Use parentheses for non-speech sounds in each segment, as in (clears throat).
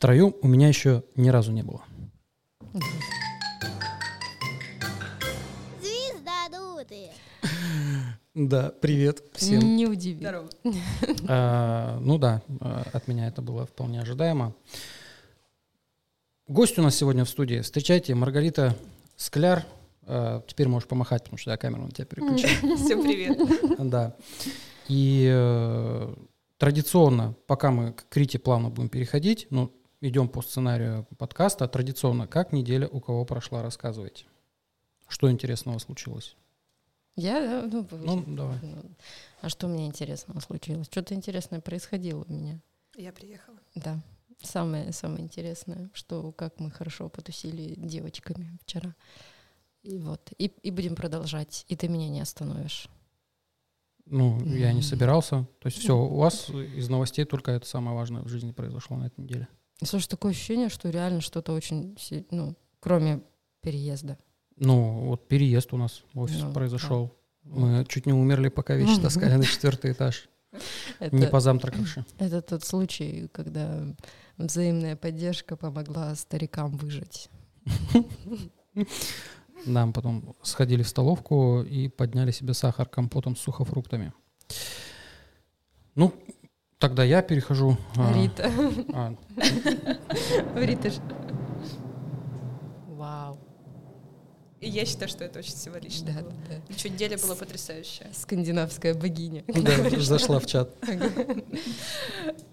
Втроем у меня еще ни разу не было. Звездодуты. Да, привет всем. Не удиви. Здорово. А, ну да, а, от меня это было вполне ожидаемо. Гость у нас сегодня в студии. Встречайте, Маргарита Скляр. А, теперь можешь помахать, потому что я камеру на тебя переключил. (laughs) Всем привет. Да. И э, традиционно, пока мы к Рите плавно будем переходить, ну, идем по сценарию подкаста, традиционно, как неделя у кого прошла, рассказывайте. Что интересного случилось? Я, ну, Ну, давай. а что мне интересного случилось? Что-то интересное происходило у меня. Я приехала. Да. Самое, самое интересное, что как мы хорошо потусили девочками вчера. И вот. И, и будем продолжать. И ты меня не остановишь. Ну, я не собирался. То есть все, у вас из новостей только это самое важное в жизни произошло на этой неделе. И, Слушай, такое ощущение, что реально что-то очень, ну, кроме переезда. Ну, вот переезд у нас в офис Ну, произошел. Мы чуть не умерли, пока вещи таскали на четвертый этаж. Это, Не позавтракавши. это тот случай, когда взаимная поддержка помогла старикам выжить. Нам потом сходили в столовку и подняли себе сахар компотом с сухофруктами. Ну, тогда я перехожу. а, Рита. (laughs) а, Рита Вау. И я считаю, что это очень символично Да, было. да. И чуть неделя была потрясающая. Скандинавская богиня. да, зашла в чат.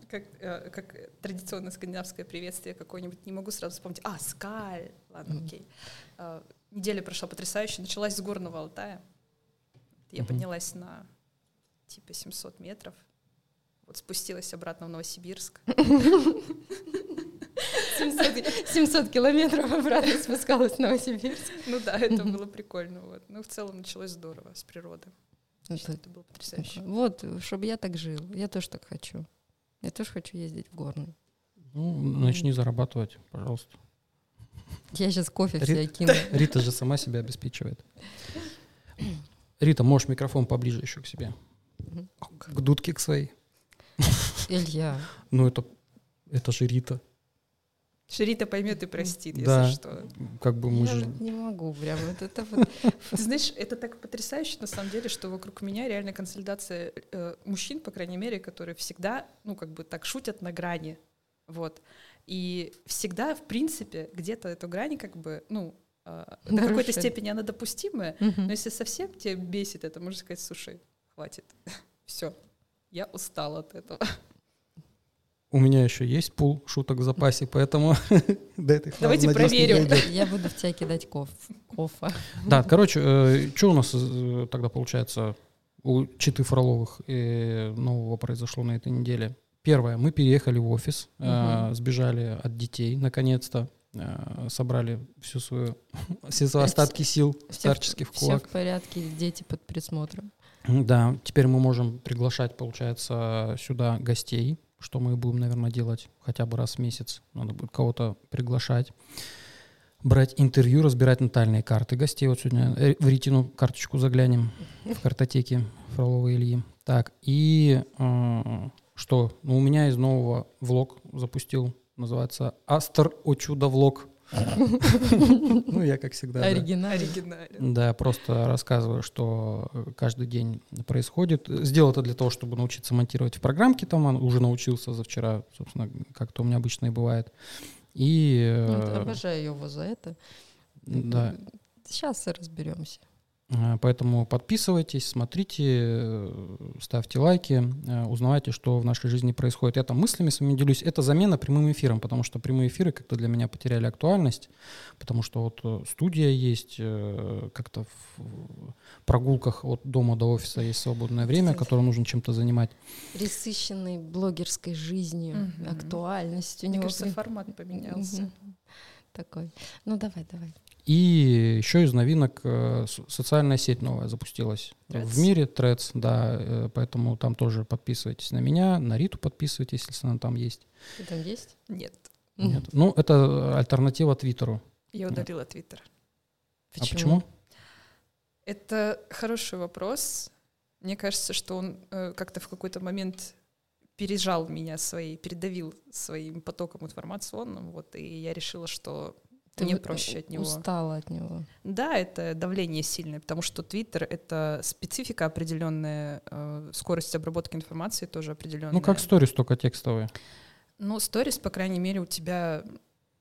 Как, э, как традиционное скандинавское приветствие какое-нибудь. Не могу сразу вспомнить. А, скаль. Ладно, окей. Э, Неделя прошла потрясающе. Началась с горного Алтая. Я поднялась на типа 700 метров. Вот спустилась обратно в Новосибирск. (laughs) 700, 700 километров обратно спускалась в Новосибирск. Ну да, это было прикольно. Вот. Ну, в целом началось здорово с природы. Это- Это было потрясающе. Вот, чтобы я так жил. Я тоже так хочу. Я тоже хочу ездить в горный. Ну, начни зарабатывать, пожалуйста. Я сейчас кофе Рит- все кину. (laughs) Рита же сама себя обеспечивает. Рита, можешь микрофон поближе еще к себе. К дудке к своей. Илья, Ну, это, это же Рита. Ширита поймет и простит, Да. если что. Как бы мы я же... не могу прям. Вот это вот. (laughs) Ты знаешь, это так потрясающе на самом деле, что вокруг меня реально консолидация э, мужчин, по крайней мере, которые всегда, ну, как бы так шутят на грани. Вот. И всегда, в принципе, где-то эту грань, как бы, ну, э, до какой-то степени она допустимая, но если совсем тебя бесит это, можно сказать, слушай, хватит. (laughs) Все. Я устала от этого. У меня еще есть пул шуток в запасе, поэтому (laughs) до этой фразы, Давайте проверим. Я буду в тебя кидать коф. Кофа. Да, короче, что у нас э, тогда получается у Читы Фроловых э, нового произошло на этой неделе? Первое, мы переехали в офис, э, сбежали от детей, наконец-то, э, собрали всю свою, (laughs) все свои остатки сил старчески в Все кулак. в порядке, дети под присмотром. Да, теперь мы можем приглашать, получается, сюда гостей, что мы будем, наверное, делать хотя бы раз в месяц. Надо будет кого-то приглашать, брать интервью, разбирать натальные карты гостей. Вот сегодня э, в Ритину карточку заглянем в картотеке Фролова Ильи. Так, и э, что? Ну, у меня из нового влог запустил, называется «Астер о чудо влог». (laughs) Ну, я, как всегда, да. Оригинально. Да, просто рассказываю, что э, каждый день происходит. Сделал это для того, чтобы научиться монтировать в программке, там он уже научился за вчера, собственно, как то у меня обычно и бывает. И Ну, э, Обожаю его за это. да, Сейчас разберемся. Э, поэтому подписывайтесь, смотрите, э, ставьте лайки, э, узнавайте, что в нашей жизни происходит. Я там мыслями с вами делюсь. Это замена прямым эфиром, потому что прямые эфиры как-то для меня потеряли актуальность, потому что вот студия есть, как-то в прогулках от дома до офиса есть свободное время, Кстати. которое нужно чем-то занимать. Присыщенный блогерской жизнью, Мгм. актуальностью. у Мне него кажется, при- формат поменялся. Мгм. Такой. Ну давай, давай. И еще из новинок э, социальная сеть новая запустилась в Threads. мире, Threads, да, э, поэтому там тоже подписывайтесь на меня, на Риту подписывайтесь, если она там есть. Ты там есть? Нет, Нет. Ну, это альтернатива Твиттеру. я удалила Твиттер. А почему? Это хороший вопрос. Мне кажется, что он э, как-то в какой-то момент пережал меня своей, передавил своим потоком информационным, вот, и я решила, что Ты мне проще от него. Устала от него. Да, это давление сильное, потому что Твиттер — это специфика определенная, э, скорость обработки информации тоже определенная. Ну, как сторис, только текстовые. Ну, сторис, по крайней мере, у тебя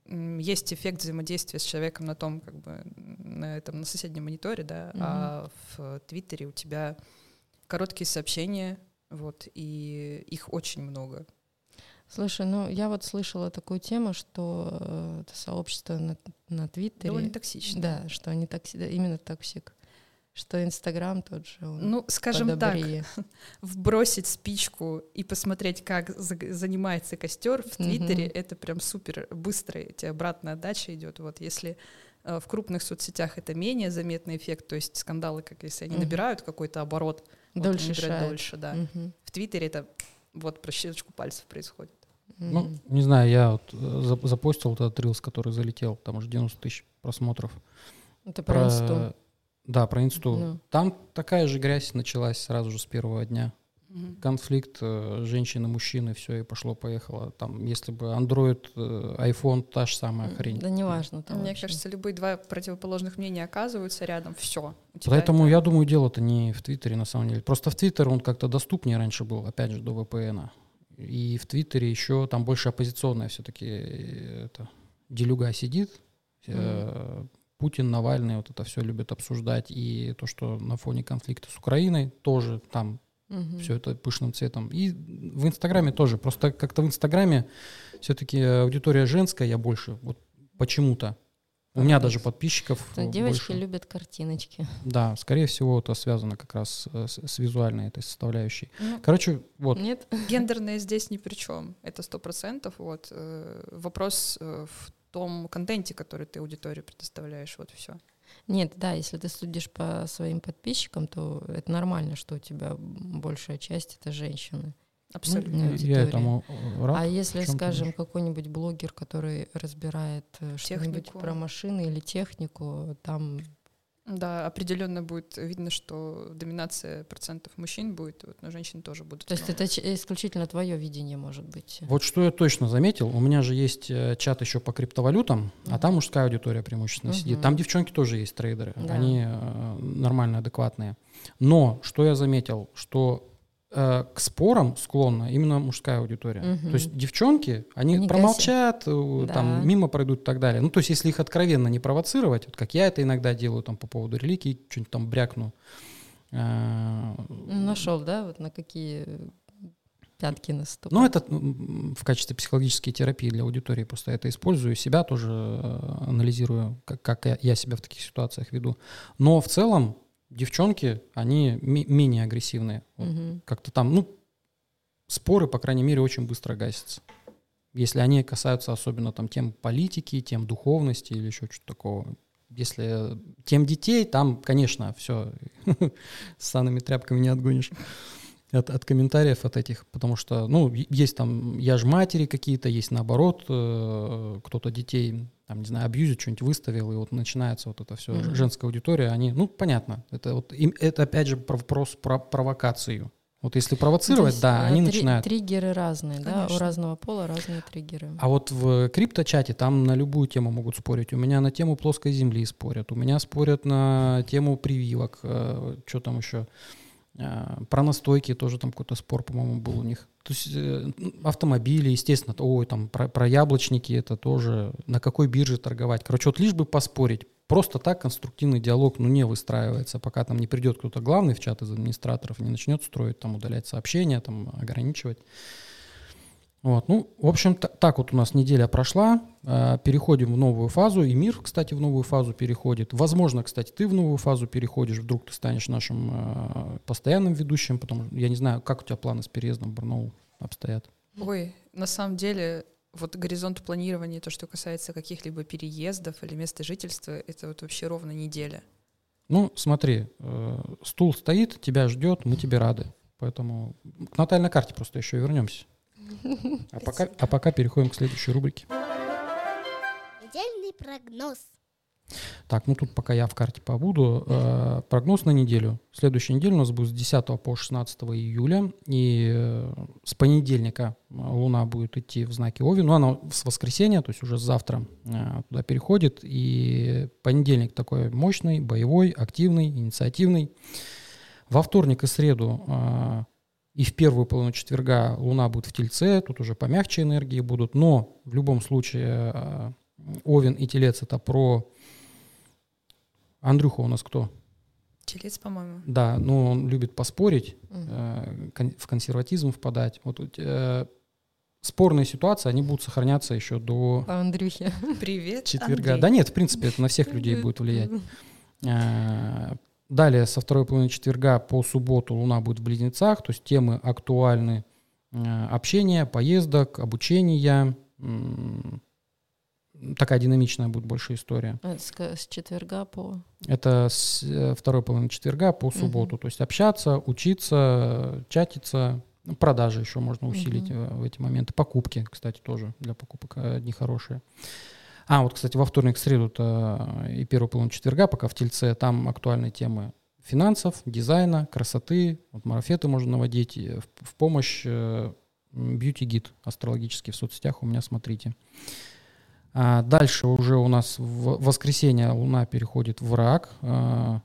есть эффект взаимодействия с человеком на том, как бы, на этом, на соседнем мониторе, да, а в Твиттере у тебя короткие сообщения, вот, и их очень много. Слушай, ну я вот слышала такую тему, что э, это сообщество на, на Твиттере. Довольно токсично. Да, что они токси, да, именно toxic. Что Инстаграм тот же. Ну, скажем так, подобрее. (laughs) вбросить спичку и посмотреть, как за- занимается костер в. Твиттере, это прям супер быстро, тебе обратная отдача идет. Вот если э, в крупных соцсетях это менее заметный эффект, то есть скандалы, как если они Мгм. набирают какой-то оборот, вот Дольше набирают шает. дольше, да. Мгм. В Твиттере это вот про щелчку пальцев происходит. Ну, не знаю, я вот э, за- запостил этот рилс, который залетел, там уже 90 тысяч просмотров. Это про, инсту. Да, про инсту. Ну. Там такая же грязь началась сразу же с первого дня. Конфликт э, женщины, мужчины, все, и пошло-поехало. Там, если бы Android, э, iPhone, та же самая хрень. Да неважно там Мне вообще. кажется, любые два противоположных мнения оказываются рядом, все. Поэтому я думаю, дело-то не в Твиттере на самом деле. Просто в Твиттер он как-то доступнее раньше был, опять же, до VPN. И в Твиттере еще там больше оппозиционная все-таки это, делюга сидит. Э, Путин, Навальный вот это все любят обсуждать. И то, что на фоне конфликта с Украиной тоже там Мгм. все это пышным цветом. И в Инстаграме тоже. Просто как-то в Инстаграме все-таки аудитория женская, я больше. Вот почему-то. У меня даже подписчиков э, Девочки больше. любят картиночки. Да, скорее всего, это связано как раз э, с, с визуальной этой составляющей. Ну, Короче, вот. Нет? (laughs) Гендерное здесь ни при чем. Это сто процентов. Вот э, вопрос в том контенте, который ты аудитории предоставляешь. Вот все. Нет, да, если ты судишь по своим подписчикам, то это нормально, что у тебя большая часть это женщины. Абсолютно. Ну, я этому э, рад. а если, скажем, какой-нибудь блогер, который разбирает э, что-нибудь про машины или технику, там Да, определенно будет видно, что доминация процентов мужчин будет, вот, но женщин тоже будут. То есть это исключительно твое видение может быть. Вот что я точно заметил, у меня же есть э, чат еще по криптовалютам, а Мгм. там мужская аудитория преимущественно сидит. Мгм. Там девчонки тоже есть трейдеры, Да. они э, нормально адекватные. Но что я заметил, что к спорам склонна именно мужская аудитория. Мгм. То есть девчонки, они, Они промолчат, э, Да. там мимо пройдут и так далее. Ну, то есть если их откровенно не провоцировать, вот как я это иногда делаю там по поводу религии, что-нибудь там брякну. э, Нашел, да, вот на какие пятки наступать. Ну, это в качестве психологической терапии для аудитории просто это использую, себя тоже э, анализирую, как, я себя в таких ситуациях веду. Но в целом девчонки, они ми- менее агрессивные. Вот. Как-то там, ну, споры, по крайней мере, очень быстро гасятся. Если они касаются особенно там тем политики, тем духовности или еще что-то такого. Если тем детей, там, конечно, все, (laughs) с санными тряпками не отгонишь от, от комментариев от этих, потому что, ну, есть там, я же матери какие-то, есть наоборот, э, кто-то детей, там, не знаю, абьюзит, что-нибудь выставил, и вот начинается вот это все, Мгм. женская аудитория, они, ну, понятно, это вот, им, это опять же про- вопрос про провокацию. Вот если провоцировать, Здесь, да, э, они три- начинают. Триггеры разные, да, у Конечно. разного пола разные триггеры. А вот в крипточате там на любую тему могут спорить. У меня на тему плоской земли спорят, у меня спорят на тему прививок, что там еще, э, про настойки тоже там какой-то спор, по-моему, был у них. То есть э, автомобили, естественно, ой, там про, про яблочники это тоже, на какой бирже торговать. Короче, вот лишь бы поспорить. Просто так конструктивный диалог, ну, не выстраивается, пока там не придет кто-то главный в чат из администраторов, не начнет строить, там, удалять сообщения, там, ограничивать. Вот, ну, в общем, та- так вот у нас неделя прошла, э, переходим в новую фазу, и мир, кстати, в новую фазу переходит. Возможно, кстати, ты в новую фазу переходишь, вдруг ты станешь нашим э, постоянным ведущим, потому что я не знаю, как у тебя планы с переездом в Барнаул обстоят. Ой, на самом деле, вот горизонт планирования, то, что касается каких-либо переездов или места жительства, это вот вообще ровно неделя. Ну, смотри, э, стул стоит, тебя ждет, мы тебе рады. Поэтому к натальной карте просто еще вернемся. А пока, а пока переходим к следующей рубрике. Недельный прогноз. Так, ну тут пока я в карте побуду. Э, прогноз на неделю. Следующая неделя у нас будет с 10 по 16 июля. И э, с понедельника Луна будет идти в знаке Овен. Ну, она с воскресенья, то есть уже завтра э, туда переходит. И понедельник такой мощный, боевой, активный, инициативный. Во вторник и среду э, и в первую половину четверга Луна будет в Тельце, тут уже помягче энергии будут, но в любом случае э, Овен и Телец это про Андрюха у нас кто? Телец, по-моему. Да, ну он любит поспорить, э, кон- в консерватизм впадать. Вот э, спорные ситуации, они будут сохраняться еще до По Андрюхе. Привет, четверга. Андрей. Да нет, в принципе, это на всех людей будет влиять. (laughs) Далее, со второй половины четверга по субботу Луна будет в Близнецах, то есть темы актуальны э, общения, поездок, обучения. Такая динамичная будет больше история. А, С, с четверга по... Это с э, второй половины четверга по субботу. То есть общаться, учиться, чатиться. Ну, Продажи еще можно усилить э, в эти моменты. Покупки, кстати, тоже для покупок одни хорошие. А, вот, кстати, во вторник, среду-то и первую половину четверга, пока в Тельце, там актуальные темы финансов, дизайна, красоты. Вот марафеты можно наводить. и В, в помощь э, бьюти-гид астрологический в соцсетях у меня смотрите. А дальше уже у нас в воскресенье Луна переходит в рак. А,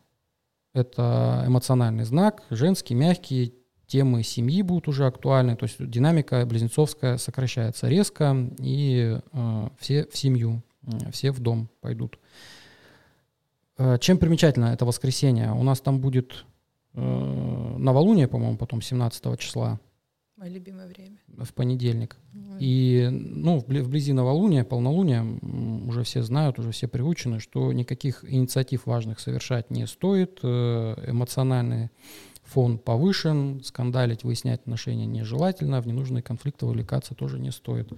Это эмоциональный знак, женский, мягкий, темы семьи будут уже актуальны, то есть динамика близнецовская сокращается резко, и э, все в семью, э, все в дом пойдут. Э, чем примечательно это воскресенье? У нас там будет э, новолуние, по-моему, потом 17 числа, Мое любимое время. в понедельник. И ну, вбли- вблизи новолуния, полнолуния уже все знают, уже все приучены, что никаких инициатив важных совершать не стоит. э, Эмоциональный фон повышен, скандалить, выяснять отношения нежелательно, в ненужные конфликты вовлекаться тоже не стоит.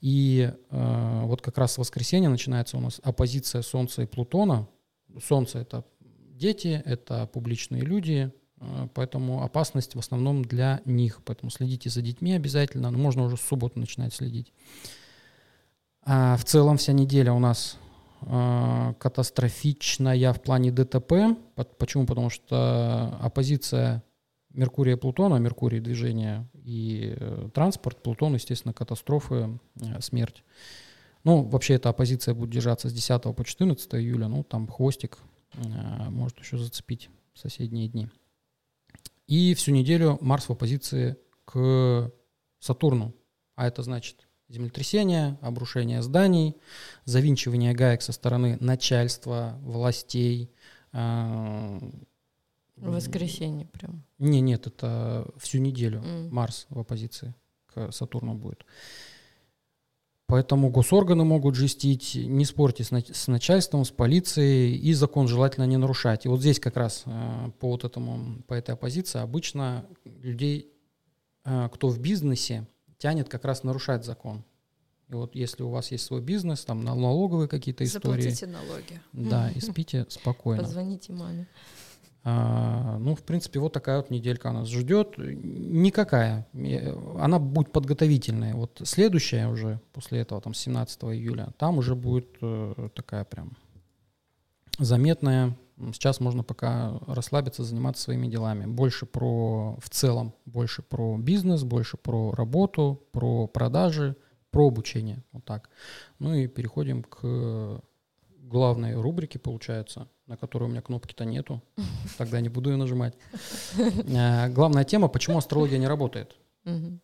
И э, вот как раз в воскресенье начинается у нас оппозиция Солнца и Плутона. Солнце — это дети, это публичные люди, э, поэтому опасность в основном для них. Поэтому следите за детьми обязательно, но можно уже с субботы начинать следить. А в целом вся неделя у нас э, катастрофичная в плане ДТП. По- Почему? Потому что оппозиция Меркурия и Плутона, Меркурий движение и э, транспорт, Плутон, естественно, катастрофы, э, смерть. Ну, вообще эта оппозиция будет держаться с 10 по 14 июля, ну, там хвостик э, может еще зацепить соседние дни. И всю неделю Марс в оппозиции к Сатурну. А это значит землетрясение, обрушение зданий, завинчивание гаек со стороны начальства, властей. В воскресенье прям. Не, нет, это всю неделю М. Марс в оппозиции к Сатурну будет. Поэтому госорганы могут жестить, не спорьте с, нач- с начальством, с полицией, и закон желательно не нарушать. И вот здесь как раз э, по вот этому, по этой оппозиции обычно людей, э, кто в бизнесе, тянет как раз нарушать закон. И вот если у вас есть свой бизнес, там на- налоговые какие-то истории, Заплатите налоги. да, и (laughs) спите спокойно. Позвоните маме. А, ну, в принципе, вот такая вот неделька нас ждет. Никакая. Она будет подготовительная. Вот следующая уже, после этого, там, 17 июля, там уже будет э, такая прям заметная. Сейчас можно пока расслабиться, заниматься своими делами. Больше про, в целом, больше про бизнес, больше про работу, про продажи, про обучение. Вот так. Ну и переходим к главной рубрике, получается, на которой у меня кнопки-то нету. (laughs) Тогда не буду ее нажимать. Э, Главная тема, почему астрология не работает.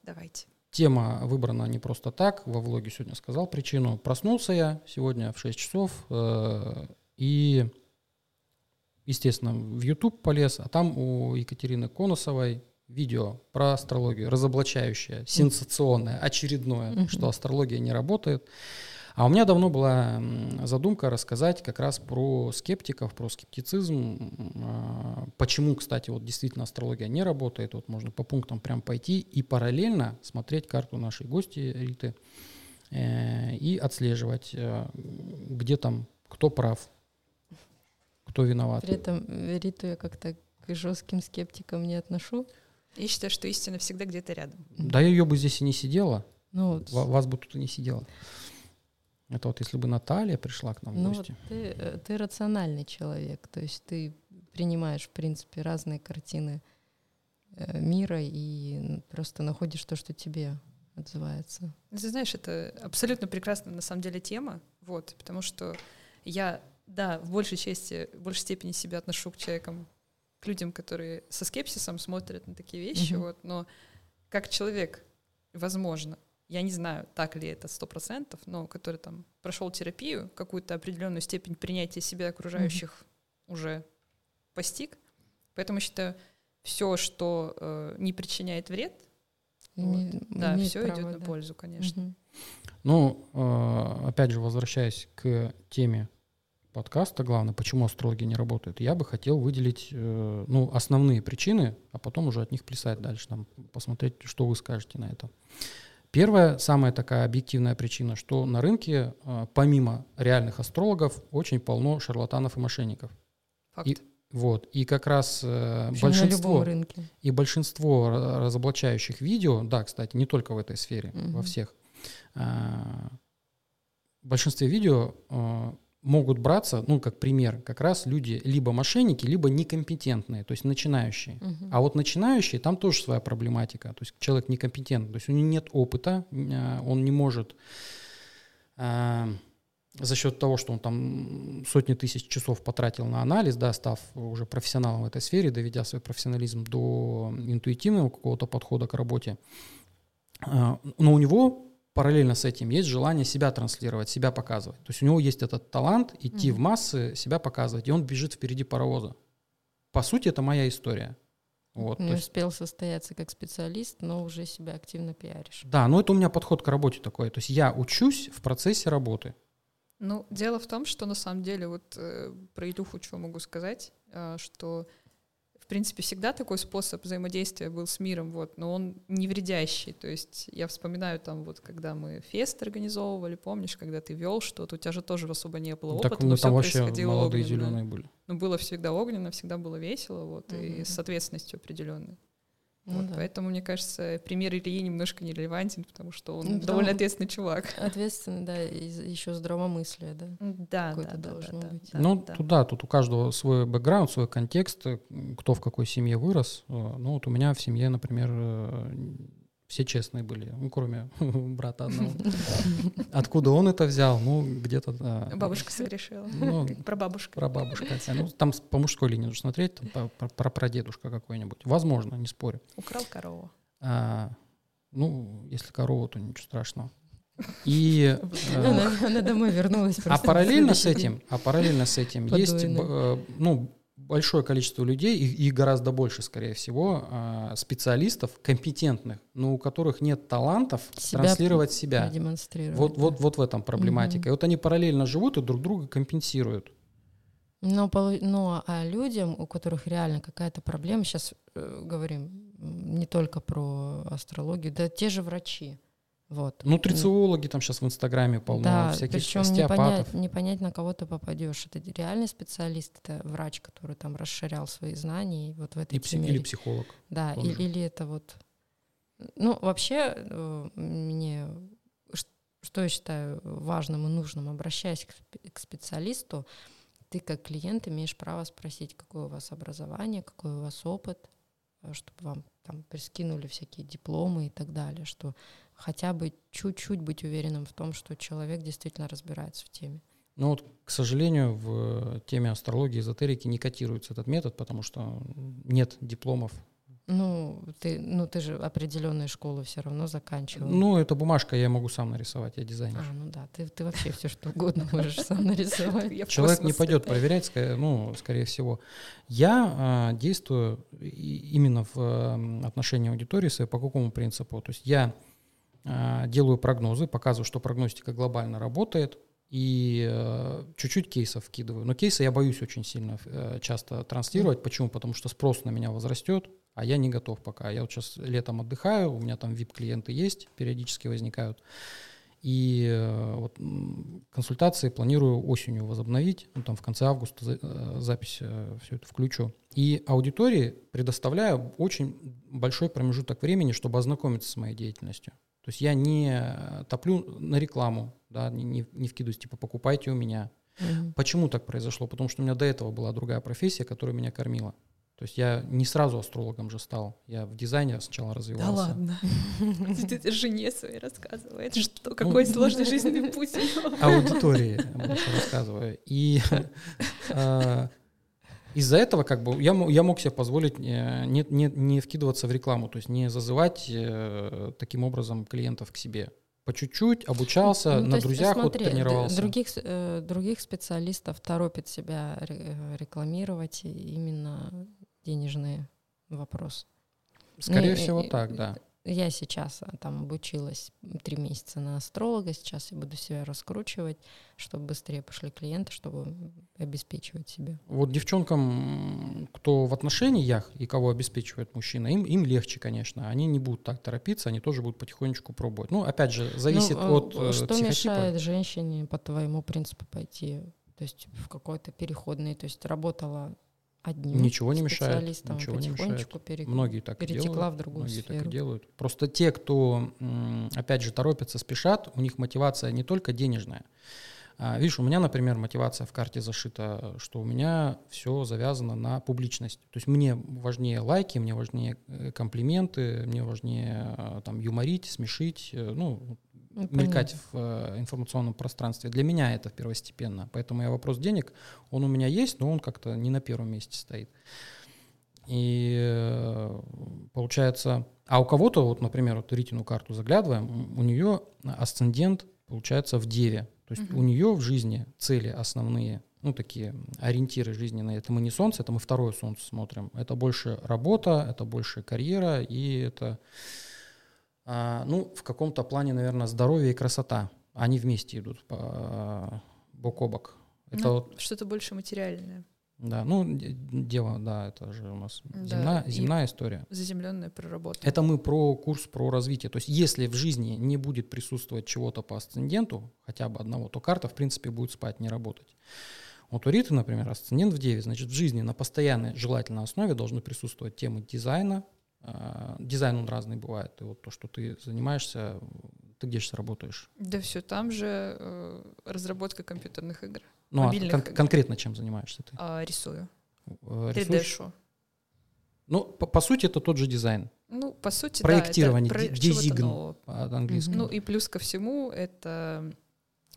Давайте. Тема выбрана не просто так. Во влоге сегодня сказал причину. Проснулся я сегодня в 6 часов э, и, естественно, в YouTube полез, а там у Екатерины Конусовой видео про астрологию, разоблачающее, сенсационное, очередное, что астрология не работает. А у меня давно была задумка рассказать как раз про скептиков, про скептицизм. а, Почему, кстати, вот действительно астрология не работает. Вот можно по пунктам прям пойти и параллельно смотреть карту нашей гости Риты э, и отслеживать, э, где там, кто прав, кто виноват. При этом э, Риту я как-то к жестким скептикам не отношу. Я считаю, что истина всегда где-то рядом. Да ее бы здесь и не сидела, Ну, вот ва- вас бы тут и не сидело. Это вот если бы Наталья пришла к нам в Ну вот гости. ты, э, ты рациональный человек, то есть ты принимаешь, в принципе, разные картины э, мира и просто находишь то, что тебе отзывается. Ну, Ты знаешь, это абсолютно прекрасная на самом деле тема, вот, потому что я, да, в большей части, в большей степени себя отношу к человекам, к людям, которые со скепсисом смотрят на такие вещи, Мгм. вот, но как человек, возможно, я не знаю, так ли это сто процентов, но который там прошел терапию, какую-то определенную степень принятия себя окружающих уже постиг, поэтому считаю, все, что э, не причиняет вред, Име- да, все право, идет на да. пользу, конечно. Мгм. Ну, э, опять же, возвращаясь к теме подкаста, главное, почему астрологи не работают, я бы хотел выделить э, ну, основные причины, а потом уже от них плясать дальше, там, посмотреть, что вы скажете на это. Первая, самая такая объективная причина, что на рынке, э, помимо реальных астрологов, очень полно шарлатанов и мошенников. Факт. И- Вот. И как раз э, большинство, и большинство ра- разоблачающих видео, да, кстати, не только в этой сфере, во Мгм. всех, а, в большинстве видео а, могут браться, ну, как пример, как раз люди либо мошенники, либо некомпетентные, то есть начинающие. Мгм. А вот начинающие, там тоже своя проблематика. То есть человек некомпетентный, то есть у него нет опыта, а, он не может а, за счет того, что он там сотни тысяч часов потратил на анализ, да, став уже профессионалом в этой сфере, доведя свой профессионализм до интуитивного какого-то подхода к работе, а, но у него параллельно с этим есть желание себя транслировать, себя показывать. То есть у него есть этот талант идти в Мгм. массы, себя показывать, и он бежит впереди паровоза. По сути, это моя история. Вот, Не есть- успел состояться как специалист, но уже себя активно пиаришь. да, но это у меня подход к работе такой. То есть я учусь в процессе работы. Ну, дело в том, что на самом деле, вот э, про Илюху что могу сказать, э, что в принципе всегда такой способ взаимодействия был с миром, вот, но он не вредящий. То есть я вспоминаю там вот, когда мы фест организовывали, помнишь, когда ты вел что-то, у тебя же тоже особо не было опыта, так но мы всё там вообще происходило молодые огненно. зеленые были. Но было всегда огненно, всегда было весело, вот, и Мгм. с ответственностью определенной. Ну Вот, да. Поэтому, мне кажется, пример Ильи немножко нерелевантен, потому что он Ну, потому- довольно ответственный чувак. Ответственно, да, и еще здравомыслие, да. Да, Какое-то должно быть. ну, тут да, тут у каждого свой бэкграунд, свой контекст, э, кто в какой семье вырос. Э, Ну, вот у меня в семье, например, э, все честные были, ну, кроме (laughs) брата одного. (laughs) Откуда он это взял? Ну, где-то... да. Бабушка согрешила. Ну, Про бабушку. про бабушку. Ну, там по мужской линии нужно смотреть, там, про, прадедушка какой-нибудь. Возможно, не спорю. Украл корову. А, ну, если корову, то ничего страшного. И, (laughs) э, Она, она домой вернулась а параллельно с этим, а параллельно с этим есть, Подойный. э, ну, большое количество людей, и, и гораздо больше, скорее всего, а, специалистов, компетентных, но у которых нет талантов Себя транслировать себя. Продемонстрировать. Вот, да. вот, вот в этом проблематика. И вот они параллельно живут и друг друга компенсируют. Но, но а людям, у которых реально какая-то проблема, сейчас говорим м, не только про астрологию, да те же врачи. Вот. Нутрициологи там сейчас в Инстаграме полно, да, всяких причем не остеопатов. понять, не понять, на кого ты попадешь. Это реальный специалист, это врач, который там расширял свои знания и вот в этой И пси- теме. или психолог. Да, тоже. или, или это вот... Ну, вообще, э, мне... Что я считаю важным и нужным, обращаясь к, к специалисту, ты как клиент имеешь право спросить, какое у вас образование, какой у вас опыт, чтобы вам там прискинули всякие дипломы и так далее, что хотя бы чуть-чуть быть уверенным в том, что человек действительно разбирается в теме. Ну вот, к сожалению, в теме астрологии, эзотерики не котируется этот метод, потому что нет дипломов. Ну, ты, ну, ты же определенные школы все равно заканчивал. Ну, это бумажка, я могу сам нарисовать, я дизайнер. А, ну да, ты, ты вообще все что угодно можешь сам (laughs) нарисовать. Человек не пойдет проверять, ну, скорее всего. Я а, действую именно в отношении аудитории своей по какому принципу? То есть я делаю прогнозы, показываю, что прогностика глобально работает, и э, чуть-чуть кейсов вкидываю. Но кейсы я боюсь очень сильно э, часто транслировать. Почему? Потому что спрос на меня возрастет, а я не готов пока. Я вот сейчас летом отдыхаю, у меня там VIP-клиенты есть, периодически возникают. И э, вот консультации планирую осенью возобновить, ну, там в конце августа за- запись все это включу. И аудитории предоставляю очень большой промежуток времени, чтобы ознакомиться с моей деятельностью. То есть я не топлю на рекламу, да, не, не, не вкидываюсь, типа, покупайте у меня. Мгм. Почему так произошло? Потому что у меня до этого была другая профессия, которая меня кормила. То есть я не сразу астрологом же стал. Я в дизайне сначала развивался. Да ладно. (laughs) Ты жене своей рассказывает, что какой (laughs) сложный жизненный путь аудитории рассказываю. И (laughs) э, из-за этого как бы я, я мог себе позволить э, не, не, не вкидываться в рекламу, то есть не зазывать э, таким образом клиентов к себе. По чуть-чуть обучался, Ну, то на есть, друзьях вот смотри, д- тренировался. Других, э, других специалистов торопит себя ре- рекламировать и именно денежные вопросы. Скорее Не, всего э, так, да. Я сейчас а, там обучилась три месяца на астролога, сейчас я буду себя раскручивать, чтобы быстрее пошли клиенты, чтобы обеспечивать себя. Вот девчонкам, кто в отношениях и кого обеспечивает мужчина, им, им легче, конечно. Они не будут так торопиться, они тоже будут потихонечку пробовать. Ну, опять же, зависит Ну, от э, э, Что психотипа. мешает женщине по твоему принципу пойти, то есть в какой-то переходный, то есть работала одним Ничего не мешает, специалистом, ничего не потихонечку пере- Многие так перетекла делают. в другую Многие так сферу. и делают. Просто те, кто, опять же, торопятся, спешат, у них мотивация не только денежная. А, видишь, у меня, например, мотивация в карте зашита, что у меня все завязано на публичность. То есть мне важнее лайки, мне важнее э, комплименты, мне важнее э, там юморить, смешить, э, ну, Ну, мелькать в э, информационном пространстве. Для меня это первостепенно. Поэтому я вопрос денег, он у меня есть, но он как-то не на первом месте стоит. И э, получается, а у кого-то, вот, например, вот Ритину карту заглядываем, у нее асцендент получается в Деве. То есть Мгм. у нее в жизни цели основные, ну такие ориентиры жизненные. Это мы не Солнце, это мы второе Солнце смотрим. Это больше работа, это больше карьера и это, а, ну, в каком-то плане, наверное, здоровье и красота. Они вместе идут по, бок о бок. Это Ну, вот Что-то больше материальное, да, ну, дело, да, это же у нас Да, земная, земная история. заземленное, проработанное. Это мы про курс, про развитие. То есть если в жизни не будет присутствовать чего-то по асценденту, хотя бы одного, то карта, в принципе, будет спать, не работать. Вот у Риты, например, асцендент в 9, значит, в жизни на постоянной желательной основе должны присутствовать темы дизайна. А, Дизайн, он разный бывает. И вот то, что ты занимаешься, ты где сейчас работаешь? Да все там же э, разработка компьютерных игр. Ну, а кон- игр. конкретно чем занимаешься ты? А, рисую. Э, 3D рисуешь? шо. Ну, по, по сути, это тот же дизайн. Ну, по сути, Проектирование, да, это дизигн. От английского. Ну и плюс ко всему, это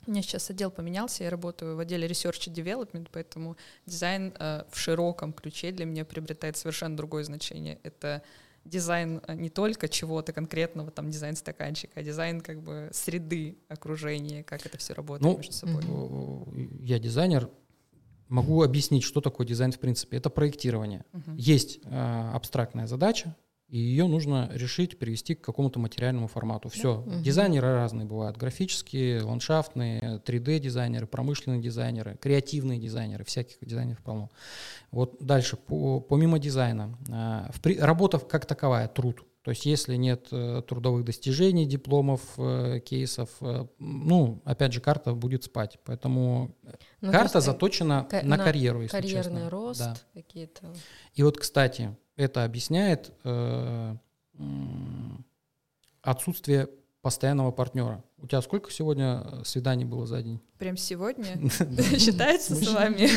у меня сейчас отдел поменялся, я работаю в отделе Research and Development, поэтому дизайн э, в широком ключе для меня приобретает совершенно другое значение. Это дизайн э, не только чего-то конкретного, там дизайн стаканчика, а дизайн как бы среды, окружения, как это все работает Ну, между собой. Я дизайнер, могу объяснить, что такое дизайн в принципе. Это проектирование. Мгм. Есть э, абстрактная задача, и ее нужно решить, привести к какому-то материальному формату. Все. Мгм. Дизайнеры разные бывают. Графические, ландшафтные, 3D-дизайнеры, промышленные дизайнеры, креативные дизайнеры. Всяких дизайнеров полно. Вот дальше, по- помимо дизайна. э, в при- работа как таковая, труд. То есть если нет э, трудовых достижений, дипломов, э, кейсов, э, ну, опять же, карта будет спать. Поэтому Ну, карта есть, заточена ка- на, на карьеру, если карьерный честно. рост, Да. какие-то. И вот, кстати, это объясняет э, отсутствие постоянного партнера. У тебя сколько сегодня э, свиданий было за день? Прям сегодня (laughs) (laughs) считается с вами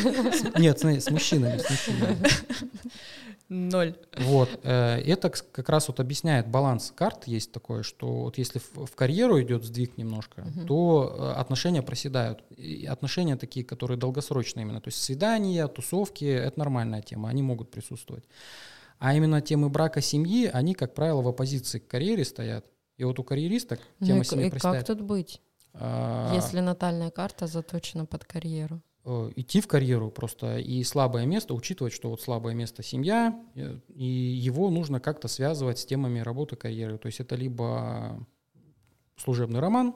Нет, с мужчинами, с мужчинами. ноль. Вот, э, это как раз вот объясняет баланс карт. Есть такое, что вот если в, карьеру идет сдвиг немножко, то отношения проседают. И отношения такие, которые долгосрочные именно. То есть свидания, тусовки — это нормальная тема, они могут присутствовать. А именно темы брака, семьи, они, как правило, в оппозиции к карьере стоят. И вот у карьеристок Ну тема и, к- семьи и как тут быть, А, если натальная карта заточена под карьеру? э, идти в карьеру просто и слабое место, учитывать, что вот слабое место семья, э, и его нужно как-то связывать с темами работы карьеры. То есть это либо служебный роман,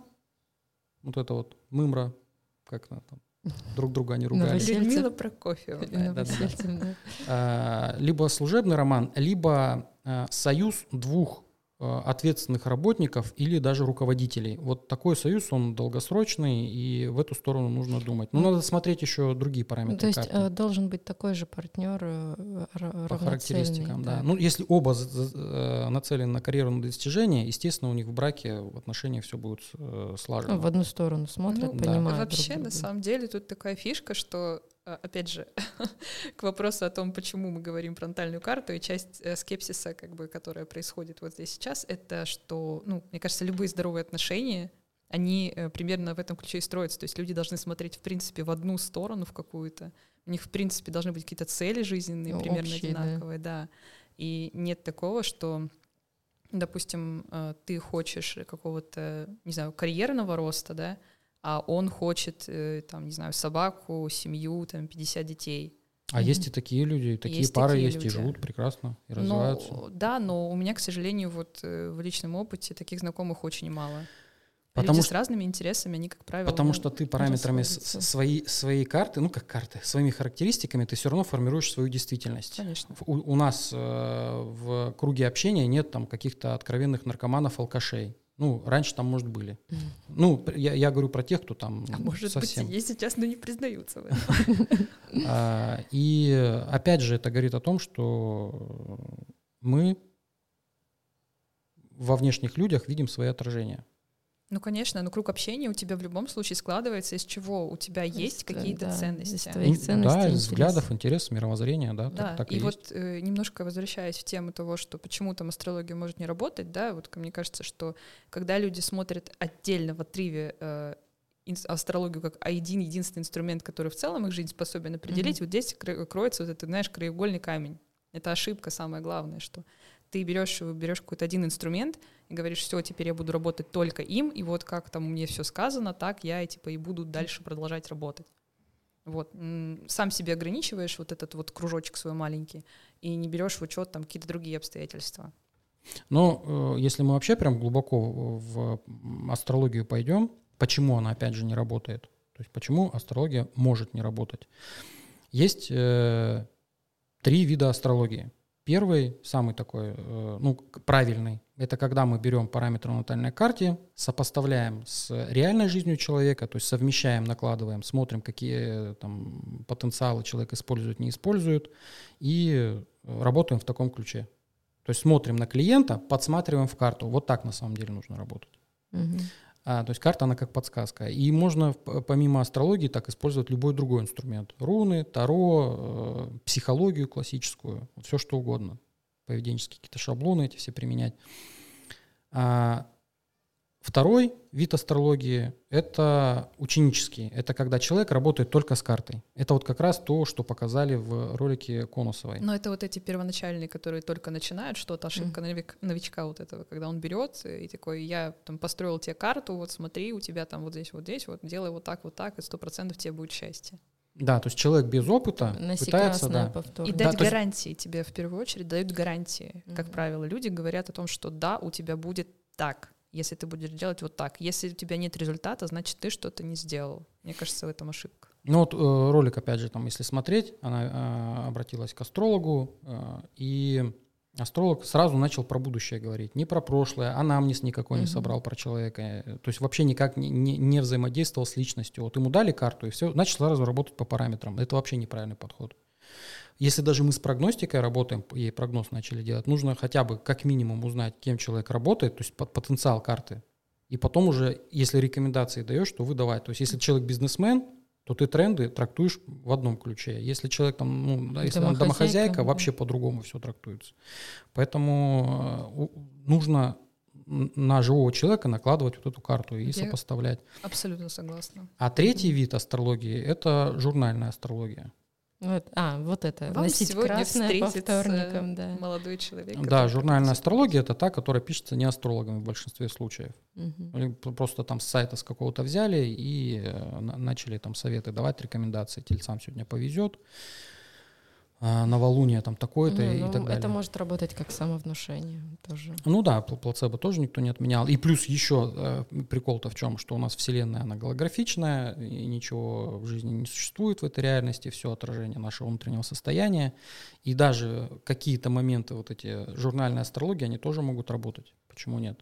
вот это вот мымра, как она там, друг друга не ругали, Новоселье. Новосельцев. Людмила Прокофьева. да, да. Новосельцев, да. А, либо служебный роман, либо а, союз двух, ответственных работников или даже руководителей. Вот такой союз, он долгосрочный, и в эту сторону нужно думать. Но надо смотреть еще другие параметры. То есть карты. э, должен быть такой же партнер э, по характеристикам, да. да. Ну, если оба э, нацелены на карьеру, на достижение, естественно, у них в браке в отношениях все будет э, слажено. Ну, в одну сторону смотрят, Ну, да. понимают. Вообще, друг на самом деле, тут такая фишка, что, опять же, (laughs) к вопросу о том, почему мы говорим про натальную карту, и часть э, скепсиса, как бы, которая происходит вот здесь сейчас, это что, ну, мне кажется, любые здоровые отношения, они э, примерно в этом ключе и строятся. То есть люди должны смотреть, в принципе, в одну сторону, в какую-то. У них, в принципе, должны быть какие-то цели жизненные, Ну, примерно общие, да. одинаковые, да. И нет такого, что допустим, э, ты хочешь какого-то, не знаю, карьерного роста, да, а он хочет, э, там, не знаю, собаку, семью, там, 50 детей. А есть и такие люди, и такие Есть пары такие есть, и люди. живут прекрасно, и развиваются. Но, да, но у меня, к сожалению, вот э, в личном опыте таких знакомых очень мало. Потому люди что- с разными интересами, они, как правило, Потому ну, что ты параметрами с- расходятся. с- своей, карты, ну как карты, своими характеристиками ты все равно формируешь свою действительность. Конечно. У, у нас э, в круге общения нет там каких-то откровенных наркоманов, алкашей. Ну, раньше там, может, были. Ну, я, я говорю про тех, кто там А может совсем. быть, и есть сейчас, но не признаются в этом. (laughs) А, И опять же, это говорит о том, что мы во внешних людях видим свои отражения. Ну, конечно, но круг общения у тебя в любом случае складывается, из чего у тебя есть Из- какие-то да, из ценности. твоих Ну, ценностей, да, из взглядов, интересов, мировоззрения, да, Да, так, так и, и, есть. вот э, немножко возвращаясь в тему того, что почему там астрология может не работать, да, вот мне кажется, что когда люди смотрят отдельно в отрыве э, астрологию как один единственный инструмент, который в целом их жизнь способен определить, вот здесь кро- кроется вот этот, знаешь, краеугольный камень. Это ошибка самое главное, что ты берешь, берешь какой-то один инструмент и говоришь, все, теперь я буду работать только им, и вот как там мне все сказано, так я и типа и буду дальше продолжать работать. Вот. Сам себе ограничиваешь вот этот вот кружочек свой маленький и не берешь в учет там какие-то другие обстоятельства. Но э, если мы вообще прям глубоко в астрологию пойдем, почему она опять же не работает? То есть почему астрология может не работать? Есть э, три вида астрологии. Первый, самый такой, э, ну, правильный, это когда мы берем параметры на натальной карте, сопоставляем с реальной жизнью человека, то есть совмещаем, накладываем, смотрим, какие э, там потенциалы человек использует, не использует, и э, работаем в таком ключе. То есть смотрим на клиента, подсматриваем в карту. Вот так на самом деле нужно работать. Мгм. А, то есть карта, она как подсказка. И можно п- помимо астрологии так использовать любой другой инструмент. Руны, таро, э, психологию классическую, все что угодно. Поведенческие какие-то шаблоны эти все применять. А, второй вид астрологии — это ученический. Это когда человек работает только с картой. Это вот как раз то, что показали в ролике Конусовой. Но это вот эти первоначальные, которые только начинают что-то, ошибка новик- новичка вот этого, когда он берет и такой, я там построил тебе карту, вот смотри, у тебя там вот здесь, вот здесь, вот делай вот так, вот так, и сто процентов тебе будет счастье. Да, то есть человек без опыта Носи пытается, да. И Да, дать есть- гарантии тебе в первую очередь дают гарантии. Как Мгм. правило, люди говорят о том, что да, у тебя будет так, если ты будешь делать вот так. Если у тебя нет результата, значит ты что-то не сделал. Мне кажется, в этом ошибка. Ну вот э, ролик, опять же, там, если смотреть, она э, обратилась к астрологу, э, и астролог сразу начал про будущее говорить, не про прошлое, анамнез никакой не Мгм. собрал про человека, то есть вообще никак не, не- не взаимодействовал с личностью. Вот ему дали карту, и все, начал сразу работать по параметрам. Это вообще неправильный подход. Если даже мы с прогностикой работаем, ей прогноз начали делать, нужно хотя бы как минимум узнать, кем человек работает, то есть под потенциал карты. И потом уже, если рекомендации даешь, то выдавать. То есть если человек бизнесмен, то ты тренды трактуешь в одном ключе. Если человек там, ну, если Домохозяйка, домохозяйка, да. вообще по-другому все трактуется. Поэтому э, нужно на живого человека накладывать вот эту карту и Я- сопоставлять. Абсолютно согласна. А третий вид астрологии — это журнальная астрология. Вот, а, вот это. Вам Носить сегодня красное по вторникам, да. молодой человек. Да, журнальная астрология — это та, которая пишется не астрологами в большинстве случаев. П- просто там с сайта с какого-то взяли и э, на- начали там советы давать, рекомендации. Тельцам сегодня повезет, новолуние там такое-то Не, и ну, так далее. Это может работать как самовнушение тоже. Ну да, пл- плацебо тоже никто не отменял. И плюс еще э, прикол-то в чем, что у нас Вселенная, она голографичная, и ничего в жизни не существует в этой реальности, все отражение нашего внутреннего состояния. И даже какие-то моменты, вот эти журнальные астрологии, они тоже могут работать. почему нет?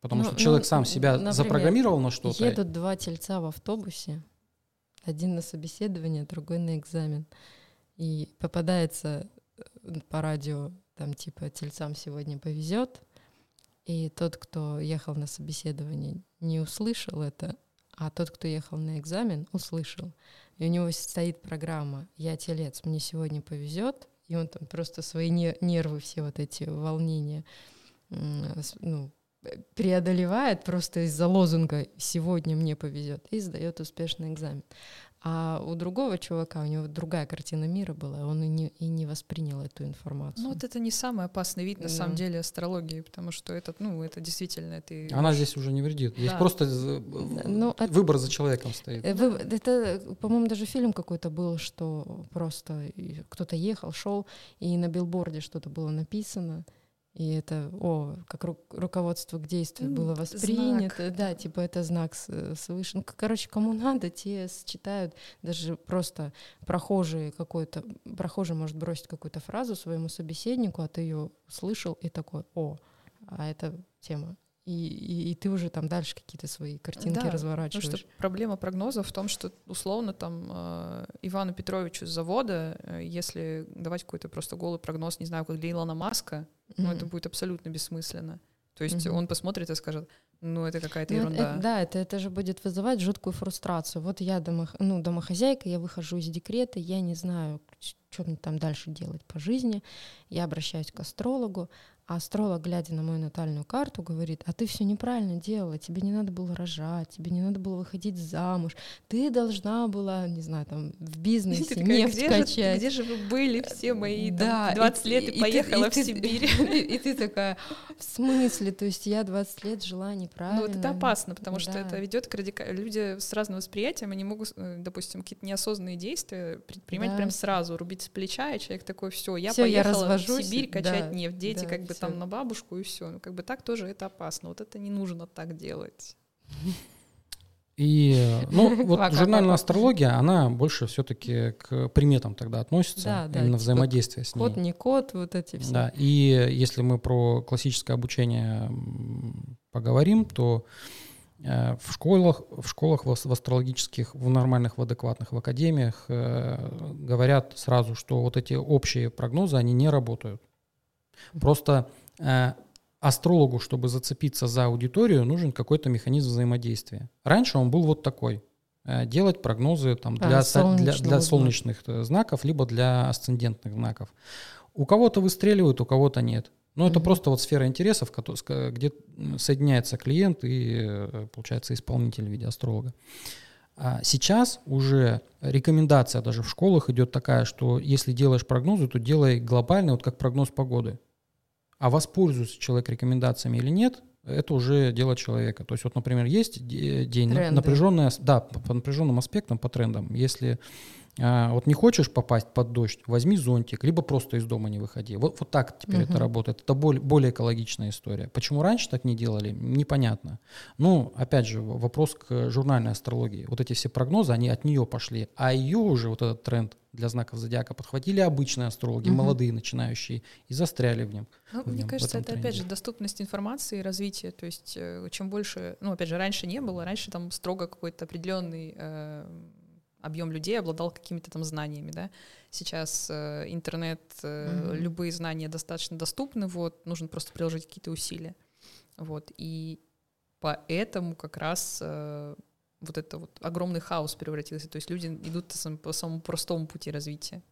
Потому Ну, что человек ну, сам себя например, запрограммировал на что-то. Едут два тельца в автобусе, один на собеседование, другой на экзамен. И попадается э, по радио, там типа тельцам сегодня повезет, и тот, кто ехал на собеседование, не услышал это, а тот, кто ехал на экзамен, услышал. И у него стоит программа «Я телец, мне сегодня повезет», и он там просто свои не- нервы, все вот эти волнения, ну, преодолевает просто из-за лозунга «сегодня мне повезет» и сдает успешный экзамен. А у другого чувака, у него другая картина мира была, он и не, и не воспринял эту информацию. Ну, вот это не самый опасный вид, на самом Да. деле, астрологии, потому что это, ну, это действительно, ты... Она здесь уже не вредит. Здесь Да. просто з- Ну, это- выбор за человеком стоит. Э, вы- это, по-моему, даже фильм какой-то был, что просто кто-то ехал, шел, и на билборде что-то было написано, и это, о, как ру- руководство к действию Ну, было знак, воспринято, да, да. типа это знак свыше. Ну, короче, кому надо, те считают, даже просто прохожие какой-то, прохожий может бросить какую-то фразу своему собеседнику, а ты ее услышал и такой, о, а это тема. И, и, и ты уже там дальше какие-то свои картинки Да, разворачиваешь. Потому что проблема прогноза в том, что условно там э, Ивану Петровичу с завода, э, если давать какой-то просто голый прогноз, не знаю, как для Илона Маска, ну это будет абсолютно бессмысленно. То есть Мгм. он посмотрит и скажет, ну это какая-то Ну, это- ерунда. это- да, это, это же будет вызывать жуткую фрустрацию. Вот я домо, ну, домохозяйка, я выхожу из декрета, я не знаю, что мне там дальше делать по жизни. Я обращаюсь к астрологу, а астролог, глядя на мою натальную карту, говорит, а ты все неправильно делала, тебе не надо было рожать, тебе не надо было выходить замуж, ты должна была, не знаю, там, в И бизнесе ты такая, нефть где, же, качать. где же вы были все мои Да, и 20 ты- лет и, и ты- поехала и в ты- Сибирь? (laughs) И, и ты такая, в смысле? То есть я 20 лет жила неправильно. Ну, вот это опасно, потому что Да. это ведет к радикальному... Люди с разным восприятием, они могут, э, допустим, какие-то неосознанные действия предпринимать Да. прям сразу, рубить с плеча, и человек такой, все, я Всё, я поехала в развожусь, Сибирь качать да, нефть, дети да, как бы. Там на бабушку и все. Ну, как бы так тоже это опасно. Вот это не нужно так делать. И, ну, (laughs) вот журнальная астрология, она больше все-таки к приметам тогда относится, Да, да, именно типа взаимодействие с ней. Код, не код, вот эти все. Да, и если мы про классическое обучение поговорим, то э, в школах, в школах в астрологических, в нормальных, в адекватных, в академиях э, говорят сразу, что вот эти общие прогнозы, они не работают. Просто э, астрологу, чтобы зацепиться за аудиторию, нужен какой-то механизм взаимодействия. Раньше он был вот такой. э, Делать прогнозы там, А, для, со- для, для знака. солнечных э, знаков, либо для асцендентных знаков. У кого-то выстреливают, у кого-то нет. Но это Мгм. просто вот сфера интересов, ко- где соединяется клиент и, э, получается, исполнитель в виде астролога. А сейчас уже рекомендация даже в школах идет такая, что если делаешь прогнозы, то делай глобальный, вот как прогноз погоды. А воспользуется человек рекомендациями или нет, это уже дело человека. То есть вот, например, есть де- день Тренды. напряженная, да, по, напряженным аспектам, по трендам. Если вот не хочешь попасть под дождь, возьми зонтик, либо просто из дома не выходи. Вот, вот так теперь это Мгм. работает. Это более, более экологичная история. Почему раньше так не делали, непонятно. Ну, опять же, вопрос к журнальной астрологии. Вот эти все прогнозы, они от нее пошли. А ее уже, вот этот тренд для знаков зодиака, подхватили обычные астрологи, Мгм. молодые, начинающие, и застряли в нем. Ну, в мне нем, в кажется, это опять тренде. же доступность информации и развитие. То есть э, чем больше, ну опять же, раньше не было, раньше там строго какой-то определенный э, объем людей обладал какими-то там знаниями, да. Сейчас э, интернет, э, Мгм. любые знания достаточно доступны, вот нужно просто приложить какие-то усилия, вот и поэтому как раз э, вот это вот огромный хаос превратился. То есть люди идут по самому простому пути развития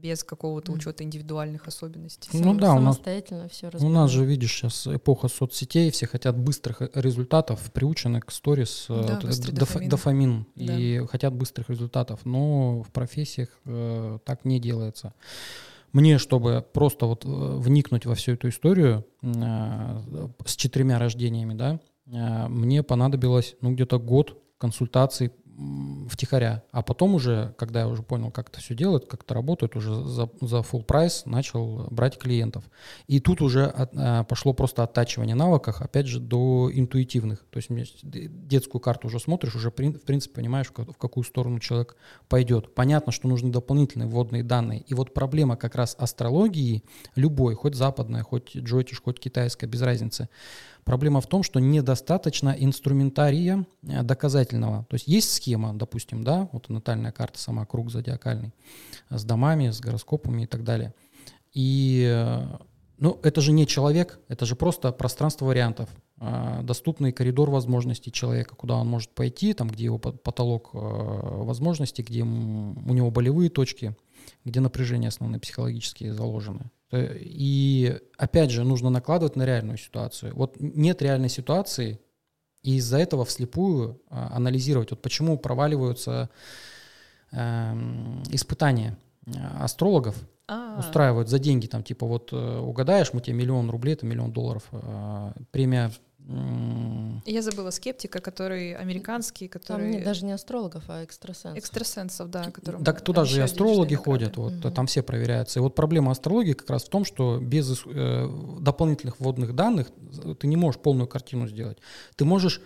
без какого-то учета индивидуальных особенностей. Ну да, у нас Самостоятельно все У нас же, видишь, сейчас эпоха соцсетей, все хотят быстрых э, результатов, приучены к сторис, э, Да, доф- дофамин. дофамин, и хотят быстрых результатов, но в профессиях э, так не делается. Мне, чтобы просто вот э, вникнуть во всю эту историю э, с четырьмя рождениями, да, э, мне понадобилось, ну, где-то год консультаций втихаря. А потом уже, когда я уже понял, как это все делает, как это работает, уже за, за full прайс начал брать клиентов. И тут уже от, а, пошло просто оттачивание навыков, опять же, до интуитивных. То есть детскую карту уже смотришь, уже в принципе понимаешь, в какую сторону человек пойдет. Понятно, что нужны дополнительные вводные данные. И вот проблема как раз астрологии, любой, хоть западная, хоть джотиш, хоть китайская, без разницы, Проблема в том, что недостаточно инструментария э, доказательного. То есть есть схема, допустим, да, вот натальная карта сама, круг зодиакальный, с домами, с гороскопами и так далее. И, э, ну, это же не человек, это же просто пространство вариантов, э, доступный коридор возможностей человека, куда он может пойти, там, где его потолок возможностей, где у него болевые точки, где напряжения основные психологические заложены. Э, и опять же, нужно накладывать на реальную ситуацию. Вот нет реальной ситуации, и из-за этого вслепую а, анализировать, вот почему проваливаются э, испытания э, астрологов, а. устраивают за деньги, там, типа, вот э, угадаешь, мы тебе миллион рублей, это миллион долларов, э, премия я забыла скептика, который американский, который... Там даже не астрологов, а экстрасенсов. Экстрасенсов, да. Которым так туда же и астрологи ходят, вот, угу. там все проверяются. И вот проблема астрологии как раз в том, что без э, дополнительных вводных данных ты не можешь полную картину сделать. Ты можешь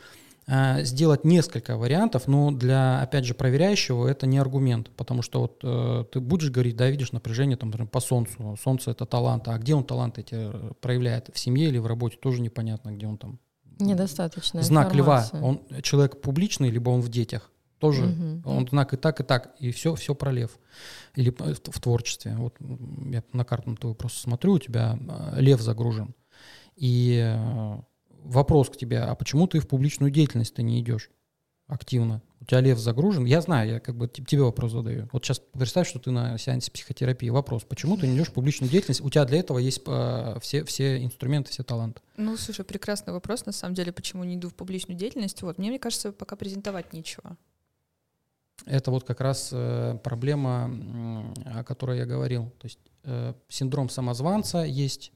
э, сделать несколько вариантов, но для, опять же, проверяющего это не аргумент, потому что вот э, ты будешь говорить, да, видишь напряжение там, например, по Солнцу, Солнце это талант, а где он талант эти э, проявляет, в семье или в работе, тоже непонятно, где он там Недостаточно. Знак информации. льва, он человек публичный, либо он в детях. Тоже угу. он знак и так, и так, и все, все про лев. Или в, творчестве. Вот я на карту твою просто смотрю, у тебя э, лев загружен. И э, вопрос к тебе, а почему ты в публичную деятельность ты не идешь активно? У тебя лев загружен, я знаю, я как бы тебе вопрос задаю. Вот сейчас представь, что ты на сеансе психотерапии. Вопрос, почему ты не идешь в публичную деятельность? У тебя для этого есть э, все, все инструменты, все таланты. Ну, слушай, прекрасный вопрос, на самом деле, почему не иду в публичную деятельность. Вот, мне, мне кажется, пока презентовать нечего. Это вот как раз э, проблема, э, о которой я говорил. То есть э, синдром самозванца есть,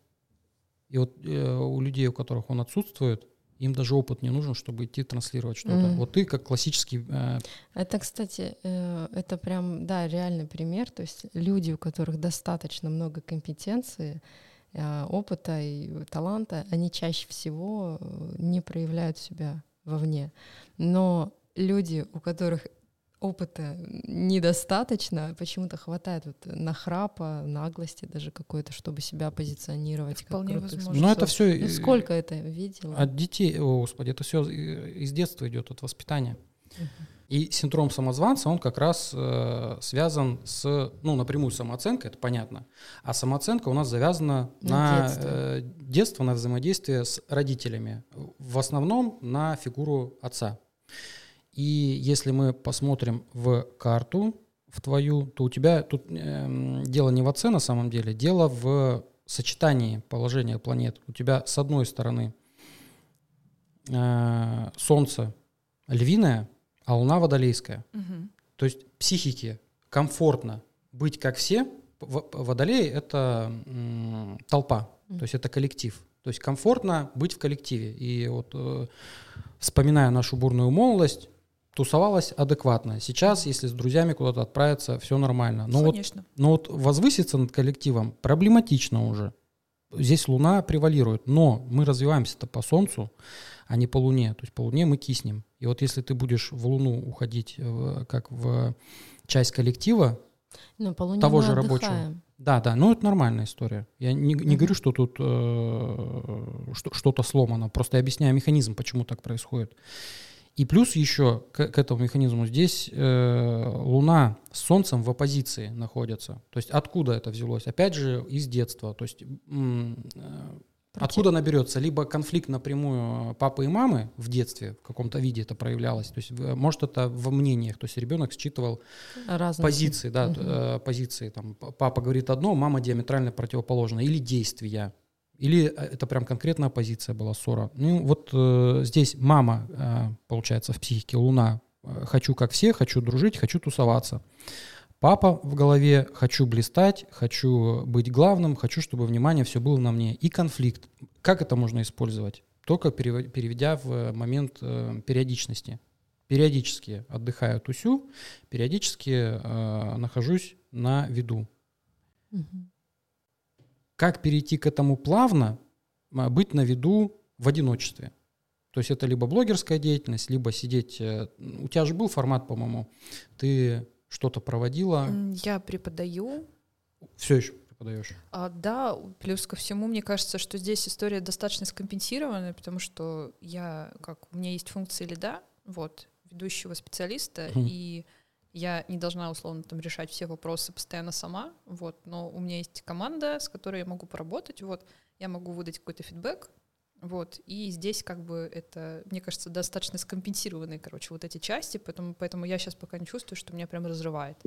и вот э, у людей, у которых он отсутствует, им даже опыт не нужен, чтобы идти транслировать что-то. Mm. Вот ты как классический... Э... Это, кстати, э, это прям, да, реальный пример. То есть люди, у которых достаточно много компетенции, э, опыта и таланта, они чаще всего э, не проявляют себя вовне. Но люди, у которых опыта недостаточно, почему-то хватает вот нахрапа, наглости даже какой-то, чтобы себя позиционировать. Вполне как возможно. Но это все... Ну, сколько это видел? От детей, о, господи, это все из детства идет, от воспитания. Угу. И синдром самозванца, он как раз э, связан с, ну, напрямую самооценкой, это понятно. А самооценка у нас завязана на, на детство. Э, детство, на взаимодействие с родителями. В основном на фигуру отца. И если мы посмотрим в карту, в твою, то у тебя тут э, дело не в отце на самом деле, дело в сочетании положения планет. У тебя с одной стороны э, Солнце львиное, а Луна водолейская. Угу. То есть психике комфортно быть как все. Водолей — это м, толпа, угу. то есть это коллектив. То есть комфортно быть в коллективе. И вот э, вспоминая нашу бурную молодость, тусовалась адекватно. Сейчас, если с друзьями куда-то отправиться, все нормально. Но Конечно. Вот, но вот возвыситься над коллективом проблематично уже. Здесь Луна превалирует, но мы развиваемся-то по Солнцу, а не по Луне. То есть по Луне мы киснем. И вот если ты будешь в Луну уходить в, как в часть коллектива, но по Луне того же отдыхаем. рабочего. Да, да, ну это нормальная история. Я не, не угу. говорю, что тут э, что, что-то сломано, просто я объясняю механизм, почему так происходит. И плюс еще к, к этому механизму здесь э, Луна с Солнцем в оппозиции находятся. То есть откуда это взялось? Опять же, из детства. То есть э, откуда наберется? Либо конфликт напрямую папы и мамы в детстве в каком-то виде это проявлялось. То есть может это во мнениях. То есть ребенок считывал Разные. позиции, да, угу. э, позиции. Там, папа говорит одно, мама диаметрально противоположное. Или действия. Или э, это прям конкретная позиция была, ссора? Ну, вот э, здесь мама, э, получается, в психике Луна. Э, хочу как все, хочу дружить, хочу тусоваться. Папа в голове, хочу блистать, хочу быть главным, хочу, чтобы внимание все было на мне. И конфликт. Как это можно использовать? Только переведя в момент э, периодичности. периодически отдыхаю, тусю, периодически э, нахожусь на виду. Мгм. Как перейти к этому плавно, а, быть на виду в одиночестве? То есть это либо блогерская деятельность, либо сидеть... э, У тебя же был формат, по-моему, ты что-то проводила, Я преподаю, все еще преподаешь. А, да, плюс ко всему, мне кажется, что здесь история достаточно скомпенсированная, потому что я, как у меня есть функция лида, вот, ведущего специалиста, Мгм. и я не должна, условно, там решать все вопросы постоянно сама, вот, но у меня есть команда, с которой я могу поработать, вот, я могу выдать какой-то фидбэк, вот, и здесь как бы это, мне кажется, достаточно скомпенсированные, короче, вот эти части, поэтому, поэтому я сейчас пока не чувствую, что меня прям разрывает.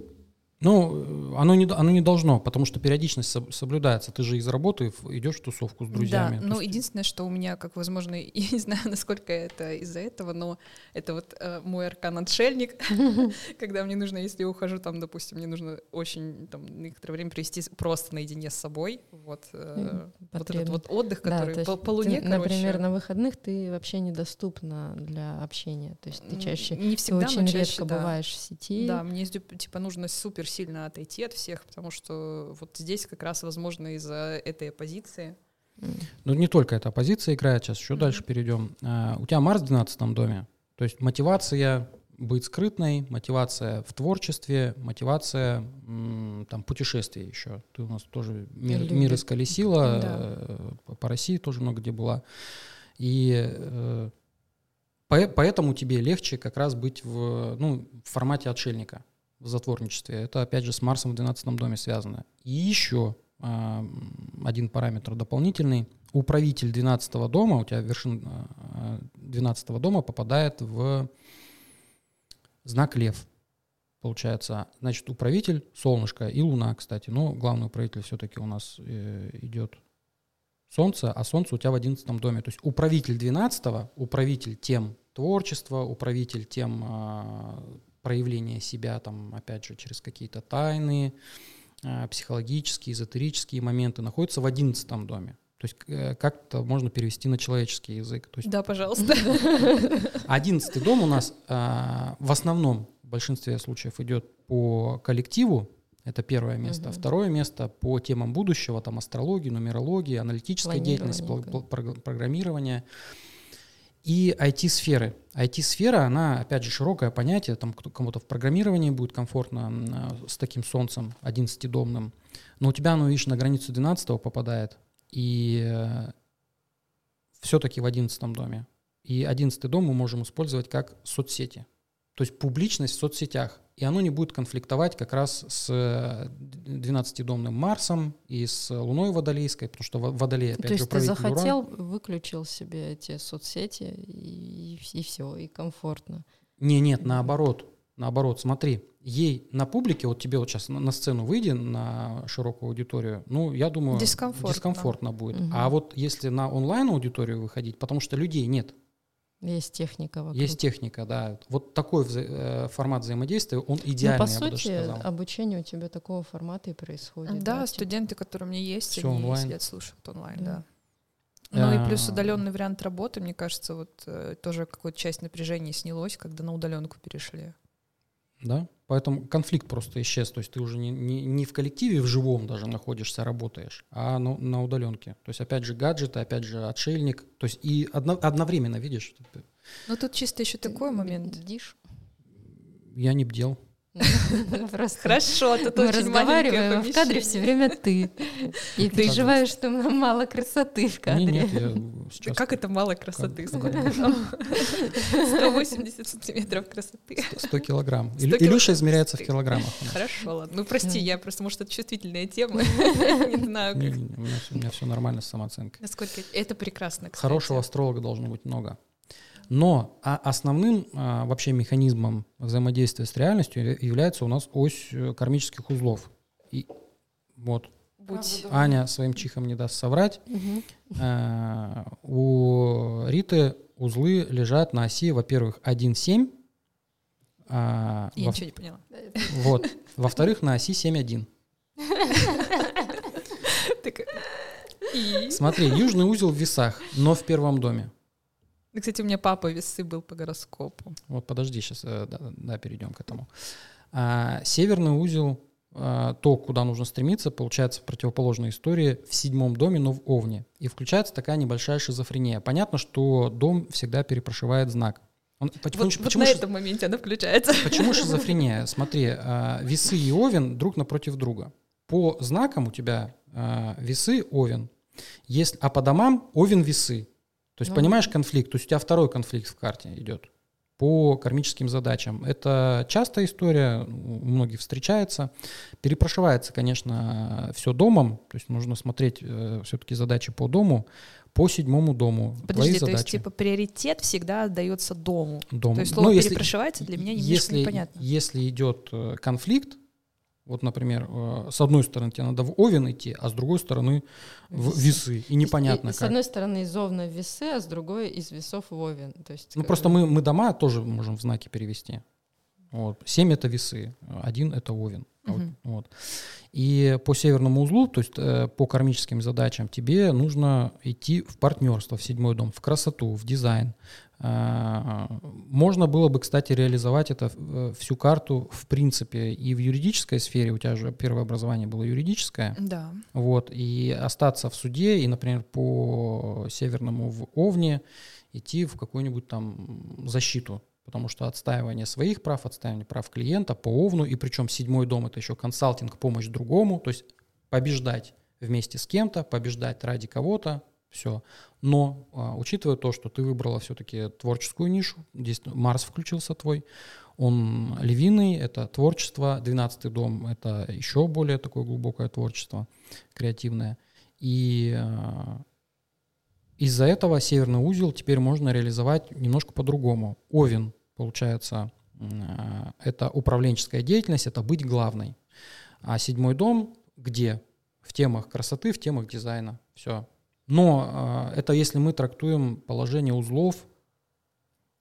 Ну, э, оно не, оно не должно, потому что периодичность соб- соблюдается. Ты же из работы идешь в тусовку с друзьями. Да, но есть- единственное, что у меня, как возможно, (laughs) я не знаю, насколько это из-за этого, но это вот э, мой аркан-отшельник, (laughs) когда мне нужно, если я ухожу, там, допустим, мне нужно очень там некоторое время провести просто наедине с собой, вот, э, вот этот вот отдых, Да, который то по, луне, ты, например, на выходных ты вообще недоступна для общения. То есть ты чаще, не ты всегда, очень чаще, редко да. бываешь в сети. Да, мне тип- типа нужно супер сильно отойти от всех, потому что вот здесь как раз, возможно, из-за этой оппозиции. Ну, не только эта позиция играет, сейчас еще Мгм. дальше перейдем. А, у тебя Марс в 12 доме, то есть мотивация быть скрытной, мотивация в творчестве, мотивация м, там путешествий еще. Ты у нас тоже мир, Любит. мир исколесила, Да. э, по- по России тоже много где была. И э, по- поэтому тебе легче как раз быть в, ну, в формате отшельника, в затворничестве. Это, опять же, с Марсом в 12 доме связано. И еще а, один параметр дополнительный. Управитель 12 дома, у тебя вершина а, 12 дома попадает в знак Лев. Получается, значит, управитель Солнышко и Луна, кстати. Но главный управитель все-таки у нас э, идет Солнце, а Солнце у тебя в 11 доме. То есть управитель 12 управитель тем творчества, управитель тем проявления себя, там, опять же, через какие-то тайны, а, психологические, эзотерические моменты, находится в 11 доме. То есть э, как-то можно перевести на человеческий язык. То есть Да, пожалуйста. (laughs) 11 дом у нас а, в основном в большинстве случаев идет по коллективу, это первое место. Мгм. Второе место по темам будущего, там астрологии, нумерологии, аналитическая деятельность, Планирование, и IT-сферы. IT-сфера, она, опять же, широкое понятие, там кому-то в программировании будет комфортно а, с таким солнцем 11-домным, но у тебя оно, видишь, на границу 12 попадает, и все-таки в 11 доме. И 11 дом мы можем использовать как соцсети. То есть публичность в соцсетях. И оно не будет конфликтовать как раз с 12-домным Марсом и с Луной Водолейской, потому что Во- Водолей, опять То есть ты правитель Уран. захотел, выключил себе эти соцсети и, и все, и комфортно. Не, нет, наоборот. Наоборот, смотри, ей на публике, вот тебе вот сейчас на, на сцену выйди, на широкую аудиторию, ну, я думаю, Дискомфортно. дискомфортно будет. Мгм. А вот если на онлайн-аудиторию выходить, потому что людей нет, Есть техника вокруг. есть техника, да, вот такой вза- э, формат взаимодействия, он Ну, идеальный, по я бы даже сути, сказал. обучение у тебя такого формата и происходит. Да, типа- студенты, которые у меня есть, Всё они онлайн. сидят, слушают онлайн, Да. да. Ну и плюс А. удаленный вариант работы, мне кажется, вот э, тоже какая-то часть напряжения снялось, когда на удаленку перешли. Да, поэтому конфликт просто исчез. То есть ты уже не, не, не в коллективе в живом даже находишься, работаешь, а на, на удаленке. То есть опять же гаджеты, опять же отшельник. То есть и одно- одновременно, видишь, Ну тут чисто еще Ты такой момент. бдишь. я не бдел. (laughs) Просто Хорошо, тут мы очень разговариваем, а в кадре все время ты. И переживаешь, что мало красоты в Не, кадре. нет, я Да сейчас как это мало красоты? Как- Сколько там? 180 сантиметров красоты. 100 килограмм. 100 Илю- килограмм Илюша измеряется в килограммах. Хорошо, ладно. Ну прости, я просто, может, это чувствительная тема. (laughs) Не знаю, как- не, не, у, меня все, нормально с самооценкой. насколько... Это прекрасно, кстати. Хорошего астролога должно быть много. Но а основным а, вообще механизмом взаимодействия с реальностью является у нас ось э, кармических узлов. И вот Будь... Аня своим чихом не даст соврать. Э, У Риты узлы лежат на оси, во-первых, 1,7. а, Я во- ничего не поняла. Вот. Во-вторых, на оси 7,1. Так, И? Смотри, южный узел в весах, но в первом доме. Кстати, у меня папа весы был по гороскопу. Вот подожди, сейчас да, да, перейдем к этому. А, северный узел, а, то, куда нужно стремиться, получается в противоположной истории в седьмом доме, но в Овне. И включается такая небольшая шизофрения. Понятно, что дом всегда перепрошивает знак. Он, почему, вот, почему вот на шиз... этом моменте она включается. Почему (laughs) шизофрения? Смотри, а, весы и Овен друг напротив друга. По знакам у тебя а, весы Овен, есть, а по домам Овен весы. То есть, ну, понимаешь, конфликт. То есть у тебя второй конфликт в карте идет по кармическим задачам. Это частая история, у многих встречается. Перепрошивается, конечно, все домом, то есть нужно смотреть э, все-таки задачи по дому, по седьмому дому. Подожди, то задачи. есть типа приоритет всегда отдается дому. Дому. То есть слово ну, если, перепрошивается для меня немножко если, непонятно. Если идет э, конфликт, вот, например, э, с одной стороны тебе надо в Овен идти, а с другой стороны в весы. И непонятно и, как. С одной стороны из Овна в весы, а с другой из весов в Овен. То есть, ну просто мы, мы дома тоже можем в знаки перевести. Вот. Семь это весы, один это Овен. Угу. Вот. И по северному узлу, то есть э, по кармическим задачам, тебе нужно идти в партнерство, в седьмой дом, в красоту, в дизайн, можно было бы, кстати, реализовать это э, всю карту в принципе и в юридической сфере. У тебя же первое образование было юридическое. Да. Вот, и остаться в суде, и, например, по Северному в Овне идти в какую-нибудь там защиту. Потому что отстаивание своих прав, отстаивание прав клиента по Овну, и причем седьмой дом это еще консалтинг, помощь другому, то есть побеждать вместе с кем-то, побеждать ради кого-то, все. Но а, учитывая то, что ты выбрала все-таки творческую нишу, здесь Марс включился твой, он львиный, это творчество, 12 дом — это еще более такое глубокое творчество, креативное. И а, из-за этого северный узел теперь можно реализовать немножко по-другому. Овен, получается, а, это управленческая деятельность, это быть главной. А седьмой дом где? В темах красоты, в темах дизайна. Все, но э, это если мы трактуем положение узлов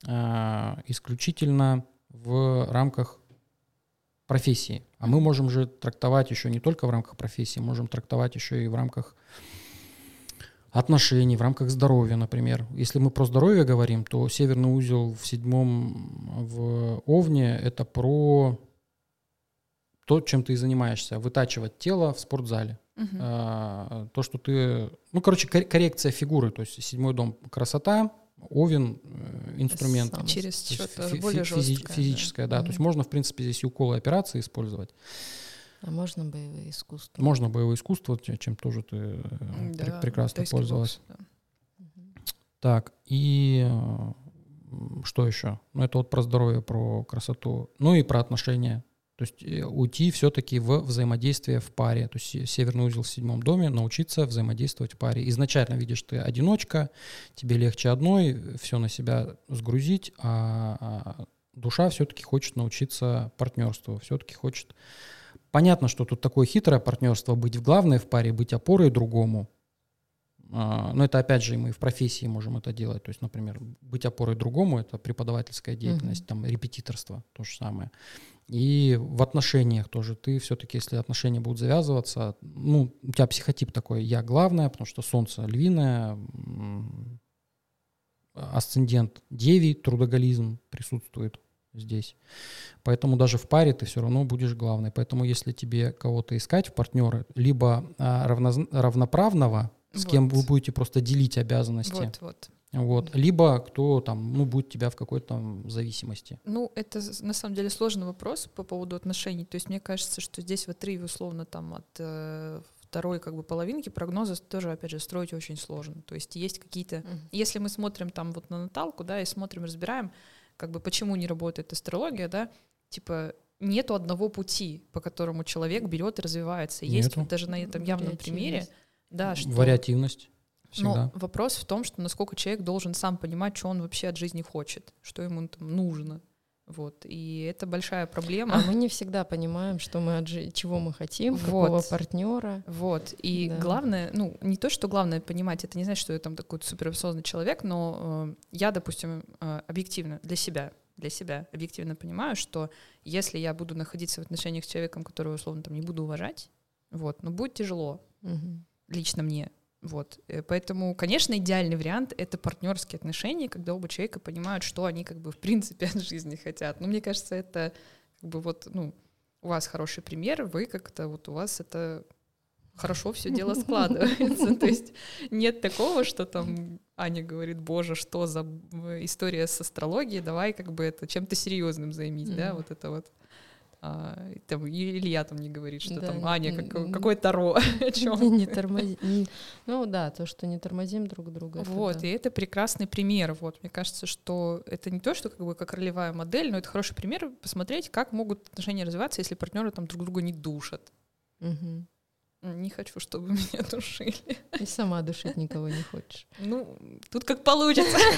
э, исключительно в рамках профессии. А мы можем же трактовать еще не только в рамках профессии, можем трактовать еще и в рамках отношений, в рамках здоровья, например. Если мы про здоровье говорим, то северный узел в седьмом в Овне — это про то, чем ты занимаешься, вытачивать тело в спортзале. Угу. А, то, что ты... Ну, короче, коррекция фигуры, то есть седьмой дом — красота, Овен э, инструмент. Через что-то фи- более физи- жесткое. Физическое, да. да. Угу. То есть можно, в принципе, здесь и уколы операции использовать. А можно боевое искусство? Можно боевое искусство, чем тоже ты э, да, прекрасно пользовалась. Бокс, да. Так, и э, что еще? Ну, это вот про здоровье, про красоту. Ну и про отношения. То есть э, уйти все-таки в взаимодействие в паре. То есть северный узел в седьмом доме, научиться взаимодействовать в паре. Изначально видишь, ты одиночка, тебе легче одной, все на себя сгрузить, а, а душа все-таки хочет научиться партнерству, все-таки хочет... Понятно, что тут такое хитрое партнерство, быть в главной в паре, быть опорой другому. А, но это опять же мы в профессии можем это делать. То есть, например, быть опорой другому — это преподавательская деятельность, uh-huh. там репетиторство, то же самое. И в отношениях тоже ты все-таки, если отношения будут завязываться, ну, у тебя психотип такой, я главное, потому что солнце львиное, асцендент девий, трудоголизм присутствует здесь. Поэтому даже в паре ты все равно будешь главной. Поэтому если тебе кого-то искать в партнеры, либо а, равно, равноправного, с вот. кем вы будете просто делить обязанности. Вот, вот. Вот. Либо кто там, ну, будет тебя в какой-то там зависимости. Ну, это на самом деле сложный вопрос по поводу отношений. То есть мне кажется, что здесь в отрыве условно там от э, второй как бы половинки прогноза тоже, опять же, строить очень сложно. То есть есть какие-то... Mm-hmm. Если мы смотрим там вот на Наталку, да, и смотрим, разбираем, как бы почему не работает астрология, да, типа нету одного пути, по которому человек берет и развивается. Есть вот даже на этом явном примере, да, что... Вариативность. Всегда. Но вопрос в том, что насколько человек должен сам понимать, что он вообще от жизни хочет, что ему там нужно. Вот. И это большая проблема. А мы не всегда понимаем, что мы от жи- чего мы хотим, вот. какого партнера. Вот. И да. главное, ну, не то, что главное понимать, это не значит, что я там такой суперосознанный человек, но э, я, допустим, э, объективно для себя, для себя объективно понимаю, что если я буду находиться в отношениях с человеком, которого, условно, там не буду уважать, вот, ну, будет тяжело. Угу. Лично мне Вот. Э, поэтому, конечно, идеальный вариант — это партнерские отношения, когда оба человека понимают, что они как бы в принципе от жизни хотят. Но мне кажется, это как бы вот, ну, у вас хороший пример, вы как-то вот у вас это хорошо все дело складывается. То есть нет такого, что там Аня говорит, боже, что за история с астрологией, давай как бы это чем-то серьезным займись, да, вот это вот. А, там, Илья там не говорит, что да, там Аня, как, какой Таро, (laughs) о чем. (laughs) Не тормози. Ну да, то, что не тормозим друг друга. Вот, и это прекрасный пример. Вот, мне кажется, что это не то, что как бы как ролевая модель, но это хороший пример посмотреть, как могут отношения развиваться, если партнеры там друг друга не душат. Не хочу, чтобы (laughs) меня душили. И сама душить никого не хочешь. Ну, тут как получится. (laughs)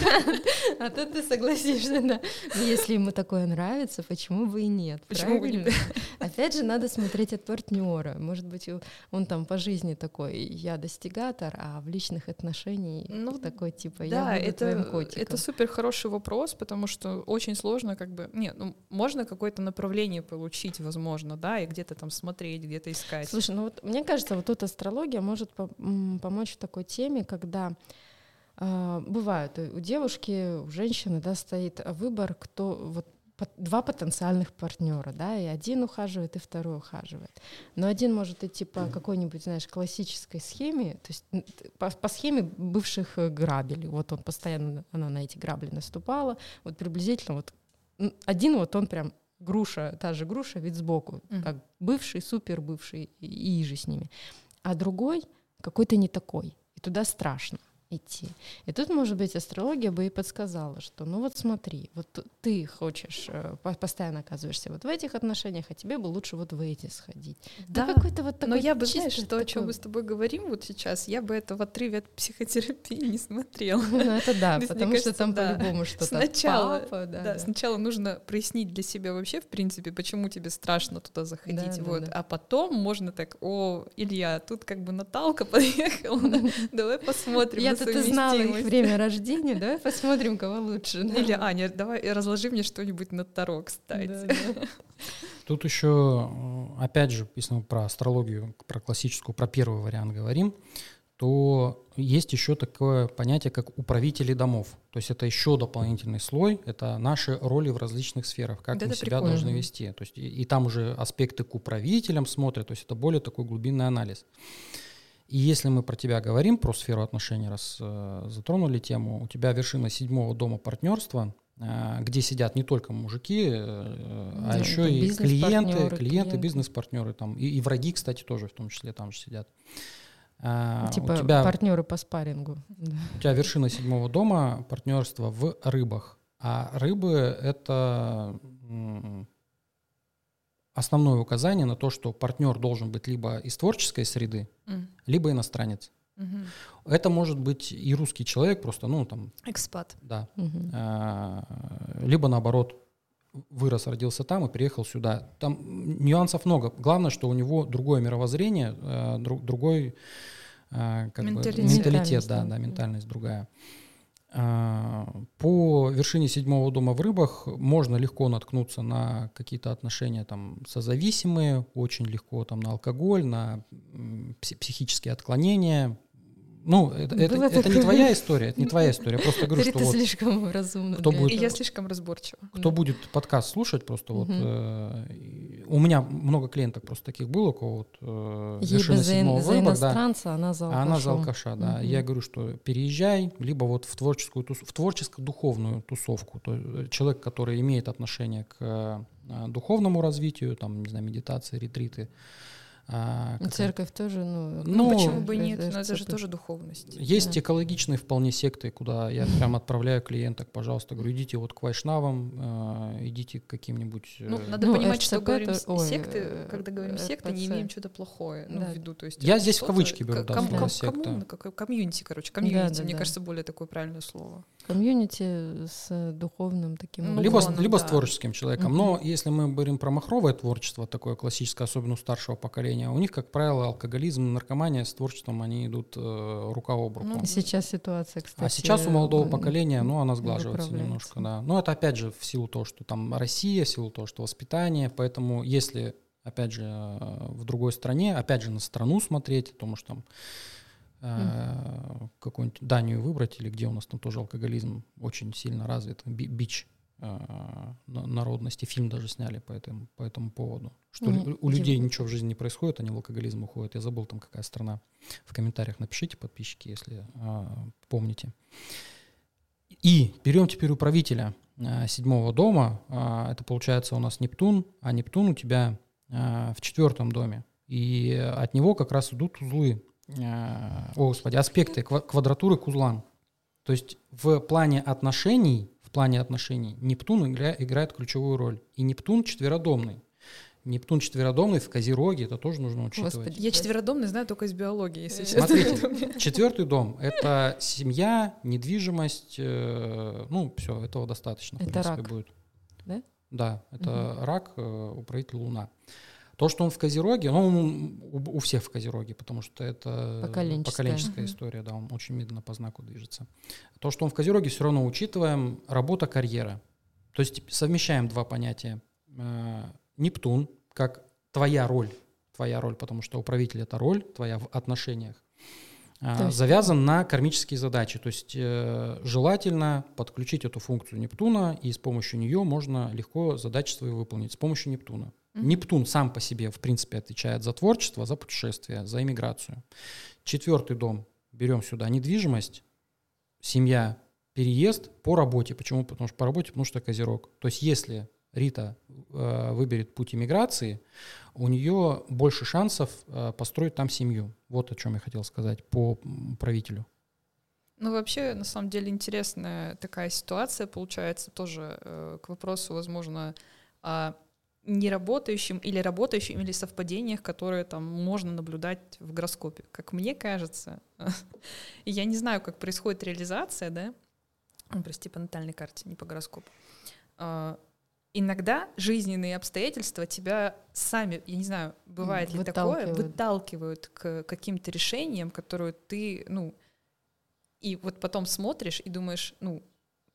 А то ты согласишься, да. Если ему такое нравится, почему бы и нет? Почему бы нет? (laughs) Опять же, надо смотреть от партнера. Может быть, он там по жизни такой, я достигатор, а в личных отношениях ну, такой типа, я буду это, твоим котиком. это супер хороший вопрос, потому что очень сложно как бы... Нет, ну, можно какое-то направление получить, возможно, да, и где-то там смотреть, где-то искать. Слушай, ну вот мне кажется, вот тут астрология может помочь в такой теме, когда э, бывают у девушки, у женщины, да, стоит выбор, кто вот два потенциальных партнера, да, и один ухаживает, и второй ухаживает. Но один может идти по какой-нибудь, знаешь, классической схеме, то есть по, по схеме бывших э, грабелей. Вот он постоянно, она на эти грабли наступала, вот приблизительно вот один вот он прям груша, та же груша, вид сбоку, mm-hmm. как бывший, супер бывший, и, и же с ними. А другой какой-то не такой, и туда страшно идти. И тут, может быть, астрология бы и подсказала, что ну вот смотри, вот ты хочешь, э, постоянно оказываешься вот в этих отношениях, а тебе бы лучше вот в эти сходить. Да, ну, какой-то вот такой Но я бы, знаешь, что, такой... о чем мы с тобой говорим вот сейчас, я бы это в отрыве от психотерапии не смотрела. Ну это да, (laughs) потому что там по-любому что-то Сначала, да, сначала нужно прояснить для себя вообще, в принципе, почему тебе страшно туда заходить, вот, а потом можно так, о, Илья, тут как бы Наталка (laughs) подъехала, давай посмотрим ты знала их время рождения, давай посмотрим, кого лучше. (laughs) Или, Аня, давай разложи мне что-нибудь на Таро, кстати. (laughs) Тут еще, э, опять же, если мы про астрологию, про классическую, про первый вариант говорим, то есть еще такое понятие, как управители домов. То есть это еще дополнительный слой, это наши роли в различных сферах, как да мы себя прикольно. должны вести. То есть и, и там уже аспекты к управителям смотрят, то есть это более такой глубинный анализ. И если мы про тебя говорим, про сферу отношений, раз э, затронули тему, у тебя вершина седьмого дома партнерства, э, где сидят не только мужики, э, а да, еще и клиенты, клиенты, бизнес-партнеры там, и, и враги, кстати, тоже в том числе там же сидят. А, типа у тебя, партнеры по спаррингу. У тебя вершина седьмого дома партнерства в рыбах. А рыбы это основное указание на то, что партнер должен быть либо из творческой среды, mm. либо иностранец. Mm-hmm. Это может быть и русский человек, просто, ну, там... Экспат. Да. Mm-hmm. А, либо наоборот, вырос, родился там и приехал сюда. Там нюансов много. Главное, что у него другое мировоззрение, э, другой э, как менталитет, бы, менталитет да, да, ментальность другая. А, по вершине седьмого дома в рыбах можно легко наткнуться на какие-то отношения там созависимые, очень легко там на алкоголь, на психические отклонения, ну, это, это, это не твоя история, это не твоя история. Я просто говорю, что вот... слишком разумно. Кто будет, и я слишком разборчива. Кто да. будет подкаст слушать, просто угу. вот... Э, у меня много клиенток просто таких было, у кого вот э, вершина за, седьмого за выбор, иностранца, да, она за алкаша. Она за алкаша, да. Угу. Я говорю, что переезжай, либо вот в творческую, тус, в творческо-духовную тусовку. То есть человек, который имеет отношение к э, духовному развитию, там, не знаю, медитации, ретриты, а, Церковь тоже, ну, ну, ну почему бы нет, но это же тоже духовность. Есть да. экологичные вполне секты, куда я прям отправляю клиенток, пожалуйста, говорю, идите вот к вайшнавам, э, идите к каким-нибудь... Э, ну, надо ну, понимать, что говорим это, ой, секты, э, когда говорим секты, не имеем что-то плохое ну, да. в виду. То есть я здесь в кавычки беру, да, ком- ком- секта. Комьюнити, короче, комьюнити, мне да. кажется, более такое правильное слово. Комьюнити с духовным таким... Ну, либо, либо да. с творческим человеком, но если мы говорим про махровое творчество, такое классическое, особенно у старшего поколения, у них, как правило, алкоголизм, наркомания с творчеством, они идут э, рука об руку. Ну, сейчас ситуация, кстати. А сейчас у молодого поколения, ну, она сглаживается немножко, да. Но это, опять же, в силу того, что там Россия, в силу того, что воспитание, поэтому если, опять же, э, в другой стране, опять же, на страну смотреть, потому что там э, какую-нибудь Данию выбрать, или где у нас там тоже алкоголизм очень сильно развит, би- бич народности, фильм даже сняли по этому, по этому поводу. Что лю- у людей ничего в жизни не происходит, они в алкоголизм уходят. Я забыл там какая страна. В комментариях напишите, подписчики, если э, помните. И берем теперь управителя э, седьмого дома. А, это получается у нас Нептун, а Нептун у тебя э, в четвертом доме. И от него как раз идут узлы, э, о, господи, аспекты, ква- квадратуры к узлам. То есть в плане отношений, в плане отношений Нептун игра- играет ключевую роль. И Нептун четверодомный. Нептун четверодомный в Козероге, это тоже нужно учитывать. Господи. Я четверодомный знаю только из биологии, если Э, честно. Смотрите, четвертый дом – это семья, недвижимость, э, ну, все, этого достаточно, в Это принципе, рак, будет. да? Да, это рак, э, управитель Луна. То, что он в Козероге, ну, он у, у всех в Козероге, потому что это Поколенческая. поколенческая история, да, он очень медленно по знаку движется. То, что он в Козероге, все равно учитываем работа, карьера. То есть совмещаем два понятия. Э, Нептун, как твоя роль, твоя роль, потому что управитель — это роль твоя в отношениях, То есть- завязан на кармические задачи. То есть э, желательно подключить эту функцию Нептуна, и с помощью нее можно легко задачи свои выполнить. С помощью Нептуна. Мгм. Нептун сам по себе, в принципе, отвечает за творчество, за путешествие, за иммиграцию. Четвертый дом. Берем сюда недвижимость, семья, переезд по работе. Почему? Потому что по работе, потому что Козерог. То есть если Рита э, выберет путь иммиграции, у нее больше шансов э, построить там семью. Вот о чем я хотел сказать по правителю. Ну, вообще, на самом деле, интересная такая ситуация получается тоже э, к вопросу, возможно, о неработающем или работающем или совпадениях, которые там можно наблюдать в гороскопе. Как мне кажется, (laughs) я не знаю, как происходит реализация, да, Ой, прости, по натальной карте, не по гороскопу. А, Иногда жизненные обстоятельства тебя сами, я не знаю, бывает ли такое, выталкивают к каким-то решениям, которые ты, ну, и вот потом смотришь и думаешь, ну,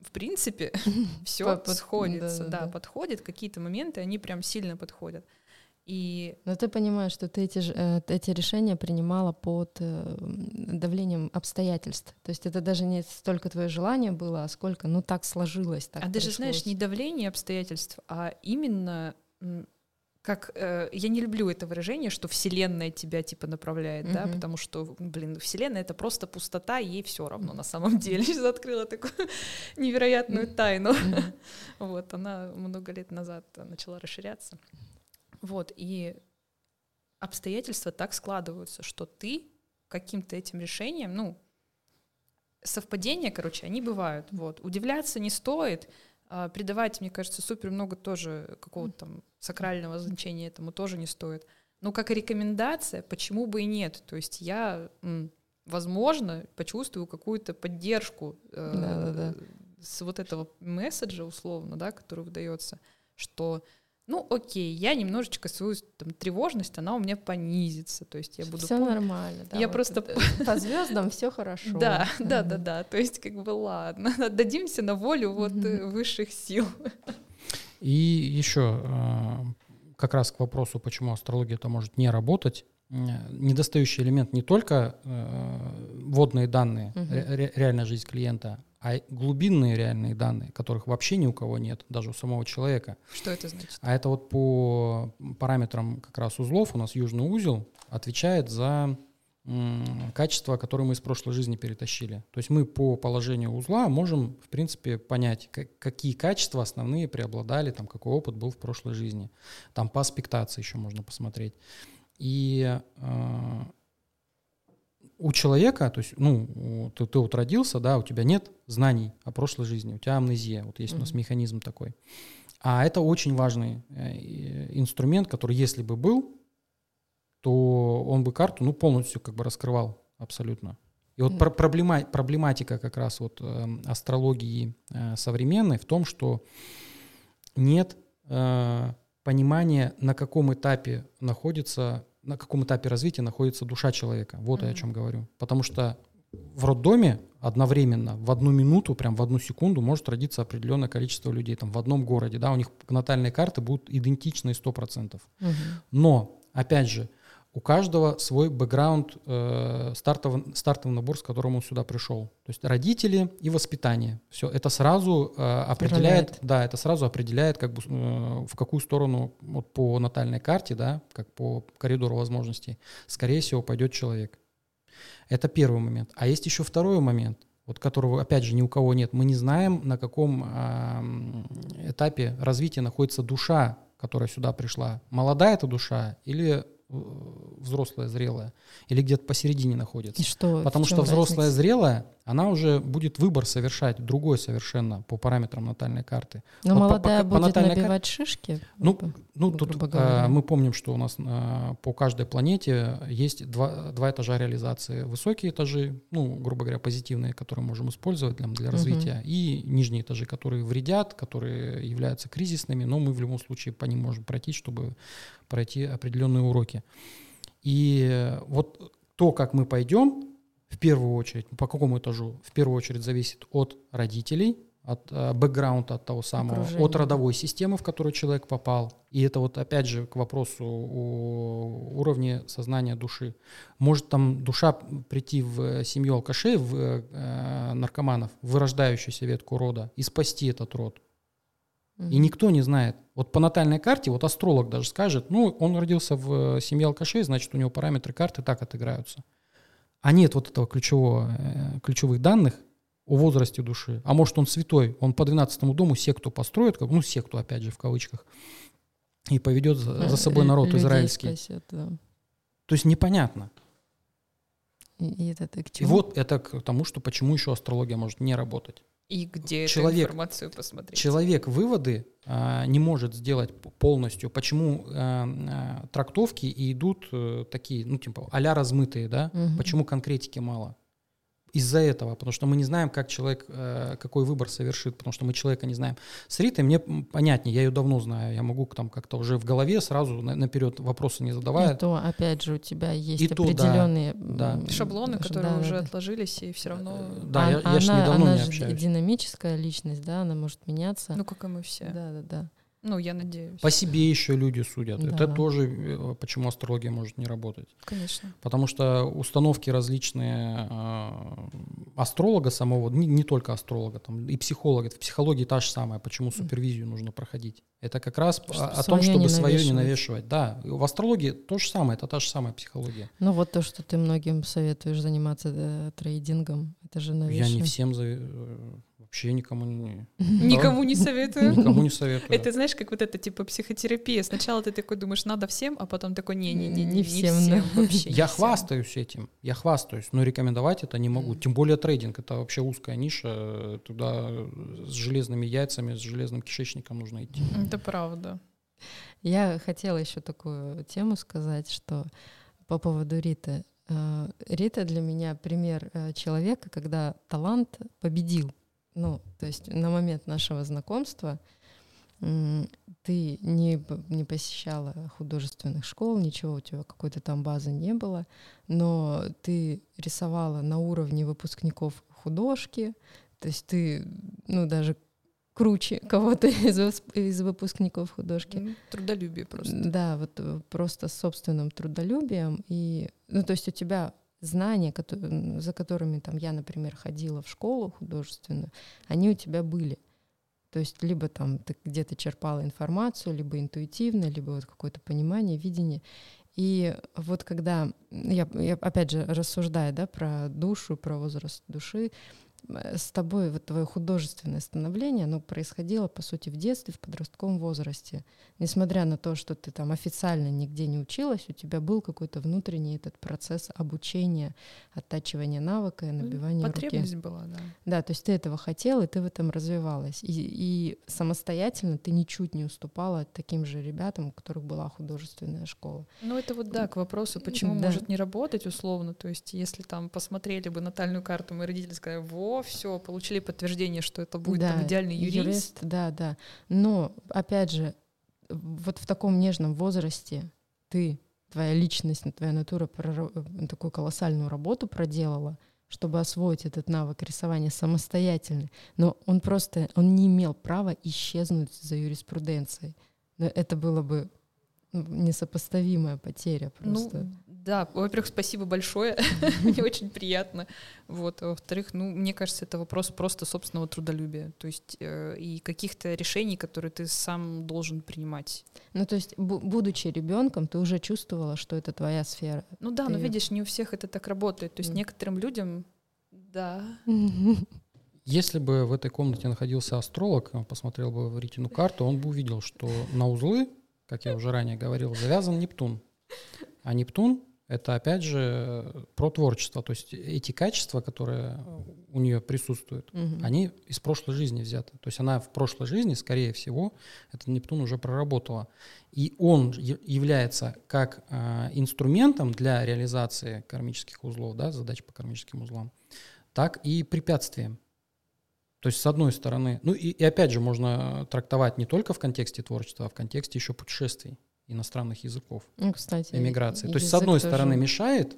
в принципе, (laughs) все По- под- сходится, да, подходит, какие-то моменты, они прям сильно подходят. И Но ты понимаешь, что ты эти, э, эти решения принимала под э, м, давлением обстоятельств. То есть это даже не столько твое желание было, а сколько, ну так сложилось. Так а даже, знаешь, пришлось. не давление обстоятельств, а именно как э, я не люблю это выражение, что Вселенная тебя типа направляет, да, Мгм. потому что, блин, Вселенная это просто пустота, ей все равно на самом деле. Сейчас открыла такую (laughs) невероятную тайну. (laughs) Вот, она много лет назад начала расширяться. Вот, и обстоятельства так складываются, что ты каким-то этим решением, ну, совпадения, короче, они бывают. Вот. Удивляться не стоит, придавать, мне кажется, супер много тоже какого-то там сакрального значения этому тоже не стоит. Но как рекомендация, почему бы и нет? То есть я, возможно, почувствую какую-то поддержку э, с вот этого месседжа условно, да, который выдается, что ну окей, я немножечко свою там, тревожность, она у меня понизится, то есть я буду Все пом- нормально. да, Я вот просто- (laughs) по звездам все хорошо. Да, да, да, да. То есть, как бы, ладно, (laughs) отдадимся на волю вот э, высших сил. И еще как раз к вопросу, почему астрология это может не работать. Недостающий элемент не только э, водные данные, ре- ре- реальная жизнь клиента, а глубинные реальные данные, которых вообще ни у кого нет, даже у самого человека. Что это значит? А это вот по параметрам как раз узлов у нас южный узел отвечает за качества, которые мы из прошлой жизни перетащили. То есть мы по положению узла можем, в принципе, понять, ка- какие качества основные преобладали, там, какой опыт был в прошлой жизни. Там по аспектации еще можно посмотреть. И э, у человека, то есть, ну, ты, ты вот родился, да, у тебя нет знаний о прошлой жизни, у тебя амнезия, вот есть у нас механизм такой. А это очень важный э, инструмент, который, если бы был, то он бы карту, ну, полностью как бы раскрывал абсолютно. И вот про- проблема, проблематика как раз вот эм, астрологии э, современной в том, что нет э, понимания, на каком этапе находится, на каком этапе развития находится душа человека. Вот я о чем говорю. Потому что в роддоме одновременно, в одну минуту, прям в одну секунду может родиться определенное количество людей там в одном городе, да, у них натальные карты будут идентичны 100%. Мгм. Но, опять же, у каждого свой бэкграунд, э, стартовый, стартовый набор, с которым он сюда пришел. То есть родители и воспитание. Все, это сразу э, определяет, Управляет. да, это сразу определяет, как бы, э, в какую сторону вот по натальной карте, да, как по коридору возможностей, скорее всего, пойдет человек. Это первый момент. А есть еще второй момент, вот которого, опять же, ни у кого нет. Мы не знаем, на каком э, этапе развития находится душа, которая сюда пришла. Молодая эта душа или взрослая, зрелая, или где-то посередине находится. И что, Потому что взрослая, разница? зрелая, она уже будет выбор совершать, другой совершенно по параметрам натальной карты. Но вот молодая по, по, будет по набивать кар... шишки? Ну, ну тут а, мы помним, что у нас а, по каждой планете есть два, два этажа реализации. Высокие этажи, ну, грубо говоря, позитивные, которые можем использовать для, для развития, угу. и нижние этажи, которые вредят, которые являются кризисными, но мы в любом случае по ним можем пройти, чтобы пройти определенные уроки. И вот то, как мы пойдем, в первую очередь, по какому этажу, в первую очередь зависит от родителей, от э, бэкграунда, от того самого, Окружение. от родовой системы, в которую человек попал. И это вот опять же к вопросу о уровне сознания души. Может там душа прийти в семью алкашей, в э, наркоманов, в вырождающуюся ветку рода и спасти этот род. И никто не знает. Вот по натальной карте, вот астролог даже скажет, ну, он родился в э, семье алкашей, значит, у него параметры карты так отыграются. А нет вот этого ключевого, э, ключевых данных о возрасте души. А может, он святой, он по 12 дому секту построит, ну, секту, опять же, в кавычках, и поведет за, за собой народ Людей израильский. Спасет, да. То есть непонятно. И, и это к чему? И вот это к тому, что почему еще астрология может не работать. И где человек, эту информацию посмотреть? Человек выводы а, не может сделать полностью. Почему а, а, трактовки идут а, такие, ну, типа, а размытые, да? Угу. Почему конкретики мало? Из-за этого, потому что мы не знаем, как человек, э, какой выбор совершит, потому что мы человека не знаем. С Ритой мне понятнее, я ее давно знаю, я могу там как-то уже в голове сразу наперед вопросы не задавая. И то, опять же, у тебя есть и определенные то, да, да. шаблоны, которые да, уже да. отложились, и все равно... Да, а, я, я же недавно она не общаюсь. динамическая личность, да, она может меняться. Ну, как и мы все. Да, да, да. Ну, я надеюсь. По себе еще люди судят. Да. Это тоже э, почему астрология может не работать. Конечно. Потому что установки различные э, астролога самого, не, не только астролога, там и психолога, в психологии та же самая, почему супервизию нужно проходить. Это как раз что о, том, чтобы не свое не навешивать. Да, в астрологии то же самое, это та же самая психология. Ну вот то, что ты многим советуешь заниматься э, трейдингом, это же навешивать. Я не всем за э, Вообще никому не... Никому не советую. Никому не советую. Это знаешь, как вот это типа психотерапия. Сначала ты такой думаешь, надо всем, а потом такой, не-не-не, не всем, вообще. Я хвастаюсь этим, я хвастаюсь, но рекомендовать это не могу. Тем более трейдинг, это вообще узкая ниша, туда с железными яйцами, с железным кишечником нужно идти. Это правда. Я хотела еще такую тему сказать, что по поводу Риты. Э, Рита для меня пример э, человека, когда талант победил ну, то есть на момент нашего знакомства ты не, не посещала художественных школ, ничего у тебя какой-то там базы не было, но ты рисовала на уровне выпускников художки, то есть ты, ну, даже круче кого-то (laughs) из, из выпускников художки. Трудолюбие просто. Да, вот э, просто собственным трудолюбием. И, ну, то есть у тебя знания, которые, за которыми там я, например, ходила в школу художественную, они у тебя были. То есть либо там ты где-то черпала информацию, либо интуитивно, либо вот какое-то понимание, видение. И вот когда я, я опять же рассуждаю да, про душу, про возраст души, с тобой вот твое художественное становление, оно происходило, по сути, в детстве, в подростковом возрасте. Несмотря на то, что ты там официально нигде не училась, у тебя был какой-то внутренний этот процесс обучения, оттачивания навыка и набивания Потребность руки. была, да. Да, то есть ты этого хотела, и ты в этом развивалась. И, и самостоятельно ты ничуть не уступала таким же ребятам, у которых была художественная школа. Ну это вот да, к вопросу, почему да. может не работать условно. То есть если там посмотрели бы натальную карту, мои родители сказали, вот, все, получили подтверждение, что это будет да, там, идеальный юрист. юрист. Да, да. Но, опять же, вот в таком нежном возрасте ты, твоя личность, твоя натура э, такую колоссальную работу проделала, чтобы освоить этот навык рисования самостоятельно. Но он просто, он не имел права исчезнуть за юриспруденцией. Но это было бы несопоставимая потеря ну, просто. Ну, Да, во-первых, спасибо большое, (laughs) мне очень приятно. Вот, а во-вторых, ну, мне кажется, это вопрос просто собственного трудолюбия, то есть э, и каких-то решений, которые ты сам должен принимать. Ну, то есть, будучи ребенком, ты уже чувствовала, что это твоя сфера. Ну да, ты... но видишь, не у всех это так работает. То есть mm. некоторым людям, да. (laughs) Если бы в этой комнате находился астролог, он посмотрел бы в Ритину карту, он бы увидел, что на узлы, как я уже ранее говорил, завязан Нептун. А Нептун это опять же про творчество. То есть эти качества, которые у нее присутствуют, угу. они из прошлой жизни взяты. То есть она в прошлой жизни, скорее всего, этот Нептун уже проработала. И он является как э, инструментом для реализации кармических узлов, да, задач по кармическим узлам, так и препятствием. То есть, с одной стороны, ну и, и опять же, можно трактовать не только в контексте творчества, а в контексте еще путешествий иностранных языков. Ну, кстати, эмиграции. То есть, с одной тоже... стороны, мешает,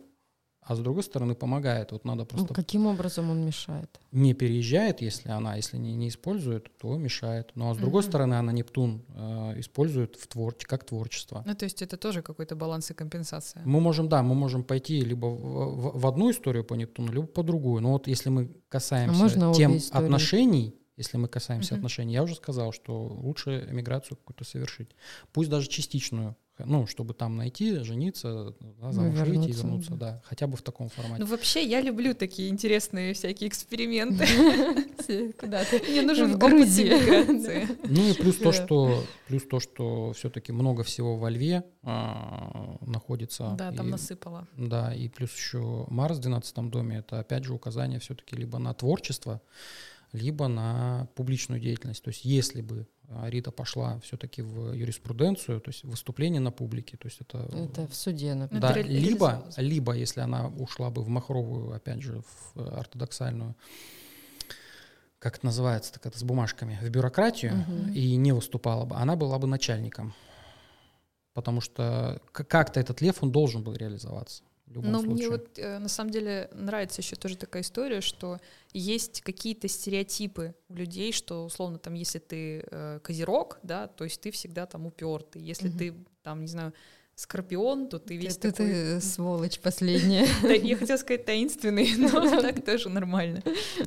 а с другой стороны помогает. Вот надо просто... Каким образом он мешает? Не переезжает, если она, если не, не использует, то мешает. Ну а с другой mm стороны, она Нептун э, использует в твор... как творчество. Ну то есть это тоже какой-то баланс и компенсация. Мы можем, да, мы можем пойти либо в, в, в одну историю по Нептуну, либо по другую. Но вот если мы касаемся а тем отношений, если мы касаемся uh-huh. отношений, я уже сказал, что лучше эмиграцию какую-то совершить. Пусть даже частичную, ну, чтобы там найти, жениться, да, замуж ну, выйти и вернуться, да. да, хотя бы в таком формате. Ну, вообще, я люблю такие интересные всякие эксперименты. (laughs) Куда ты? Мне нужен в Грузии. (laughs) Ну и плюс то, что плюс то, что все-таки много всего во Льве а, находится. Да, там насыпало. Да, и плюс еще Марс в 12 доме, это опять же указание все-таки либо на творчество, либо на публичную деятельность. То есть если бы а, Рита пошла все-таки в юриспруденцию, то есть выступление на публике, то есть это... Это в суде, например. Да, либо, либо если она ушла бы в махровую, опять же, в ортодоксальную, как это называется, так это с бумажками, в бюрократию угу. и не выступала бы, она была бы начальником. Потому что как-то этот лев, он должен был реализоваться любом Но случае. мне вот э, на самом деле нравится еще тоже такая история, что есть какие-то стереотипы у людей, что условно там, если ты э, козерог, да, то есть ты всегда там упертый, если угу. ты там, не знаю, скорпион, то ты весь ты, такой... Ты сволочь последняя. (laughs) Я хотела сказать таинственный, (laughs) но (laughs) так тоже нормально.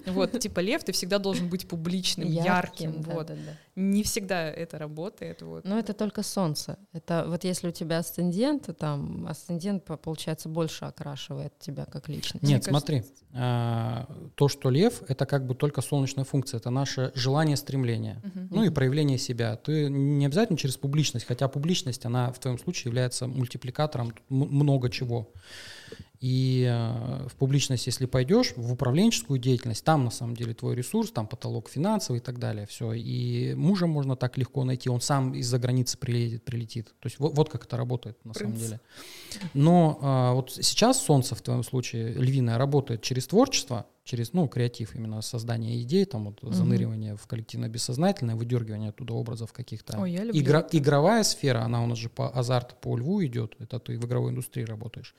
Вот, типа лев, ты всегда должен быть публичным, ярким. Вот. Не всегда это работает. Вот. Но это только солнце. Это вот если у тебя асцендент, там асцендент, получается, больше окрашивает тебя как личность. Нет, смотри, а, то, что лев, это как бы только солнечная функция, это наше желание, стремление, ну и проявление себя. Ты не обязательно через публичность, хотя публичность, она в твоем случае является является мультипликатором много чего. И э, в публичность, если пойдешь, в управленческую деятельность, там на самом деле твой ресурс, там потолок финансовый и так далее, все. И мужа можно так легко найти, он сам из-за границы прилетит, прилетит. То есть вот, вот как это работает на Принц. самом деле. Но а, вот сейчас Солнце в твоем случае, львиное, работает через творчество, через, ну, креатив, именно создание идей, там вот угу. заныривание в коллективно-бессознательное, выдергивание оттуда образов каких-то. Ой, я люблю Игра, игровая сфера, она у нас же по азарт, по льву идет, это ты в игровой индустрии работаешь.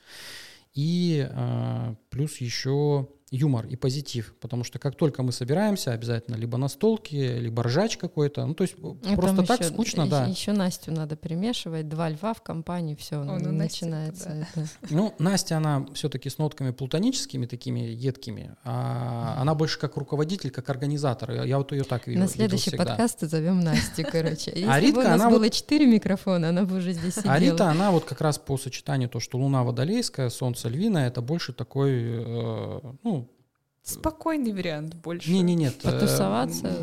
И э, плюс еще юмор и позитив, потому что как только мы собираемся, обязательно либо на столке, либо ржач какой-то, ну то есть ну, просто так еще, скучно, да. Еще Настю надо перемешивать, два льва в компании, все, О, ну, начинается. Настя, да. это. (laughs) Ну Настя, она все-таки с нотками плутоническими, такими едкими, а она больше как руководитель, как организатор, я вот ее так вижу. На следующий подкаст зовем Настю, короче. (laughs) Если а Ритка, бы у нас она было четыре микрофона, она бы уже здесь сидела. А Рита, она вот как раз по сочетанию то, что Луна водолейская, Солнце львиное, это больше такой, э, ну, Спокойный вариант больше. Не, не, нет. Э, Потусоваться.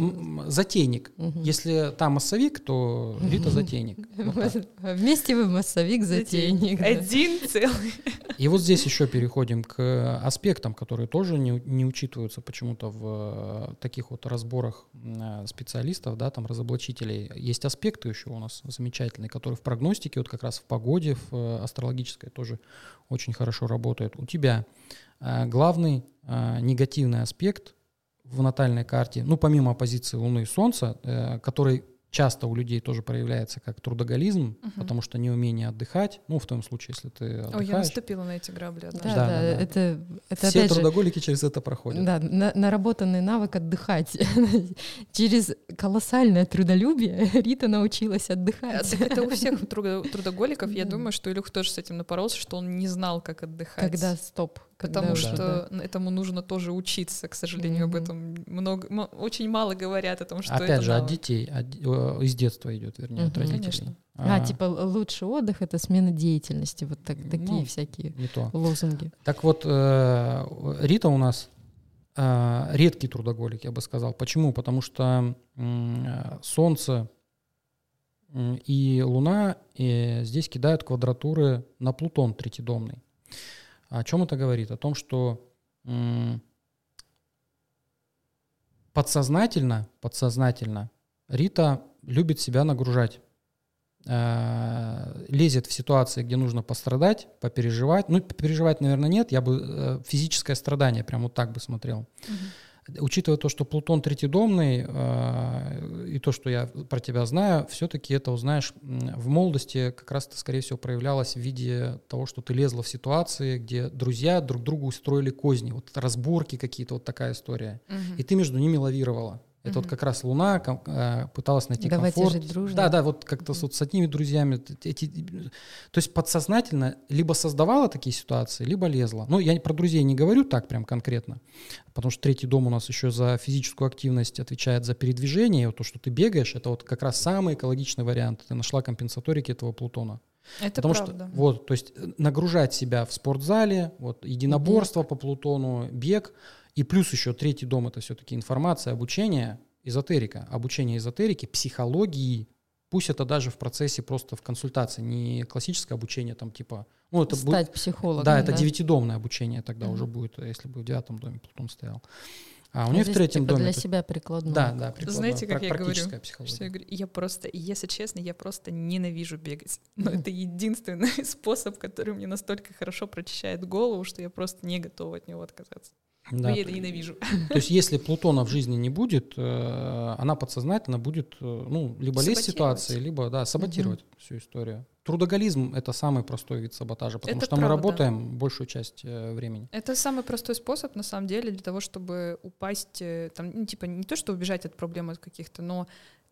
Затейник. Угу. Если там массовик, то Рита затейник. (laughs) Вместе вы массовик, затейник. Один целый. И вот здесь еще переходим к аспектам, которые тоже не, не учитываются почему-то в э, таких вот разборах э, специалистов, да, там разоблачителей. Есть аспекты еще у нас замечательные, которые в прогностике, вот как раз в погоде, в астрологической тоже очень хорошо работают. У тебя Э, главный э, негативный аспект в натальной карте, ну, помимо оппозиции Луны и Солнца, э, который часто у людей тоже проявляется как трудоголизм, Мгм. потому что неумение отдыхать. Ну, в том случае, если ты Ой, я отдыхаешь. наступила на эти грабли Да, однажды. да, Да, да, да. это, это Все опять же, трудоголики через это проходят. да, на- наработанный навык отдыхать. (laughs) Через колоссальное трудолюбие Рита научилась отдыхать. так это у всех (laughs) трудо- трудоголиков, я думаю, что Илюх тоже с этим напоролся, что он не знал, как отдыхать. Когда стоп. Потому уже, что да. этому нужно тоже учиться, к сожалению, об Мгм. этом много, м- очень мало говорят о том, что Опять это же, от детей, от из детства идет, вернее, от Мгм. родителей. Конечно. А, типа л- лучший отдых — это смена деятельности. Вот так, такие Ну, всякие Не то. лозунги. Так вот, э, Рита у нас э, редкий трудоголик, я бы сказал. Почему? Потому что э, Солнце и Луна здесь кидают квадратуры на Плутон третидомный. О чем это говорит? О том, что подсознательно, подсознательно Рита любит себя нагружать э, лезет в ситуации, где нужно пострадать, попереживать. Ну, попереживать, наверное, нет. Я бы э, физическое страдание прям вот так бы смотрел. Мгм. Учитывая то, что Плутон третидомный, э, и то, что я про тебя знаю, все-таки это узнаешь в молодости как раз это, скорее всего, проявлялось в виде того, что ты лезла в ситуации, где друзья друг другу устроили козни, вот разборки какие-то, вот такая история. Мгм. И ты между ними лавировала. Это вот как раз Луна ком- э, пыталась найти Давайте комфорт. жить дружно. Да, да, вот как-то вот с одними друзьями. Эти, то есть подсознательно либо создавала такие ситуации, либо лезла. Ну, я про друзей не говорю так прям конкретно, потому что третий дом у нас еще за физическую активность отвечает за передвижение. И вот то, что ты бегаешь, это вот как раз самый экологичный вариант. Ты нашла компенсаторики этого Плутона. Это Потому правда. что вот, то есть э, нагружать себя в спортзале, вот единоборство по Плутону, бег, и плюс еще третий дом это все-таки информация, обучение, эзотерика, обучение эзотерики, психологии, пусть это даже в процессе просто в консультации, не классическое обучение там типа, ну это будет, Стать психологом. да, это девятидомное обучение тогда Мгм. уже будет, если бы в девятом доме Плутон стоял. А у нее в здесь третьем типа доме для это- себя прикладное. да, да, прикладное, Знаете, как я говорю? практическая Что психология. я говорю, я просто, если честно, я просто ненавижу бегать. (laughs) Но Мгм. это единственный (laughs) способ, который мне настолько хорошо прочищает голову, что я просто не готова от него отказаться. Но Да, я это ненавижу. То есть, если Плутона в жизни не будет, э, она подсознательно будет, э, ну, либо лезть в ситуации, либо, да, саботировать всю историю. Трудоголизм — это самый простой вид саботажа, потому Это что мы правда. работаем большую часть э, времени. Это самый простой способ, на самом деле, для того, чтобы упасть, там, ну, типа, не то, что убежать от проблем от каких-то, но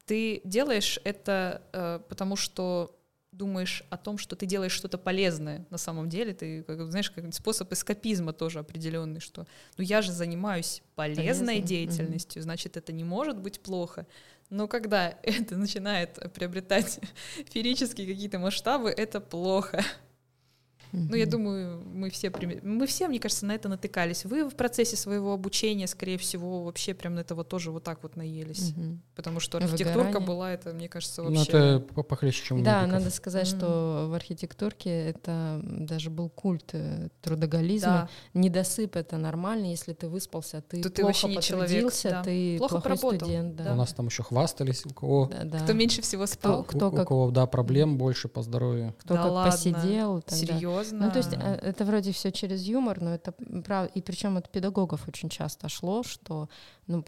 ты делаешь это, потому что думаешь о том, что ты делаешь что-то полезное на самом деле. Ты, как, знаешь, как способ эскапизма тоже определенный, что ну я же занимаюсь полезной Полезно, деятельностью, значит, это не может быть плохо. Но когда (laughs) это начинает приобретать (laughs) ферические какие-то масштабы, это плохо. Ну, я думаю, мы все, мы все, мне кажется, на это натыкались. Вы в процессе своего обучения, скорее всего, вообще прям на этого тоже вот так вот наелись. Мгм. Потому что архитектурка Выгорание. была, это, мне кажется, Ну, вообще... это по- похлеще, чем у Да, медиков. надо сказать, что в архитектурке это даже был культ э, трудоголизма. Недосып это нормально, если ты выспался, ты То ты плохо вообще не человек, потрудился, да. ты Плохо плохой поработал, студент. У Да. нас там еще хвастались, у кого, Да, да. Кто меньше всего спал? Кто- кто у, у как- кого, да, проблем больше по здоровью. Кто Да как ладно? посидел. тогда. Серьезно? Ну, то есть э, это вроде все через юмор, но это правда. И причем от педагогов очень часто шло, что ну,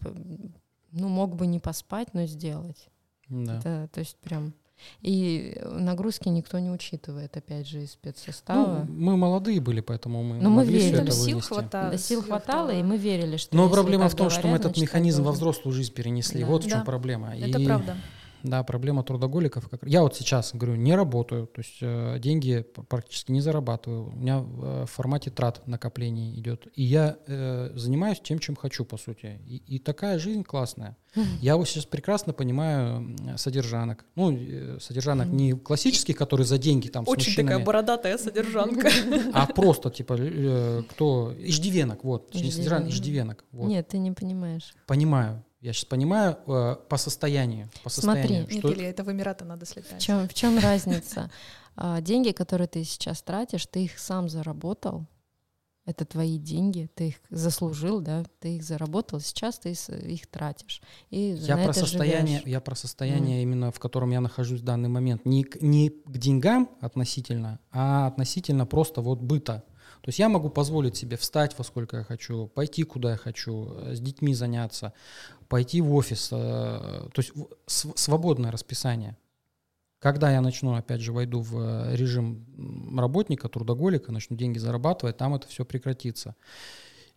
ну мог бы не поспать, но сделать. Да. Это, то есть прям. И нагрузки никто не учитывает, опять же, из Ну, спецсостава. мы молодые были, поэтому мы Но мы верили. это сил вынести. хватало. Да, сил хватало, и мы верили, что. Но проблема в том, что мы говорят, этот механизм во взрослую жизнь перенесли. Да. Вот в чем Да. проблема. Это И, правда. Да, проблема трудоголиков. Как... Я вот сейчас, говорю, не работаю, то есть э, деньги практически не зарабатываю. У меня э, в формате трат накоплений идет. И я э, занимаюсь тем, чем хочу, по сути. И, и такая жизнь классная. Я вот сейчас прекрасно понимаю содержанок. Ну, э, содержанок не классических, которые за деньги там с Очень такая мужчинами, бородатая содержанка. (laughs) а просто типа э, кто... Иждивенок, вот. Иждивенок. иждивенок. Вот. Нет, ты не понимаешь. Понимаю. Я сейчас понимаю э, по состоянию. По Смотри. состоянию Нет, что- Илья, это в Эмираты надо В слетать. чем, в чем разница? А, Деньги, которые ты сейчас тратишь, ты их сам заработал. Это твои деньги, ты их заслужил, да, ты их заработал, сейчас ты их тратишь. И Я про состояние, живешь. я про состояние именно, в котором я нахожусь в данный момент. Не к, не к деньгам относительно, а относительно просто вот быта. То есть я могу позволить себе встать во сколько я хочу, пойти куда я хочу, э, с детьми заняться, пойти в офис. Э, то есть свободное расписание. Когда я начну, опять же, войду в э, режим работника, трудоголика, начну деньги зарабатывать, там это все прекратится.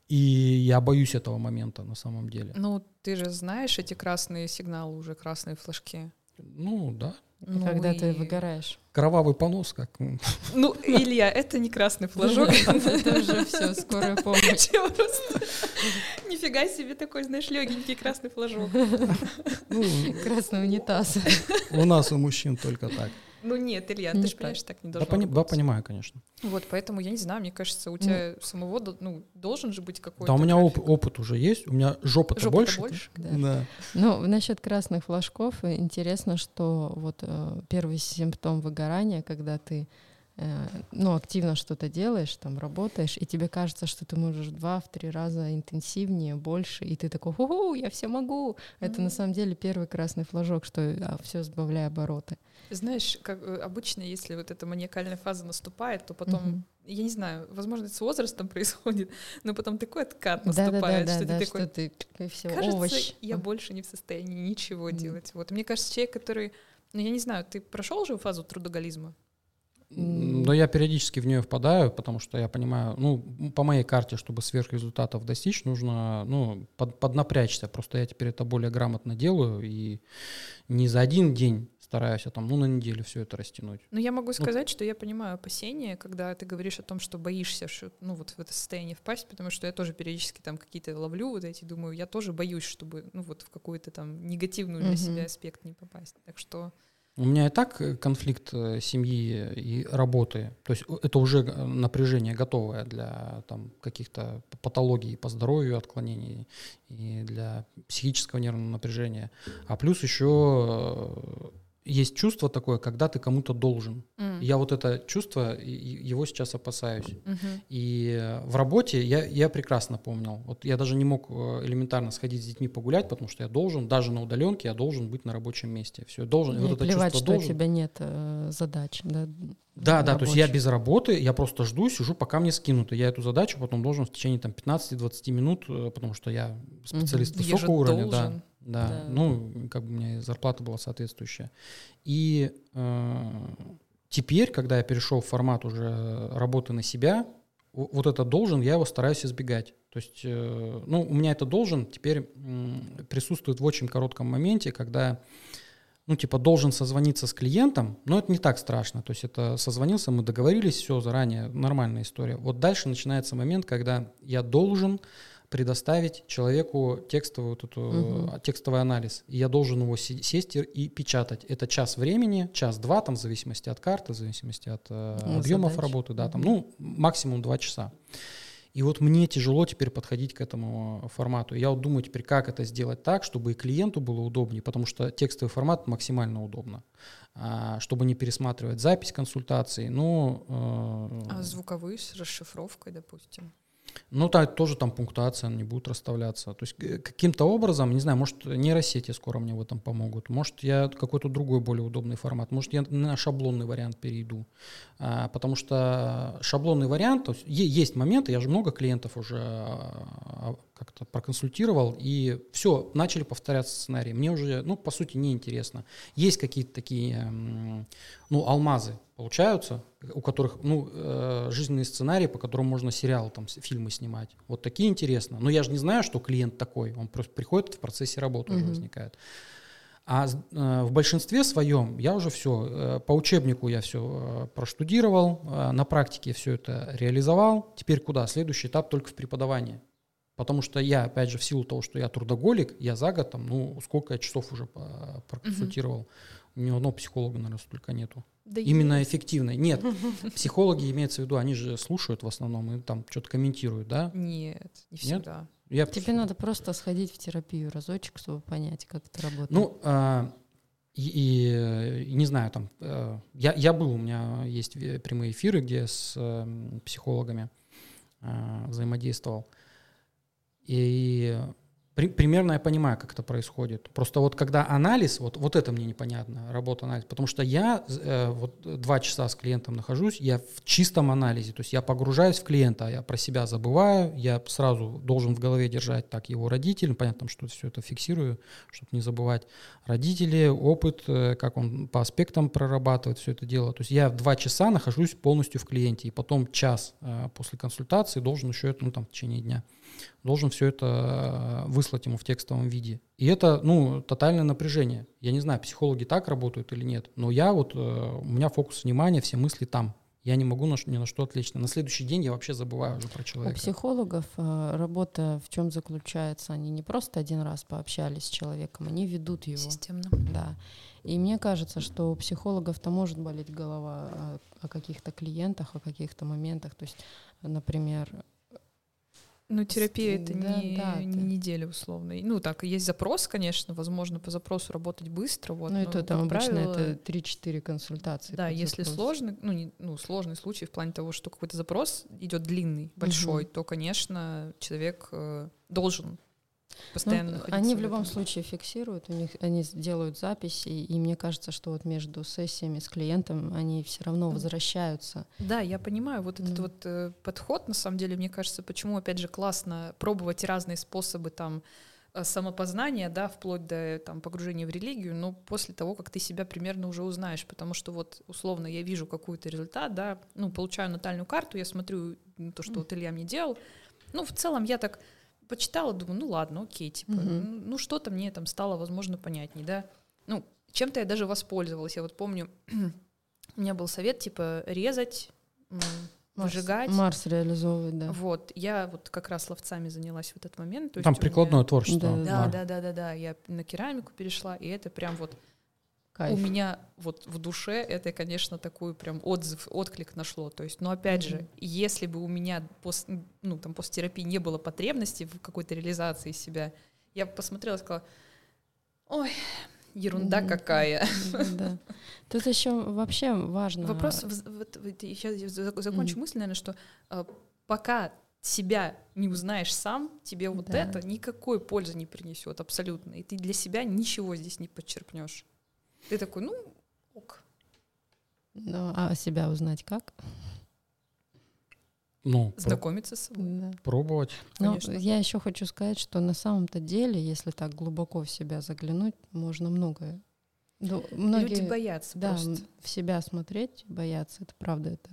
И я боюсь этого момента на самом деле. Ну, ты же знаешь эти красные сигналы, уже красные флажки. Ну, да. Ну, когда и... ты выгораешь. Кровавый понос, как... Ну, Илья, это не красный флажок. (laughs) Это уже все, скорая помощь. Нифига себе такой, знаешь, легенький красный флажок. Ну, красный унитаз. У нас у мужчин только так. Ну нет, Илья, не ты же понимаешь, так не должно да, быть. Да, понимаю, конечно. Вот, поэтому я не знаю, мне кажется, у тебя ну, самого ну, должен же быть какой-то... Да, у меня оп- опыт уже есть, у меня жопа-то жопа больше. больше? Да. да. Ну, насчет красных флажков, интересно, что вот э, первый симптом выгорания, когда ты э, ну, активно что-то делаешь, там, работаешь, и тебе кажется, что ты можешь два, в три раза интенсивнее, больше, и ты такой, ху я все могу. Mm-hmm. Это на самом деле первый красный флажок, что а, все сбавляя обороты. Знаешь, как э, обычно, если вот эта маниакальная фаза наступает, то потом, угу. я не знаю, возможно, это с возрастом (laughs) происходит, но потом такой откат наступает, да, да, да, что да, ты такой, что ты, все, кажется, овощ. я больше не в состоянии ничего делать. Вот мне кажется, человек, который, ну я не знаю, ты прошел уже фазу трудоголизма? Но я периодически в нее впадаю, потому что я понимаю, ну, по моей карте, чтобы сверхрезультатов достичь, нужно, ну, под, поднапрячься. Просто я теперь это более грамотно делаю, и не за один день стараюсь, а там, ну, на неделю все это растянуть. Ну, я могу ну, сказать, что я понимаю опасения, когда ты говоришь о том, что боишься, что, ну, вот в это состояние впасть, потому что я тоже периодически там какие-то ловлю вот эти, думаю, я тоже боюсь, чтобы, ну, вот в какую-то там негативную для себя аспект не попасть. Так что... У меня и так э, конфликт э, семьи и работы, то есть это уже напряжение готовое для там, каких-то патологий по здоровью, отклонений и для психического нервного напряжения. А плюс еще э, есть чувство такое, когда ты кому-то должен. Mm. Я вот это чувство, его сейчас опасаюсь. Mm-hmm. И в работе я, я прекрасно помнил. Вот я даже не мог э, элементарно сходить с детьми погулять, потому что я должен, даже на удаленке, я должен быть на рабочем месте. Все, должен. Не вот это плевать, что должен. у тебя нет э, задач. Да, да, да, то есть я без работы, я просто жду, сижу, пока мне скинут. И я эту задачу потом должен в течение там 15-20 минут, э, потому что я специалист mm-hmm. высокого уровня. Должен. Да. Да, да, ну, как бы у меня зарплата была соответствующая. И э, теперь, когда я перешел в формат уже работы на себя, вот это должен, я его стараюсь избегать. То есть, э, ну, у меня это должен теперь э, присутствует в очень коротком моменте, когда, ну, типа, должен созвониться с клиентом, но это не так страшно. То есть это созвонился, мы договорились, все заранее, нормальная история. Вот дальше начинается момент, когда я должен предоставить человеку текстовый, вот эту, угу. текстовый анализ. И я должен его сесть и печатать. Это час времени, час-два, там, в зависимости от карты, в зависимости от э, ну, объемов задач. работы, да, там, ну, максимум два часа. И вот мне тяжело теперь подходить к этому формату. Я вот думаю теперь, как это сделать так, чтобы и клиенту было удобнее, потому что текстовый формат максимально удобно, а, чтобы не пересматривать запись консультации. Ну, э, а звуковые с расшифровкой, допустим? Ну, так тоже там пунктуация не будет расставляться. То есть э, каким-то образом, не знаю, может, нейросети скоро мне в этом помогут. Может, я какой-то другой более удобный формат. Может, я на шаблонный вариант перейду. А, потому что шаблонный вариант, то есть, есть моменты, я же много клиентов уже а, как-то проконсультировал, и все, начали повторяться сценарии. Мне уже, ну, по сути, неинтересно. Есть какие-то такие, ну, алмазы получаются, у которых, ну, э, жизненные сценарии, по которым можно сериал, там, фильмы снимать. Вот такие интересно. Но я же не знаю, что клиент такой. Он просто приходит в процессе работы mm-hmm. уже возникает. А э, в большинстве своем я уже все, э, по учебнику я все проштудировал, на практике все это реализовал. Теперь куда? Следующий этап только в преподавании. Потому что я, опять же, в силу того, что я трудоголик, я за год, там, ну, сколько я часов уже проконсультировал. Угу. Ни одного психолога, наверное, столько нету. Да Именно есть. эффективной. Нет, (laughs) психологи имеется в виду, они же слушают в основном и там что-то комментируют, да? Нет, не всегда. Нет? Я Тебе надо просто сходить в терапию разочек, чтобы понять, как это работает. Ну, а, и, и, не знаю, там, а, я, я был, у меня есть прямые эфиры, где с а, психологами а, взаимодействовал. И При, примерно я понимаю, как это происходит. Просто вот когда анализ, вот, вот это мне непонятно, работа анализ, потому что я э, вот два часа с клиентом нахожусь, я в чистом анализе, то есть я погружаюсь в клиента, я про себя забываю, я сразу должен в голове держать так его родители, понятно, что все это фиксирую, чтобы не забывать родители, опыт, э, как он по аспектам прорабатывает все это дело. То есть я два часа нахожусь полностью в клиенте, и потом час э, после консультации должен еще это, ну там, в течение дня должен все это э, выслать ему в текстовом виде. И это, ну, тотальное напряжение. Я не знаю, психологи так работают или нет, но я вот, э, у меня фокус внимания, все мысли там. Я не могу ни на что отвлечься. На следующий день я вообще забываю уже про человека. У психологов э, работа в чем заключается? Они не просто один раз пообщались с человеком, они ведут его. Системно. Да. И мне кажется, что у психологов-то может болеть голова о, о каких-то клиентах, о каких-то моментах. То есть, например, ну, терапия это Да, не, да, не ты- неделя условно. Ну, так, есть запрос, конечно, возможно, по запросу работать быстро. Вот, ну, это там обычно правило, это 3-4 консультации. Да, если запрос. сложный, ну, не, ну, сложный случай в плане того, что какой-то запрос идет длинный, большой, то, конечно, человек э, должен постоянно находиться они в любом этом. случае фиксируют, у них они делают записи, и мне кажется, что вот между сессиями с клиентом они все равно возвращаются. Да, я понимаю вот этот Мгм. вот э, подход, на самом деле, мне кажется, почему, опять же, классно пробовать разные способы там э, самопознания, да, вплоть до там погружения в религию, но после того, как ты себя примерно уже узнаешь, потому что вот условно я вижу какой-то результат, да, ну, получаю натальную карту, я смотрю то, что вот Илья мне делал, ну, в целом я так почитала, думаю, ну ладно, окей, типа, Мгм. ну, что-то мне там стало, возможно, понятней, да, ну, чем-то я даже воспользовалась, я вот помню, (clears throat) у меня был совет, типа, резать, Марс- выжигать. Марс реализовывает, да. Вот, я вот как раз ловцами занялась в этот момент. то Там у меня- прикладное творчество. Да, да. да, да, да, да. Я на керамику перешла, и это прям вот Кайф. у меня вот в душе это, конечно, такой прям отзыв, отклик нашло. То есть, но опять же, Мгм. если бы у меня пос, ну, там, после терапии не было потребности в какой-то реализации себя, я бы посмотрела и сказала, ой, ерунда Мгм. какая. Да, да. Тут еще вообще важно. Вопрос, вот, вот я закончу Мгм. мысль, наверное, что э, пока себя не узнаешь сам, тебе вот Да. это никакой пользы не принесет абсолютно. И ты для себя ничего здесь не подчерпнешь. Ты такой, ну, ок. Ну, а себя узнать как? Ну, про- Знакомиться с собой. Да. пробовать. Конечно. я еще хочу сказать, что на самом-то деле, если так глубоко в себя заглянуть, можно многое. Ну, многие, Люди боятся да, просто. в себя смотреть, боятся, это правда это.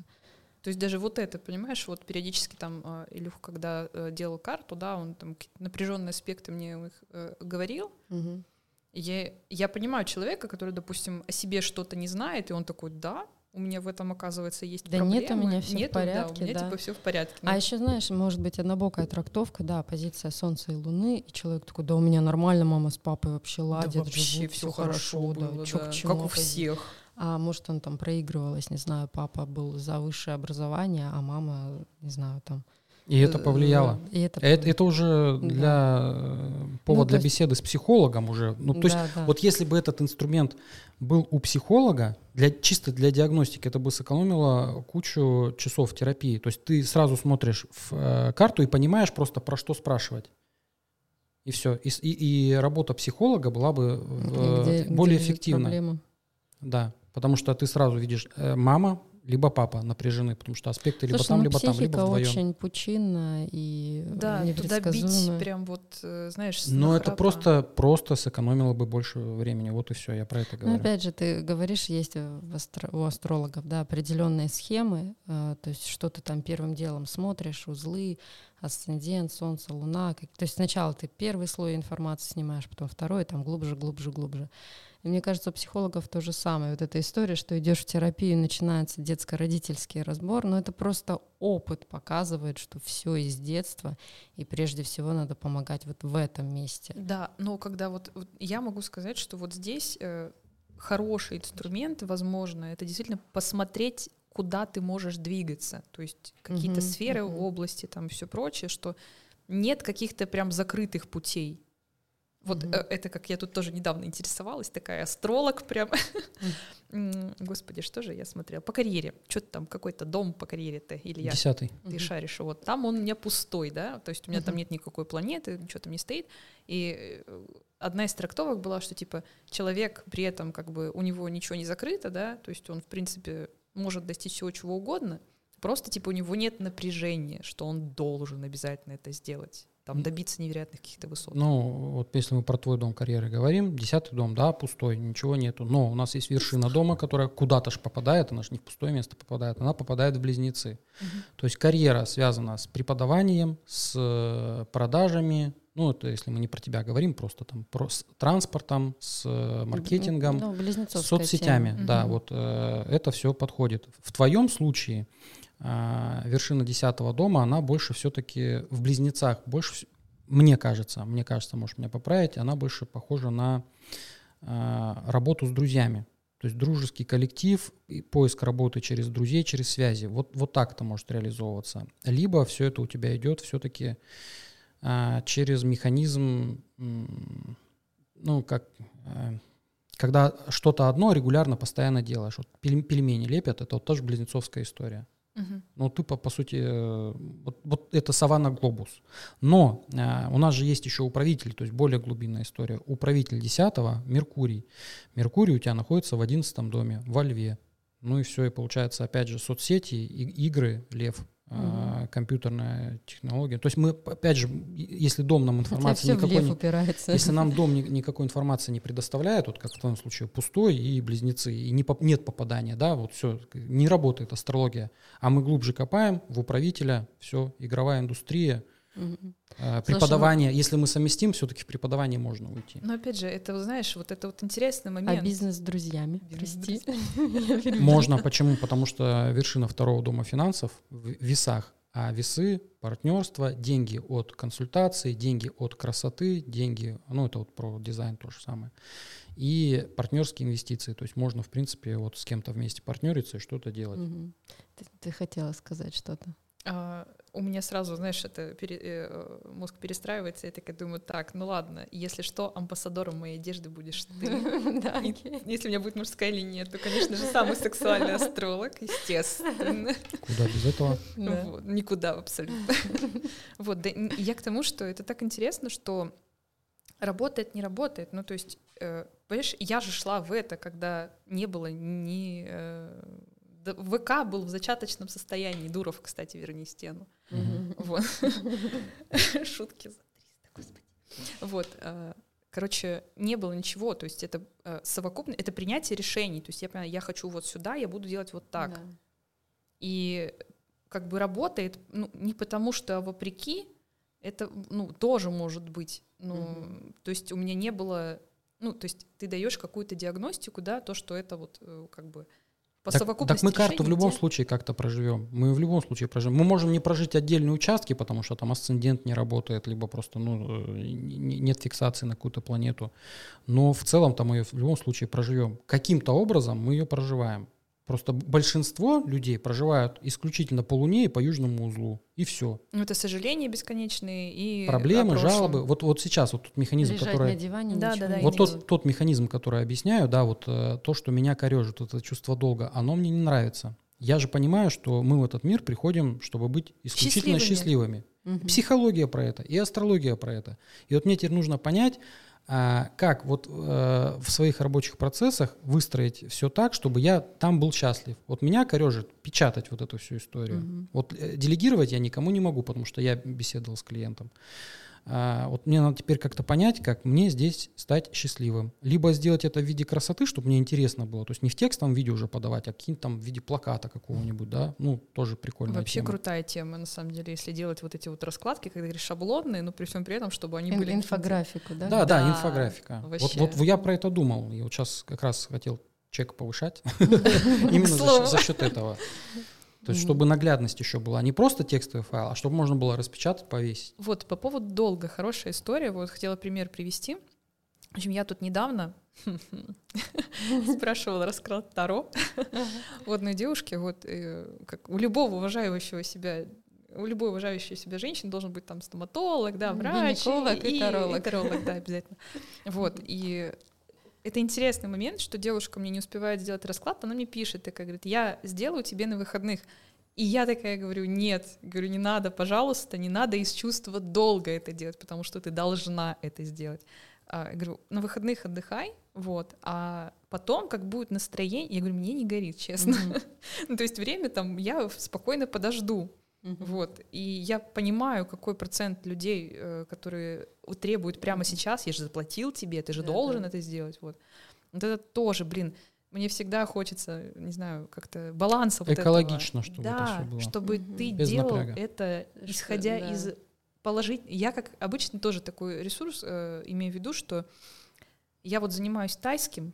То есть даже вот это, понимаешь, вот периодически там э, Илюх, когда э, делал карту, да, он там какие-то напряженные аспекты мне их э, говорил, Мгм. Я, я понимаю человека, который, допустим, о себе что-то не знает, и он такой, да, у меня в этом, оказывается, есть Да проблемы. нет, у меня всё в Нету, порядке, да, у меня да. типа все в порядке. А Ну, еще, знаешь, может быть однобокая трактовка, да, позиция Солнца и Луны, и человек такой, да, у меня нормально, мама с папой вообще да ладят, вообще живут, все хорошо, да, было, чё да, чему как у всех. А может, он там проигрывалось, не знаю, папа был за высшее образование, а мама, не знаю, там. И это э, повлияло. И это, Это, это уже Да. для э, повод Ну, для есть- беседы с психологом уже. Ну, то есть Да, да. Вот если бы этот инструмент был у психолога, для, чисто для диагностики, это бы сэкономило кучу часов терапии. То есть ты сразу смотришь в э, карту и понимаешь просто, про что спрашивать. И все. И, и- и работа психолога была бы э, Где- где более лежит эффективна. проблема. Да. Потому что ты сразу видишь, э, мама либо папа напряжены, потому что аспекты либо Слушай, там, ну, либо там, либо вдвоем. очень пучинна и Да, туда бить прям вот, э, знаешь, Но это нахрапа. просто, просто сэкономило бы больше времени. Вот и все, я про это Ну, говорю. опять же, ты говоришь, есть в астро- у астрологов да, определенные схемы, э, то есть что ты там первым делом смотришь, узлы, асцендент, солнце, луна. как- То есть сначала ты первый слой информации снимаешь, потом второй, там глубже, глубже, глубже. И мне кажется, у психологов то же самое. Вот эта история, что идешь в терапию, начинается детско-родительский разбор, но это просто опыт показывает, что все из детства, и прежде всего надо помогать вот в этом месте. Да, но когда вот, вот я могу сказать, что вот здесь э, хороший инструмент, возможно, это действительно посмотреть, куда ты можешь двигаться, то есть какие-то Мгм, сферы, мгм. области, там все прочее, что нет каких-то прям закрытых путей. Вот э, это как я тут тоже недавно интересовалась, такая астролог прям. (laughs) М, Господи, что же я смотрела? По карьере. Что-то там, какой-то дом по карьере-то, или я Десятый. ты Мгм. шаришь, вот там он у меня пустой, да, то есть у меня там Мгм. нет никакой планеты, ничего там не стоит. И э, одна из трактовок была, что типа человек при этом как бы у него ничего не закрыто, да, то есть он в принципе может достичь всего чего угодно, просто типа у него нет напряжения, что он должен обязательно это сделать, там добиться невероятных каких-то высот. Ну, вот если мы про твой дом карьеры говорим, десятый дом, да, пустой, ничего нету. Но у нас есть вершина дома, которая куда-то ж попадает, она же не в пустое место попадает, она попадает в близнецы. Мгм. То есть карьера связана с преподаванием, с э, продажами, ну, это если мы не про тебя говорим, просто там про, с транспортом, с э, маркетингом, Ну, с соцсетями. тема. Да, Мгм. вот э, это все подходит. В твоем случае а, вершина десятого дома, она больше все-таки в близнецах, больше, мне кажется, мне кажется, может меня поправить, она больше похожа на а, работу с друзьями. То есть дружеский коллектив, и поиск работы через друзей, через связи. Вот, вот так это может реализовываться. Либо все это у тебя идет все-таки через механизм, ну, как, э, когда что-то одно регулярно, постоянно делаешь. Вот пель- пельмени лепят, это вот тоже близнецовская история. Мгм. Ну, ты, по, по сути, э, вот, вот это саванна глобус. Но э, у нас же есть еще управитель, то есть более глубинная история. Управитель 10 Меркурий. Меркурий у тебя находится в 11 доме, во Льве. Ну и все, и получается, опять же, соцсети, и- игры, Лев, Мгм. компьютерная технология. То есть мы, опять же, если дом нам информации никакой не, упирается. если нам (laughs) дом ни- никакой информации не предоставляет, вот как в твоем случае пустой и близнецы, и не нет попадания, да, вот все, не работает астрология, а мы глубже копаем в управителя, все, игровая индустрия, Э, преподавание, если мы совместим, все-таки в преподавание можно уйти. Но опять же, это, знаешь, вот это вот интересный момент. А бизнес с друзьями, Бизнес прости. (laughs) Можно, почему? Потому что вершина второго дома финансов в весах, а весы, партнерство, деньги от консультаций, деньги от красоты, деньги, ну это вот про дизайн то же самое, и партнерские инвестиции, то есть можно, в принципе, вот с кем-то вместе партнериться и что-то делать. Мгм. Ты, ты хотела сказать что-то. У меня сразу, знаешь, это пере- э, мозг перестраивается, я такая думаю, так, ну ладно, если что, амбассадором моей одежды будешь ты. (laughs) Да. Если у меня будет мужская линия, то, конечно же, самый сексуальный астролог, естественно. Куда без этого? Вот, никуда абсолютно. (laughs) Вот, я к тому, что это так интересно, что работает, не работает. Ну, то есть, э, понимаешь, я же шла в это, когда не было ни... ВК был в зачаточном состоянии. Дуров, кстати, верни стену. Вот. (laughs) Шутки за 300, господи. Вот. э, Короче, не было ничего, то есть это э, совокупно, это принятие решений. То есть я понимаю, я хочу вот сюда, я буду делать вот так. Да. И как бы работает, ну, не потому что а вопреки, это, ну, тоже может быть. Ну, Мгм. то есть у меня не было, ну, то есть ты даешь какую-то диагностику, да, то, что это вот э, как бы по Так, так мы карту в любом где- случае как-то проживем. Мы в любом случае проживем. Мы можем не прожить отдельные участки, потому что там асцендент не работает, либо просто ну, э, нет фиксации на какую-то планету. Но в целом-то мы ее в любом случае проживем. Каким-то образом мы ее проживаем. Просто большинство людей проживают исключительно по Луне и по Южному узлу. И все. Ну, это сожаления бесконечные и Проблемы, жалобы. Вот, вот сейчас вот тот механизм, Лежать который... на диване, Да, да, да, Вот тот, тот механизм, который объясняю, да, вот э, то, что меня корежит, это чувство долга, оно мне не нравится. Я же понимаю, что мы в этот мир приходим, чтобы быть исключительно Счастливыми. счастливыми. Мгм. Психология про это и астрология про это. И вот мне теперь нужно понять, а, как вот э, в своих рабочих процессах выстроить все так, чтобы я там был счастлив. Вот меня корежит печатать вот эту всю историю. Мгм. Вот э, делегировать я никому не могу, потому что я беседовал с клиентом. А, вот мне надо теперь как-то понять, как мне здесь стать счастливым. Либо сделать это в виде красоты, чтобы мне интересно было. То есть не в текстовом виде уже подавать, а каким-то там в виде плаката какого-нибудь, да. Ну, тоже прикольная Вообще тема. крутая тема, на самом деле, если делать вот эти вот раскладки, когда говоришь шаблонные, но при всем при этом, чтобы они Ин- были... Инфографику, да? Да, да, Да, инфографика. Вот, вообще. вот я про это думал. И вот сейчас как раз хотел чек повышать. (laughs) Именно за счет этого. То есть, Мгм. чтобы наглядность еще была. Не просто текстовый файл, а чтобы можно было распечатать, повесить. Вот, по поводу долга, хорошая история. Вот хотела пример привести. В общем, я тут недавно (laughs) спрашивала расклад Таро у одной девушки, вот, э, как у любого уважающего себя у любой уважающей себя женщины должен быть там стоматолог, да, врач. Гинеколог и, и таролог. и таролог, да, обязательно. Вот, и это интересный момент, что девушка мне не успевает сделать расклад, она мне пишет, такая говорит, я сделаю тебе на выходных. И я такая говорю, нет, говорю, не надо, пожалуйста, не надо из чувства долго это делать, потому что ты должна это сделать. А, я говорю, на выходных отдыхай, вот, а потом, как будет настроение, я говорю, мне не горит, честно. (laughs) ну, то есть время там я спокойно подожду, вот. И я понимаю, какой процент людей, э, которые требуют прямо сейчас, я же заплатил тебе, ты же Да, должен да. это сделать. Вот. вот это тоже, блин, мне всегда хочется, не знаю, как-то баланса вот Экологично, этого. чтобы да, это всё было. чтобы Мгм. ты Без делал напряга. это, Что- исходя да. из положить. Я как обычно тоже такой ресурс э, имею в виду, что я вот занимаюсь тайским,